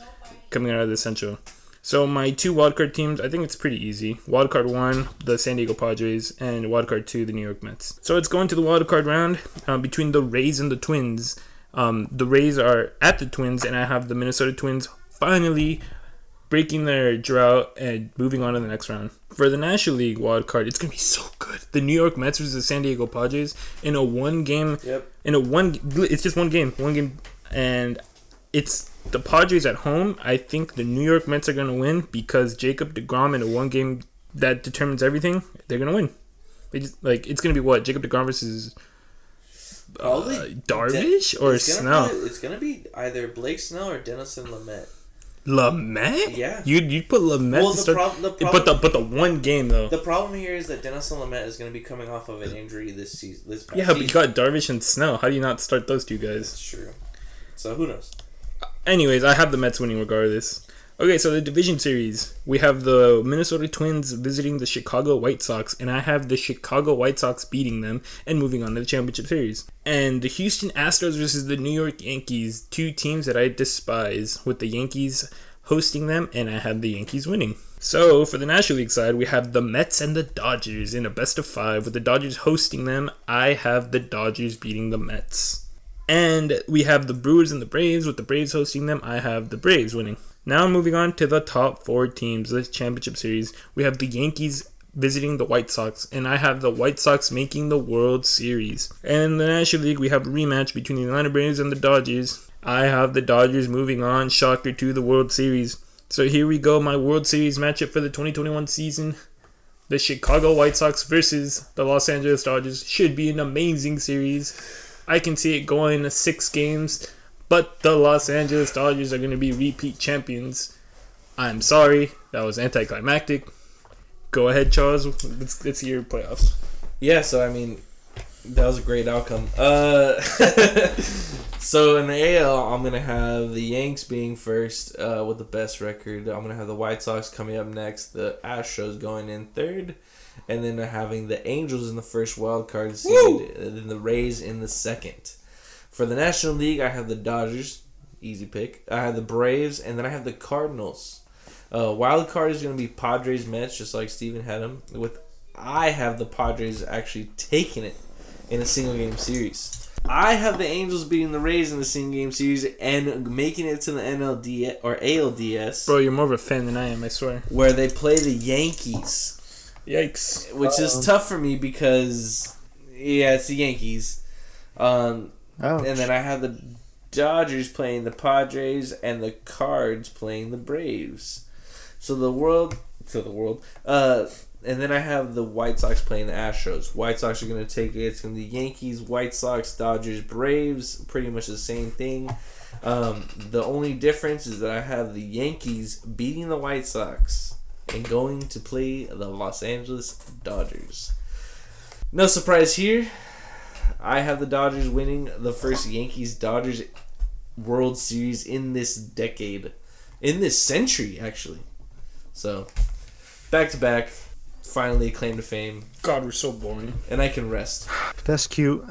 [SPEAKER 1] coming out of the Central. So my two wildcard teams, I think it's pretty easy. Wildcard one, the San Diego Padres, and wildcard two, the New York Mets. So it's going to the wildcard round uh, between the Rays and the Twins. Um, the Rays are at the Twins, and I have the Minnesota Twins finally breaking their drought and moving on to the next round. For the National League wild card, it's gonna be so good. The New York Mets versus the San Diego Padres in a one game.
[SPEAKER 4] Yep.
[SPEAKER 1] In a one, it's just one game, one game, and it's the Padres at home. I think the New York Mets are gonna win because Jacob deGrom in a one game that determines everything. They're gonna win. They just like it's gonna be what Jacob deGrom versus.
[SPEAKER 4] Probably
[SPEAKER 1] uh, Darvish or
[SPEAKER 4] it's
[SPEAKER 1] Snell.
[SPEAKER 4] probably- it's gonna be either Blake Snell or Dinelson Lamet.
[SPEAKER 1] Lamet?
[SPEAKER 4] Yeah.
[SPEAKER 1] You you put Lamet
[SPEAKER 4] Well, the
[SPEAKER 1] start,
[SPEAKER 4] prob- the
[SPEAKER 1] but the but the one game though.
[SPEAKER 4] The problem here is that Dinelson Lamet is going to be coming off of an injury this season. This past
[SPEAKER 1] yeah, but you got Darvish and Snell. How do you not start those two guys?
[SPEAKER 4] That's true. So who knows?
[SPEAKER 1] Anyways, I have the Mets winning regardless. Okay, so the division series, we have the Minnesota Twins visiting the Chicago White Sox, and I have the Chicago White Sox beating them and moving on to the championship series. And the Houston Astros versus the New York Yankees, two teams that I despise, with the Yankees hosting them, and I have the Yankees winning. So for the National League side, we have the Mets and the Dodgers in a best of five, with the Dodgers hosting them. I have the Dodgers beating the Mets. And we have the Brewers and the Braves, with the Braves hosting them. I have the Braves winning. Now moving on to the top four teams, the championship series. We have the Yankees visiting the White Sox, and I have the White Sox making the World Series. And in the National League, we have a rematch between the Atlanta Braves and the Dodgers. I have the Dodgers moving on, shocker, to the World Series. So here we go, my World Series matchup for the 2021 season. The Chicago White Sox versus the Los Angeles Dodgers should be an amazing series. I can see it going six games, but the Los Angeles Dodgers are going to be repeat champions. I'm sorry, that was anticlimactic. Go ahead, Charles. Let's, your playoffs.
[SPEAKER 2] Yeah, so I mean, that was a great outcome. Uh, so in the AL, I'm gonna have the Yanks being first uh, with the best record. I'm gonna have the White Sox coming up next. The Astros going in third, and then having the Angels in the first wild card seed, and then the Rays in the second. For the National League, I have the Dodgers, easy pick. I have the Braves, and then I have the Cardinals. Uh, wild card is going to be Padres Mets, just like Steven had them. With I have the Padres actually taking it in a single game series. I have the Angels beating the Rays in the single game series and making it to the NLD or ALDS,
[SPEAKER 1] Bro, you're more of a fan than I am, I swear.
[SPEAKER 2] where they play the Yankees,
[SPEAKER 1] Yikes.
[SPEAKER 2] which is tough for me because yeah, it's the Yankees. Um, And then I have the Dodgers playing the Padres and the Cards playing the Braves. So the world, so the world. Uh, and then I have the White Sox playing the Astros. White Sox are going to take it. It's going to be Yankees, White Sox, Dodgers, Braves. Pretty much the same thing. Um, the only difference is that I have the Yankees beating the White Sox and going to play the Los Angeles Dodgers. No surprise here. I have the Dodgers winning the first Yankees Dodgers World Series in this decade, in this century, actually. So, back to back, finally a claim to fame,
[SPEAKER 1] God, we're so boring.
[SPEAKER 2] and I can rest.
[SPEAKER 3] That's cute.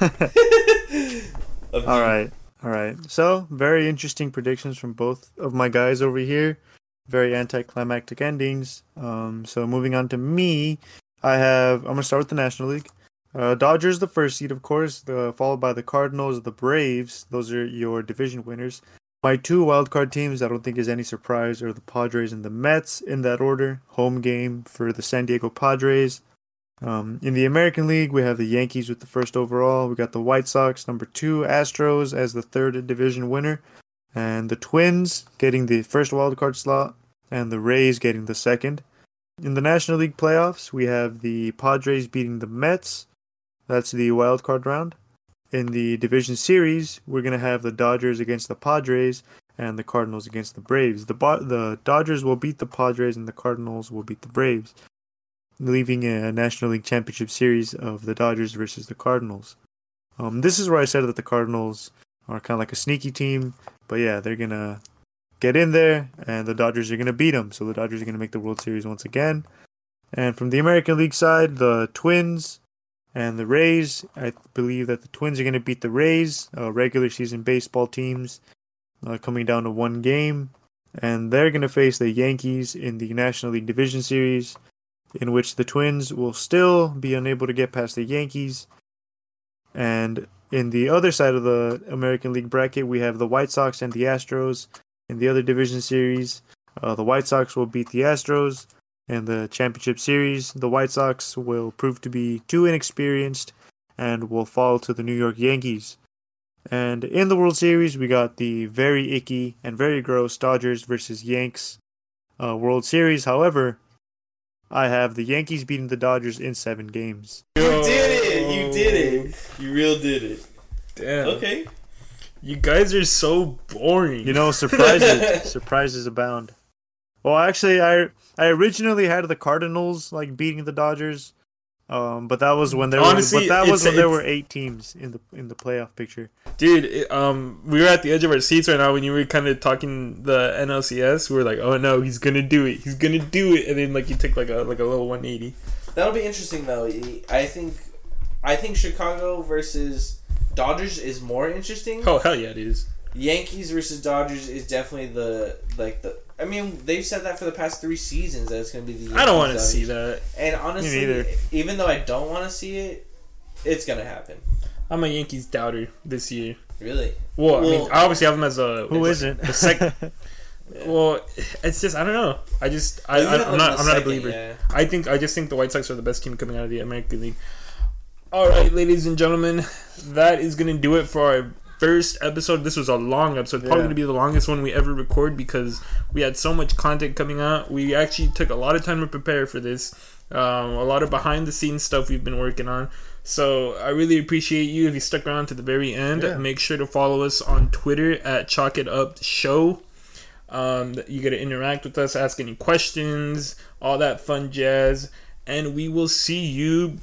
[SPEAKER 2] Of
[SPEAKER 3] All
[SPEAKER 2] you.
[SPEAKER 3] right. All right. So, very interesting predictions from both of my guys over here. Very anticlimactic endings. Um, so, moving on to me, I have, I'm going to start with the National League. Uh, Dodgers, the first seed, of course, the, followed by the Cardinals, the Braves. Those are your division winners. My two wildcard teams, I don't think is any surprise, are the Padres and the Mets in that order. Home game for the San Diego Padres. Um, in the American League, we have the Yankees with the first overall. We got the White Sox, number two, Astros as the third division winner, and the Twins getting the first wildcard slot, and the Rays getting the second. In the National League playoffs, we have the Padres beating the Mets. That's the wildcard round. In the division series, we're gonna have the Dodgers against the Padres and the Cardinals against the Braves. The the Dodgers will beat the Padres and the Cardinals will beat the Braves leaving a National League Championship Series of the Dodgers versus the Cardinals. Um, this is where I said that the Cardinals are kind of like a sneaky team, but yeah, they're gonna get in there, and the Dodgers are gonna beat them. So the Dodgers are gonna make the World Series once again. And from the American League side, the Twins and the Rays. I believe that the Twins are gonna beat the Rays, uh, regular season baseball teams, uh, coming down to one game, and they're gonna face the Yankees in the National League Division Series in which the Twins will still be unable to get past the Yankees. And in the other side of the American League bracket, we have the White Sox and the Astros. In the other division series, uh, the White Sox will beat the Astros. In the championship series, the White Sox will prove to be too inexperienced and will fall to the New York Yankees. And in the World Series, we got the very icky and very gross Dodgers versus Yanks uh, World Series. However, I have the Yankees beating the Dodgers in seven games.
[SPEAKER 2] You did it! You did it! You real did it.
[SPEAKER 1] Damn.
[SPEAKER 2] Okay.
[SPEAKER 1] You guys are so boring.
[SPEAKER 3] You know, surprises surprises abound. Well, actually, I I originally had the Cardinals like beating the Dodgers, Um, but that was when there
[SPEAKER 1] Honestly,
[SPEAKER 3] were, but that was when there were eight teams in the in the playoff picture.
[SPEAKER 1] Dude, it, um, we were at the edge of our seats right now when you were kind of talking the NLCS. We were like, "Oh no, he's gonna do it! He's gonna do it!" And then like you took like a like a little one eighty.
[SPEAKER 2] That'll be interesting though. I think, I think Chicago versus Dodgers is more interesting.
[SPEAKER 1] Oh hell yeah, it is.
[SPEAKER 2] Yankees versus Dodgers is definitely the like the. I mean, they've said that for the past three seasons that it's going to be the.
[SPEAKER 1] I don't want to see that.
[SPEAKER 2] And honestly, even though I don't want to see it, it's going to happen.
[SPEAKER 1] I'm a Yankees doubter this year.
[SPEAKER 2] Really.
[SPEAKER 1] Well, I mean, I obviously have them as a
[SPEAKER 3] Who isn't?
[SPEAKER 1] The sec- well, it's just I don't know. I just I, I, I'm not I'm not a believer.
[SPEAKER 2] yeah.
[SPEAKER 1] I think I just think the White Sox are the best team coming out of the American League. All right, ladies and gentlemen, that is gonna do it for our first episode. This was a long episode, probably
[SPEAKER 3] Yeah.
[SPEAKER 1] gonna be the longest one we ever record because we had so much content coming out. We actually took a lot of time to prepare for this. Um, a lot of behind the scenes stuff we've been working on. So I really appreciate you if you stuck around to the very end.
[SPEAKER 3] Yeah.
[SPEAKER 1] Make sure to follow us on Twitter at Chalk It Up Show. Um, you get to interact with us, ask any questions, all that fun jazz, and we will see you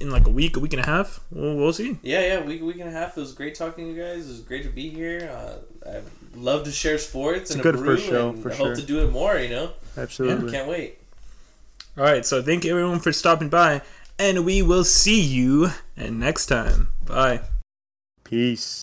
[SPEAKER 1] in like a week, a week and a half. We'll, we'll see.
[SPEAKER 2] Yeah, yeah, week week and a half. It was great talking to you guys. It was great to be here. Uh, I love to share sports
[SPEAKER 3] It's
[SPEAKER 2] and
[SPEAKER 3] a
[SPEAKER 2] a
[SPEAKER 3] good
[SPEAKER 2] brew,
[SPEAKER 3] first show, for
[SPEAKER 2] I hope
[SPEAKER 3] sure.
[SPEAKER 2] to do it more. You know,
[SPEAKER 3] Absolutely.
[SPEAKER 2] can't wait.
[SPEAKER 1] All right, so thank you everyone for stopping by, and we will see you next time. Bye.
[SPEAKER 3] Peace.